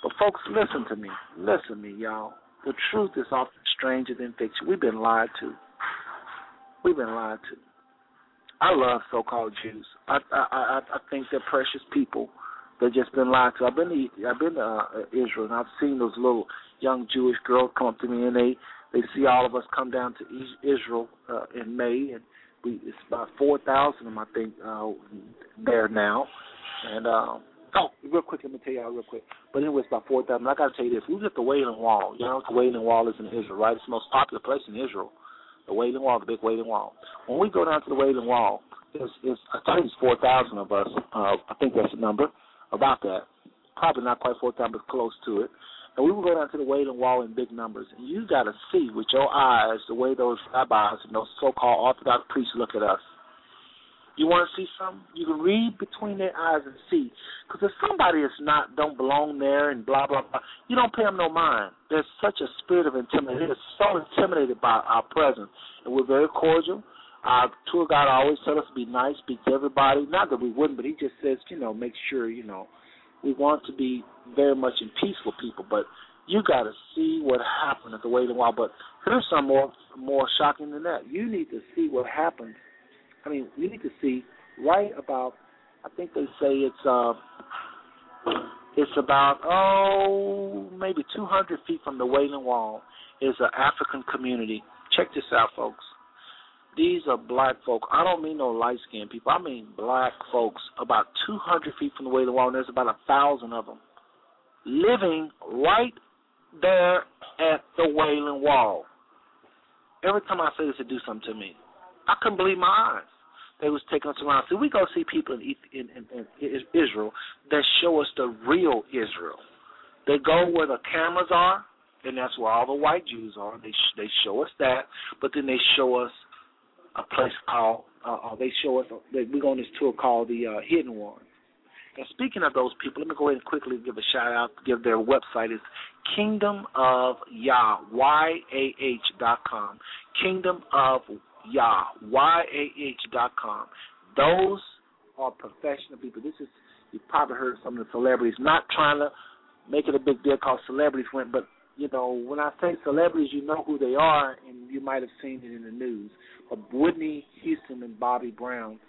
But folks, listen to me, listen to me, y'all. The truth is often stranger than fiction. We've been lied to. We've been lied to. I love so-called Jews. I I I, I think they're precious people. They've just been lied to. I've been to I've been to uh, Israel and I've seen those little young Jewish girls come up to me and they they see all of us come down to Israel uh, in May and we it's about four thousand of them I think uh, there now and. um Oh, real quick, let me tell y'all real quick. But anyway, it's about four thousand. I got to tell you this: we was at the Wailing Wall. You know the Wailing Wall is in Israel, right? It's the most popular place in Israel the Wailing Wall, the big Wailing Wall. When we go down to the Wailing Wall, it's, it's I think it's four thousand of us. Uh, I think that's the number, about that. Probably not quite four thousand, but close to it. And we will go down to the Wailing Wall in big numbers, and you got to see with your eyes the way those rabbis and those so-called Orthodox priests look at us. You want to see something? You can read between their eyes and see. Because if somebody is not don't belong there and blah blah blah, you don't pay them no mind. There's such a spirit of intimidation. They're so intimidated by our presence, and we're very cordial. Our tour guide always tell us to be nice, speak to everybody. Not that we wouldn't, but he just says, you know, make sure you know we want to be very much in peace with people. But you got to see what happened at the Wailing Wall. But here's some more more shocking than that. You need to see what happens I mean, we need to see right about. I think they say it's uh, it's about oh maybe 200 feet from the Wailing Wall is an African community. Check this out, folks. These are black folk. I don't mean no light skinned people. I mean black folks. About 200 feet from the Wailing Wall, and there's about a thousand of them living right there at the Wailing Wall. Every time I say this, it do something to me. I couldn't believe my eyes they was taking us around. See, we go see people in, in, in, in Israel that show us the real Israel. They go where the cameras are, and that's where all the white Jews are. They sh- they show us that, but then they show us a place called. Uh, uh, they show us. We go on this tour called the uh, Hidden Ones. And speaking of those people, let me go ahead and quickly give a shout out. Give their website is Kingdom of Yah Y A H dot com. Kingdom of Yah, Y-A-H dot com. Those are professional people. This is, you've probably heard some of the celebrities, not trying to make it a big deal because celebrities went, but, you know, when I say celebrities, you know who they are, and you might have seen it in the news. But Whitney Houston and Bobby Brown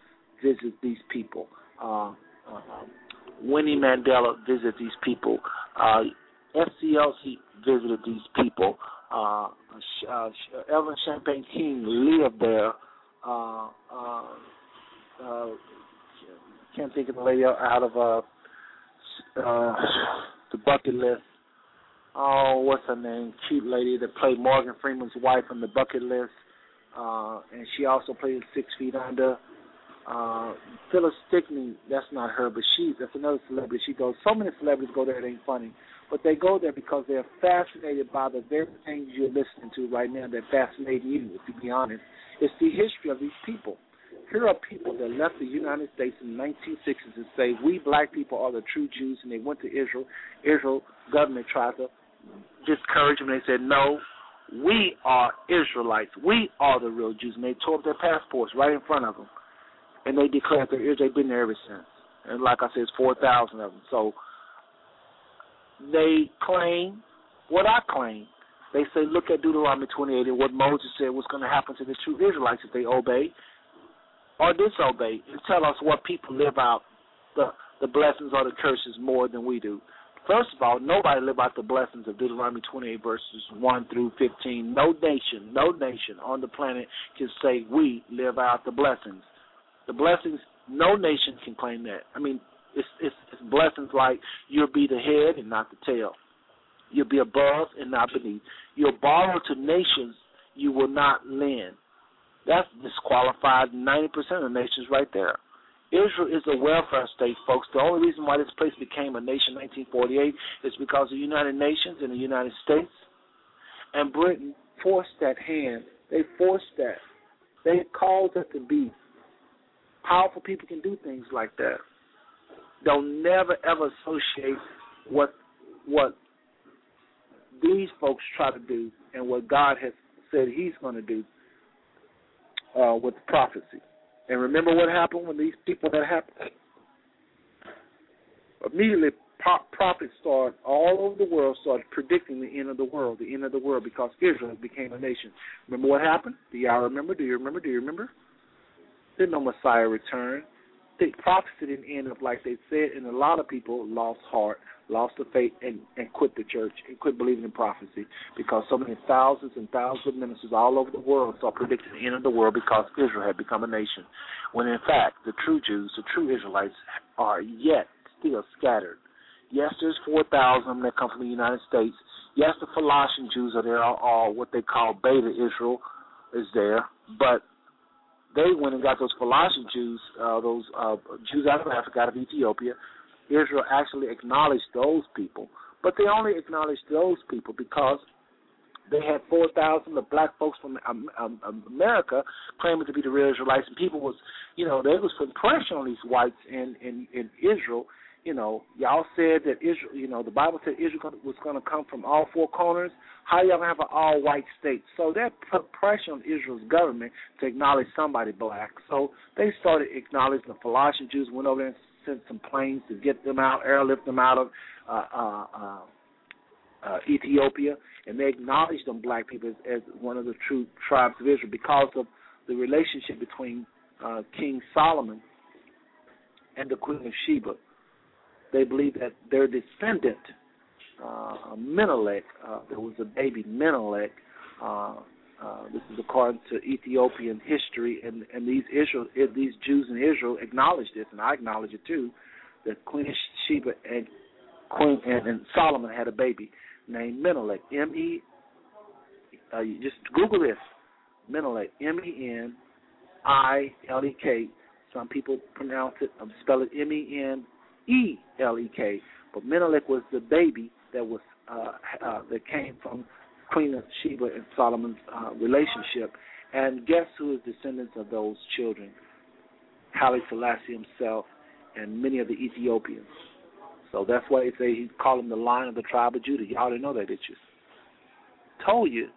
visit these people. Uh, uh, Winnie Mandela visited these people. Uh, FCLC visited these people uh, uh, Evelyn Champagne King lived there. Uh, uh, uh, can't think of the lady out of uh, uh, the bucket list. Oh, what's her name? Cute lady that played Morgan Freeman's wife on the bucket list. Uh, and she also played Six Feet Under. Uh, Phyllis Stickney, that's not her, but she that's another celebrity. She goes. So many celebrities go there, it ain't funny but they go there because they're fascinated by the very things you're listening to right now that fascinate you, if be honest. It's the history of these people. Here are people that left the United States in the 1960s and say, we black people are the true Jews, and they went to Israel. Israel government tried to discourage them. They said, no, we are Israelites. We are the real Jews. And they tore up their passports right in front of them. And they declared they're Israel. They've been there ever since. And like I said, it's 4,000 of them. So they claim what I claim They say, look at Deuteronomy 28 and what Moses said was going to happen to the true Israelites if they obey or disobey, and tell us what people live out the the blessings or the curses more than we do. First of all, nobody live out the blessings of Deuteronomy 28 verses 1 through 15. No nation, no nation on the planet can say we live out the blessings. The blessings, no nation can claim that. I mean, it's, it's, it's blessings like you'll be the head and not the tail. You'll be above and not beneath. You'll borrow to nations, you will not lend. That's disqualified 90% of nations right there. Israel is a welfare state, folks. The only reason why this place became a nation in 1948 is because the United Nations and the United States and Britain forced that hand. They forced that. They caused it to be. Powerful people can do things like that. They'll never ever associate what what these folks try to do and what God has said He's going to do uh, with prophecy. And remember what happened when these people that happened? Immediately, prophets started all over the world started predicting the end of the world, the end of the world, because Israel became a nation. Remember what happened? Do y'all remember? Do you remember? Do you remember? Did no Messiah return? The prophecy didn't end up like they said, and a lot of people lost heart lost the faith and, and quit the church and quit believing in prophecy because so many thousands and thousands of ministers all over the world saw predicting the end of the world because Israel had become a nation. When in fact the true Jews, the true Israelites are yet still scattered. Yes, there's four thousand that come from the United States. Yes, the Philossian Jews are there, are all what they call Beta Israel is there, but they went and got those Philossian Jews, uh, those uh, Jews out of Africa, out of Ethiopia, Israel actually acknowledged those people, but they only acknowledged those people because they had 4,000 of black folks from um, um, America claiming to be the real Israelites, and people was, you know, they was putting pressure on these whites in in, in Israel. You know, y'all said that Israel, you know, the Bible said Israel was going to come from all four corners. How y'all gonna have an all-white state? So that put pressure on Israel's government to acknowledge somebody black. So they started acknowledging the Philossian Jews went over there and sent some planes to get them out, airlift them out of uh, uh, uh, uh, Ethiopia, and they acknowledged them black people as, as one of the true tribes of Israel because of the relationship between uh, King Solomon and the Queen of Sheba. They believe that their descendant, uh, Menelik, uh, there was a baby Menelik, uh, uh, this is according to Ethiopian history, and and these Israel, eh, these Jews in Israel acknowledge this, and I acknowledge it too. That Queen Sheba and Queen and, and Solomon had a baby named Menelik. M E. Uh, just Google this. Menelik. M E N I L E K. Some people pronounce it, um, spell it M E N E L E K. But Menelik was the baby that was uh, uh, that came from Queen of Sheba and Solomon's uh, relationship. And guess who is descendants of those children? Haile Selassie himself and many of the Ethiopians. So that's why they say he called him the lion of the tribe of Judah. Y'all didn't know that, did you? Told you.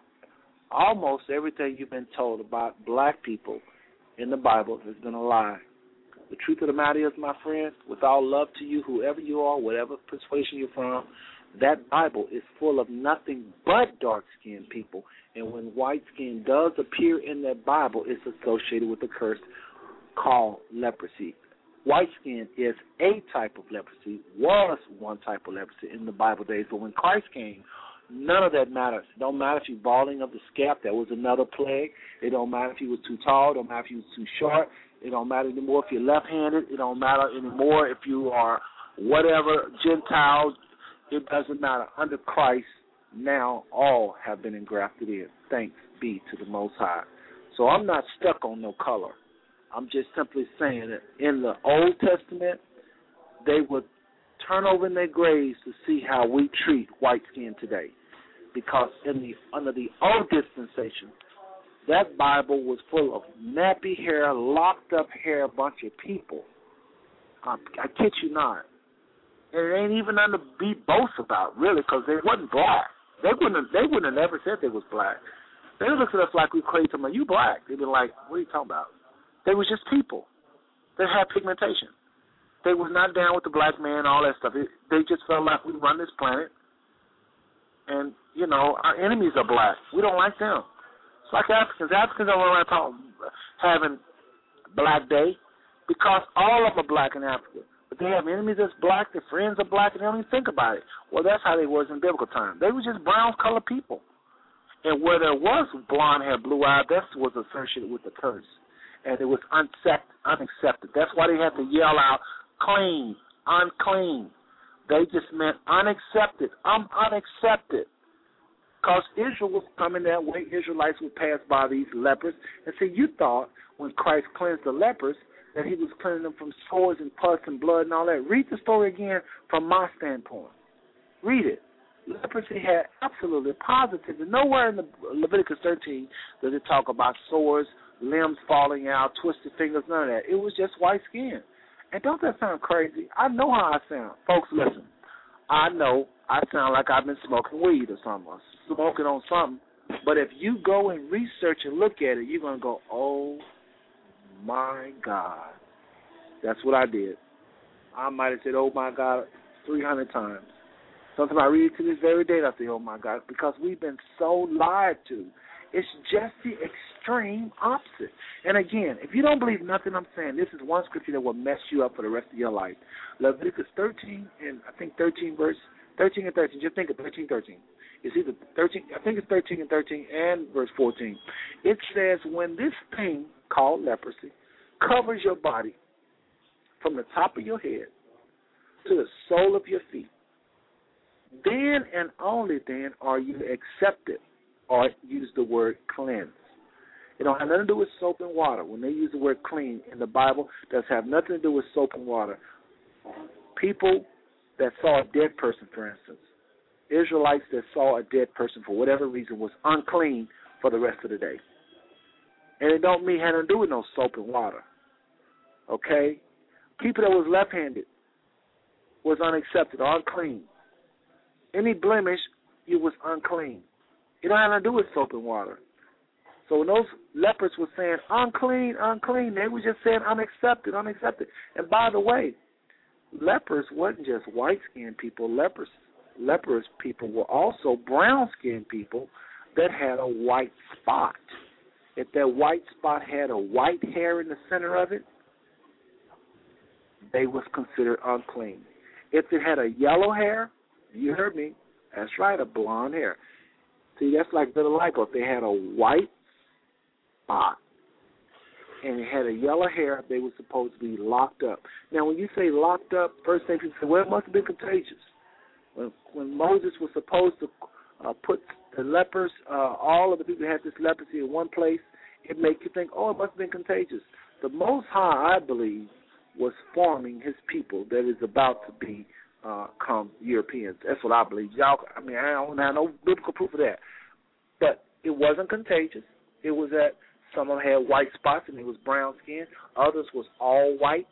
Almost everything you've been told about black people in the Bible has been a lie. The truth of the matter is, my friend, with all love to you, whoever you are, whatever persuasion you're from, that Bible is full of nothing but dark skinned people. And when white skin does appear in that Bible, it's associated with a curse called leprosy. White skin is a type of leprosy, was one type of leprosy in the Bible days, but when Christ came, none of that matters. It don't matter if you're balding of the scalp, that was another plague. It don't matter if you was too tall, it don't matter if you was too short, it don't matter anymore if you're left handed, it don't matter anymore if you are whatever, Gentiles, it doesn't matter. Under Christ, now all have been engrafted in. Thanks be to the Most High. So I'm not stuck on no color. I'm just simply saying that in the Old Testament, they would turn over in their graves to see how we treat white skin today. Because in the under the old dispensation, that Bible was full of nappy hair, locked up hair, bunch of people. I, I kid you not. It ain't even nothing to be boast about, really, because they wasn't black. They wouldn't have, they wouldn't have never said they was black. They looked at us like we crazy. Them, you black? They'd be like, what are you talking about? They was just people. They had pigmentation. They was not down with the black man, all that stuff. It, they just felt like we run this planet, and you know our enemies are black. We don't like them. It's like Africans. Africans don't run around having Black Day because all of them are black in Africa. But they have enemies that's black, their friends are black, and they don't even think about it. Well, that's how they was in biblical times. They were just brown colored people. And where there was blonde hair, blue eye, that was associated with the curse. And it was unaccept, unaccepted. That's why they had to yell out, clean, unclean. They just meant unaccepted. I'm unaccepted. Because Israel was coming that way. Israelites would pass by these lepers. And see, you thought when Christ cleansed the lepers that he was cleansing them from sores and pus and blood and all that. Read the story again from my standpoint. Read it. Leprosy had absolutely positive. Nowhere in the Leviticus 13 does it talk about sores, limbs falling out, twisted fingers, none of that. It was just white skin. And don't that sound crazy? I know how I sound. Folks, listen. I know I sound like I've been smoking weed or something, smoking on something. But if you go and research and look at it, you're to go, oh my God. That's what I did. I might have said, oh my God, 300 times. Sometimes I read it to this very day, I say, oh my God, because we've been so lied to. It's just the extreme opposite. And again, if you don't believe nothing I'm saying, this is one scripture that will mess you up for the rest of your life. Leviticus 13 and I think 13 verse 13 and 13. Just think of 13, 13. It's either 13, I think it's 13 and 13 and verse 14. It says, when this thing called leprosy covers your body from the top of your head to the sole of your feet, then and only then are you accepted or use the word cleanse. It don't have nothing to do with soap and water. When they use the word clean in the Bible, it does have nothing to do with soap and water. People that saw a dead person, for instance, Israelites that saw a dead person for whatever reason was unclean for the rest of the day. And it don't mean had to do with no soap and water. Okay? People that was left handed was unaccepted unclean. Any blemish, you was unclean. It don't have to do with soap and water. So when those lepers were saying unclean, unclean, they were just saying unaccepted, unaccepted. And by the way, lepers wasn't just white skinned people. Lepers lepers people were also brown skinned people that had a white spot. If that white spot had a white hair in the center of it, they was considered unclean. If it had a yellow hair, you heard me, that's right, a blonde hair. See, that's like vitiligo. If they had a white spot and it had a yellow hair, they were supposed to be locked up. Now, when you say locked up, first thing people say, well, it must have been contagious. When, when Moses was supposed to uh, put the lepers, uh, all of the people had this leprosy in one place, it makes you think, oh, it must have been contagious. The Most High, I believe, was forming His people that is about to be uh, come Europeans. That's what I believe. Y'all, I mean, I don't have no biblical proof of that, but it wasn't contagious. It was that some of them had white spots and it was brown skin. Others was all white,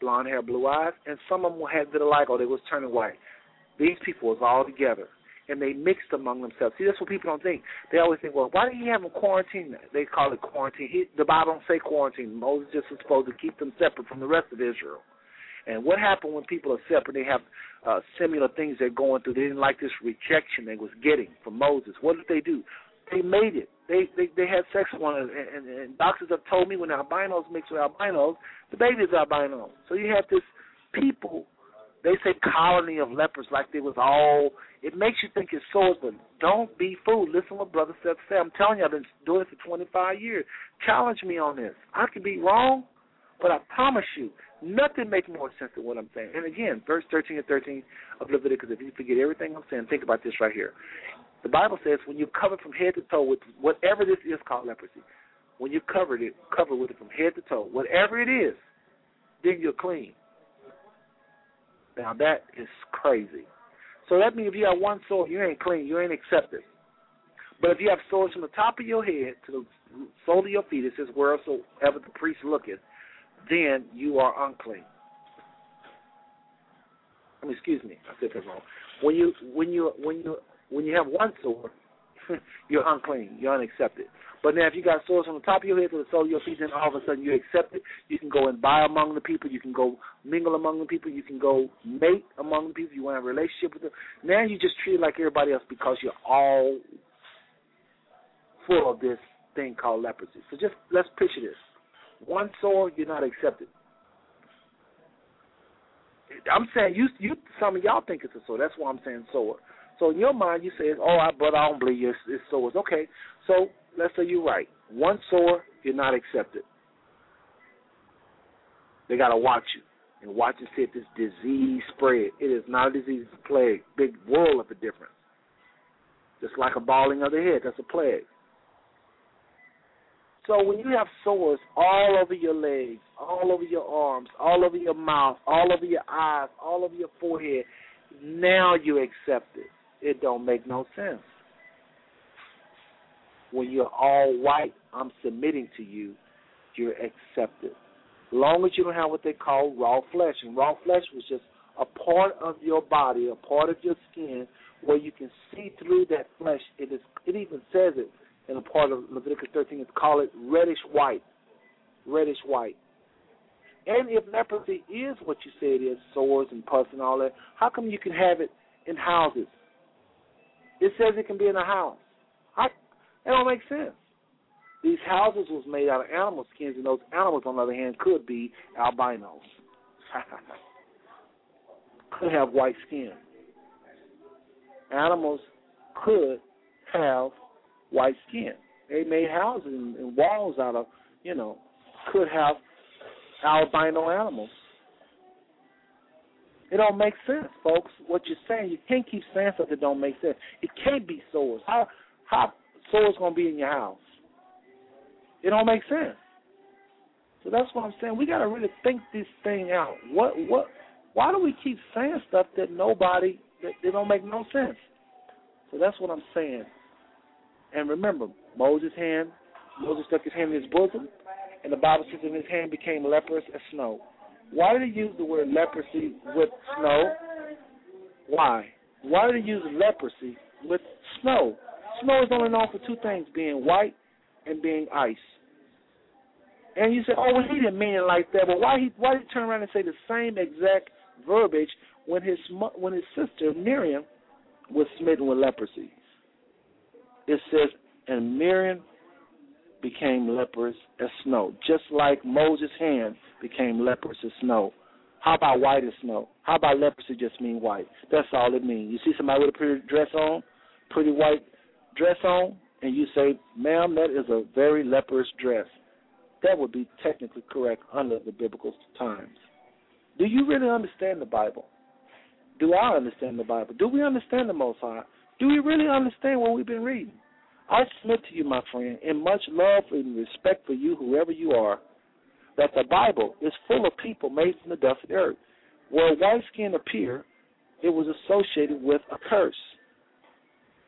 blonde hair, blue eyes, and some of them had vitiligo. They was turning white. These people was all together and they mixed among themselves. See, that's what people don't think. They always think, well, why do you have them quarantine? They call it quarantine. He, the Bible don't say quarantine. Moses just was supposed to keep them separate from the rest of Israel. And what happened when people are separate? They have uh, similar things they're going through. They didn't like this rejection they was getting from Moses. What did they do? They made it. They they, they had sex with one another. And, and, and doctors have told me when albinos mix with albinos, the baby is albino. So you have this people they say colony of lepers like they was all. It makes you think it's swords, but don't be fooled. Listen to what Brother Seth said. I'm telling you, I've been doing it for 25 years. Challenge me on this. I could be wrong, but I promise you, nothing makes more sense than what I'm saying. And again, verse 13 and 13 of Leviticus, if you forget everything I'm saying, think about this right here. The Bible says when you cover from head to toe with whatever this is called leprosy, when you covered it, cover with it from head to toe, whatever it is, then you're clean. Now that is crazy. So that means if you have one sore, you ain't clean, you ain't accepted. But if you have sores from the top of your head to the sole of your feet, it says wheresoever the priest looketh, then you are unclean. I mean, excuse me, I said that wrong. When you when you when you when you have one sore [LAUGHS] you're unclean. You're unaccepted. But now, if you got sores from the top of your head to the sole of your feet, then all of a sudden you're accepted. You can go and buy among the people. You can go mingle among the people. You can go mate among the people. You want a relationship with them. Now you just treat like everybody else because you're all full of this thing called leprosy. So just let's picture this: one sore, you're not accepted. I'm saying you, you, some of y'all think it's a sore. That's why I'm saying sore. So in your mind, you say, "Oh, I, but I don't believe it's, it's sores." Okay, so let's say you're right. One sore, you're not accepted. They got to watch you and watch and see if this disease spread. It is not a disease; it's a plague. Big world of a difference. Just like a balding of the head, that's a plague. So when you have sores all over your legs, all over your arms, all over your mouth, all over your eyes, all over your forehead, now you accept it. It don't make no sense. When you're all white, I'm submitting to you, you're accepted. Long as you don't have what they call raw flesh. And raw flesh was just a part of your body, a part of your skin, where you can see through that flesh. It is. It even says it in a part of Leviticus 13. It's called it reddish white. Reddish white. And if leprosy is what you say it is, sores and pus and all that, how come you can have it in houses? It says it can be in a house. How, that don't make sense. These houses was made out of animal skins, and those animals, on the other hand, could be albinos. [LAUGHS] could have white skin. Animals could have white skin. They made houses and, and walls out of, you know, could have albino animals. It don't make sense, folks. What you're saying, you can't keep saying stuff that don't make sense. It can't be sores. How how sores gonna be in your house? It don't make sense. So that's what I'm saying. We gotta really think this thing out. What what why do we keep saying stuff that nobody that they don't make no sense? So that's what I'm saying. And remember, Moses' hand, Moses stuck his hand in his bosom, and the Bible says, and his hand became leprous as snow. Why did he use the word leprosy with snow? Why? Why did he use leprosy with snow? Snow is only known for two things: being white and being ice. And you say, "Oh, well, he didn't mean it like that." But why he why did he turn around and say the same exact verbiage when his when his sister Miriam was smitten with leprosy? It says, "And Miriam became leprous as snow, just like Moses' hand became leprous as snow. How about white as snow? How about leprosy just mean white? That's all it means. You see somebody with a pretty dress on, pretty white dress on, and you say, ma'am, that is a very leprous dress. That would be technically correct under the biblical times. Do you really understand the Bible? Do I understand the Bible? Do we understand the Most High? Do we really understand what we've been reading? I submit to you, my friend, in much love and respect for you, whoever you are, that the Bible is full of people made from the dust of the earth. Where white skin appear, it was associated with a curse.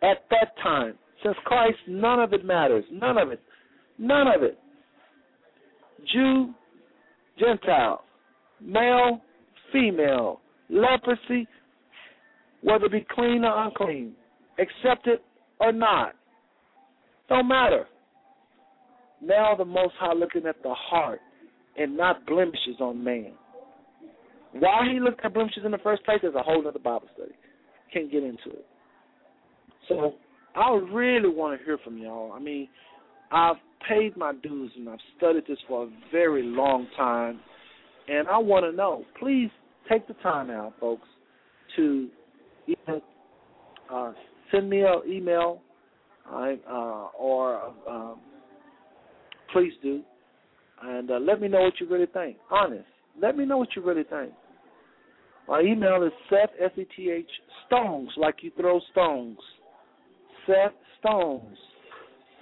At that time, since Christ, none of it matters. None of it. None of it. Jew, Gentile, male, female, leprosy, whether it be clean or unclean, accepted or not. Don't matter. Now the Most High looking at the heart and not blemishes on man. Why he looked at blemishes in the first place is a whole other Bible study. Can't get into it. So I really want to hear from y'all. I mean, I've paid my dues and I've studied this for a very long time, and I want to know. Please take the time out, folks, to either uh, send me an email uh, or um, please do, and uh, let me know what you really think. Honest, let me know what you really think. My email is Seth S E T H Stones, like you throw stones. Seth Stones,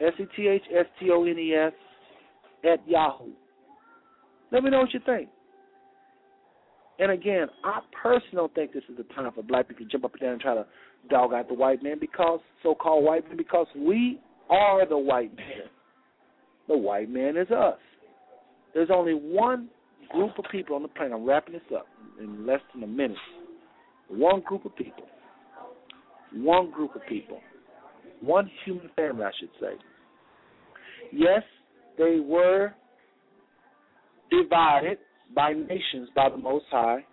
S E T H S T O N E S, at Yahoo. Let me know what you think. And again, I personally don't think this is the time for black people to jump up and down and try to dog out the white man because so-called white man because we are the white man. The white man is us. There's only one group of people on the planet. I'm wrapping this up in less than a minute. One group of people. One group of people. one human family, I should say. Yes, they were divided by nations by the Most High.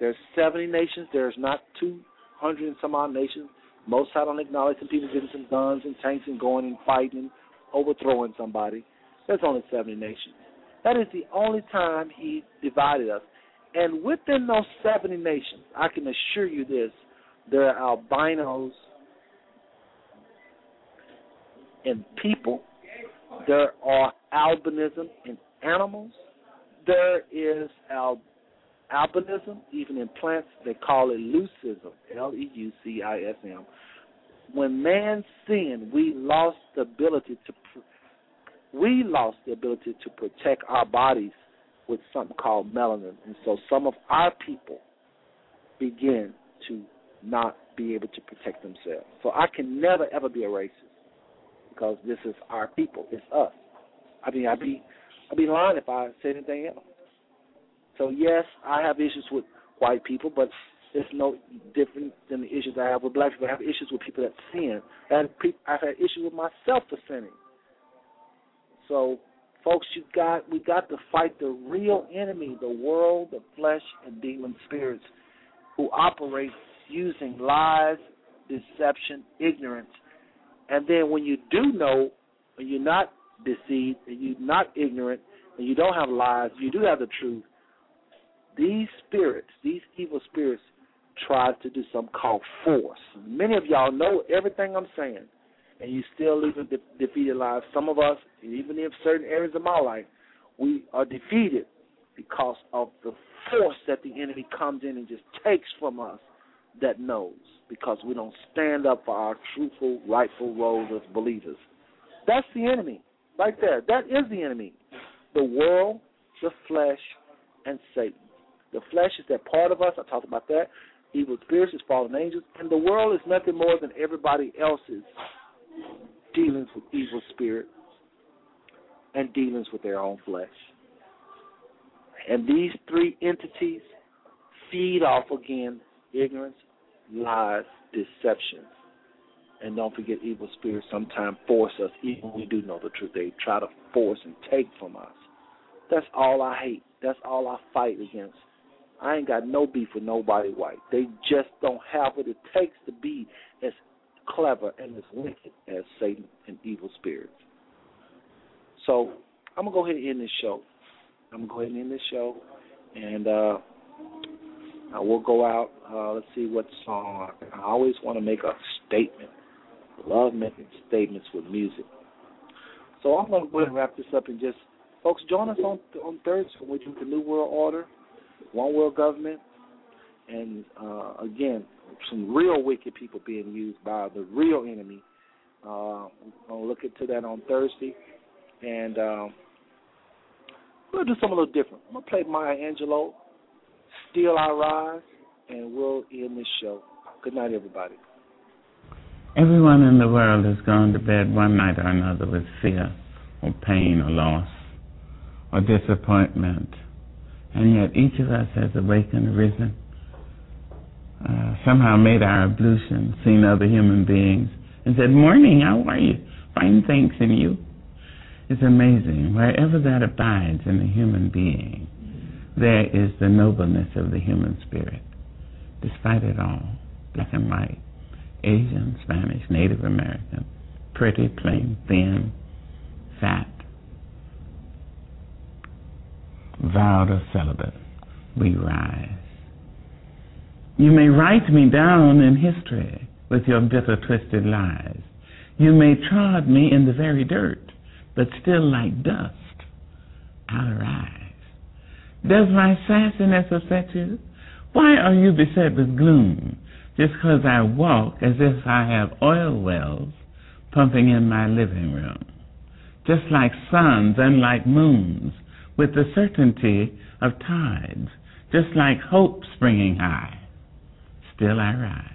There's 70 nations. There's not 200 and some odd nations. Most High don't acknowledge some people getting some guns and tanks and going and fighting and overthrowing somebody. There's only 70 nations. That is the only time He divided us. And within those 70 nations, I can assure you this, there are albinos in people. There are albinism in animals. There is al- albinism even in plants. They call it leucism, L-E-U-C-I-S-M. When man sinned, we lost the ability to we lost the ability to protect our bodies with something called melanin, and so some of our people begin to not be able to protect themselves. So I can never ever be a racist because this is our people. It's us. I mean, I'd be I'd be lying if I said anything else. So yes, I have issues with white people, but it's no different than the issues I have with black people. I have issues with people that sin, and I've had issues with myself for sinning. So, folks, you got we got to fight the real enemy, the world, the flesh, and demon spirits, who operate using lies, deception, ignorance, and then when you do know, and you're not deceived, and you're not ignorant, and you don't have lies, you do have the truth. These spirits, these evil spirits, try to do something called force. Many of y'all know everything I'm saying, and you still live a de- defeated life. Some of us, even in certain areas of my life, we are defeated because of the force that the enemy comes in and just takes from us that knows because we don't stand up for our truthful, rightful roles as believers. That's the enemy right there. That is the enemy. The world, the flesh, and Satan. The flesh is that part of us. I talked about that. Evil spirits is fallen angels. And the world is nothing more than everybody else's dealings with evil spirits and dealings with their own flesh. And these three entities feed off again ignorance, lies, deception. And don't forget, evil spirits sometimes force us, even when we do know the truth. They try to force and take from us. That's all I hate. That's all I fight against. I ain't got no beef with nobody white. They just don't have what it takes to be as clever and as wicked as Satan and evil spirits. So I'm gonna go ahead and end this show. I'm gonna go ahead and end this show, and uh, I will go out. Uh, let's see what song. I always want to make a statement. Love making statements with music. So I'm to go ahead and wrap this up and just, folks, join us on on Thursday when we do the New World Order, One World Government, and uh, again, some real wicked people being used by the real enemy. Uh, going to look into that on Thursday, and um, we'll do something a little different. I'm going to play Maya Angelou, Still I Rise, and we'll end this show. Good night, everybody. Everyone in the world has gone to bed one night or another with fear or pain or loss or disappointment. And yet each of us has awakened, risen, uh, somehow made our ablution, seen other human beings, and said, Morning, how are you? Fine, thanks, and you? It's amazing. Wherever that abides in a human being, there is the nobleness of the human spirit, despite it all, black and white, Asian, Spanish, Native American, pretty, plain, thin, fat, vowed or celibate, we rise. You may write me down in history with your bitter, twisted lies. You may trod me in the very dirt, but still like dust, I'll arise. Does my sassiness upset you? Why are you beset with gloom? Just because I walk as if I have oil wells pumping in my living room. Just like suns and like moons, with the certainty of tides, just like hope springing high. Still I rise.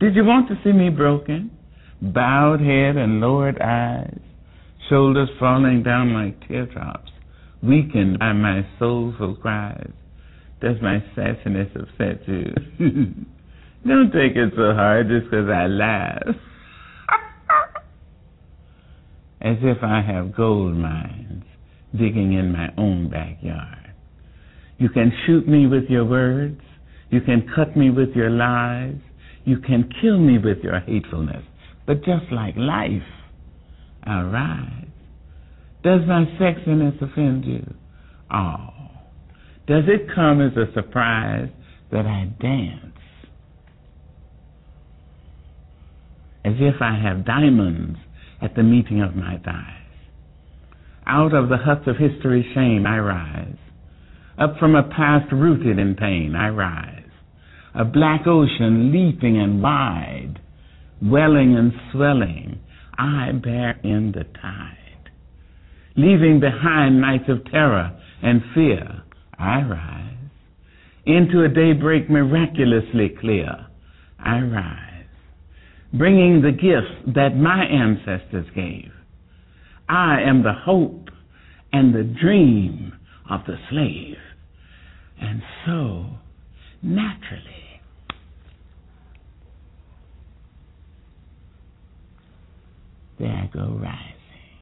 Did you want to see me broken? Bowed head and lowered eyes, shoulders falling down like teardrops, weakened by my soulful cries. Does my sassiness upset you? Don't take it so hard just 'cause I laugh. [LAUGHS] as if I have gold mines digging in my own backyard. You can shoot me with your words. You can cut me with your lies. You can kill me with your hatefulness. But just like life, I'll rise. Does my sexiness offend you? Oh. Does it come as a surprise that I dance? As if I have diamonds at the meeting of my thighs. Out of the huts of history's shame I rise. Up from a past rooted in pain I rise. A black ocean leaping and wide, welling and swelling, I bear in the tide. Leaving behind nights of terror and fear, I rise. Into a daybreak miraculously clear, I rise. Bringing the gifts that my ancestors gave. I am the hope and the dream of the slave. And so, naturally, there I go rising.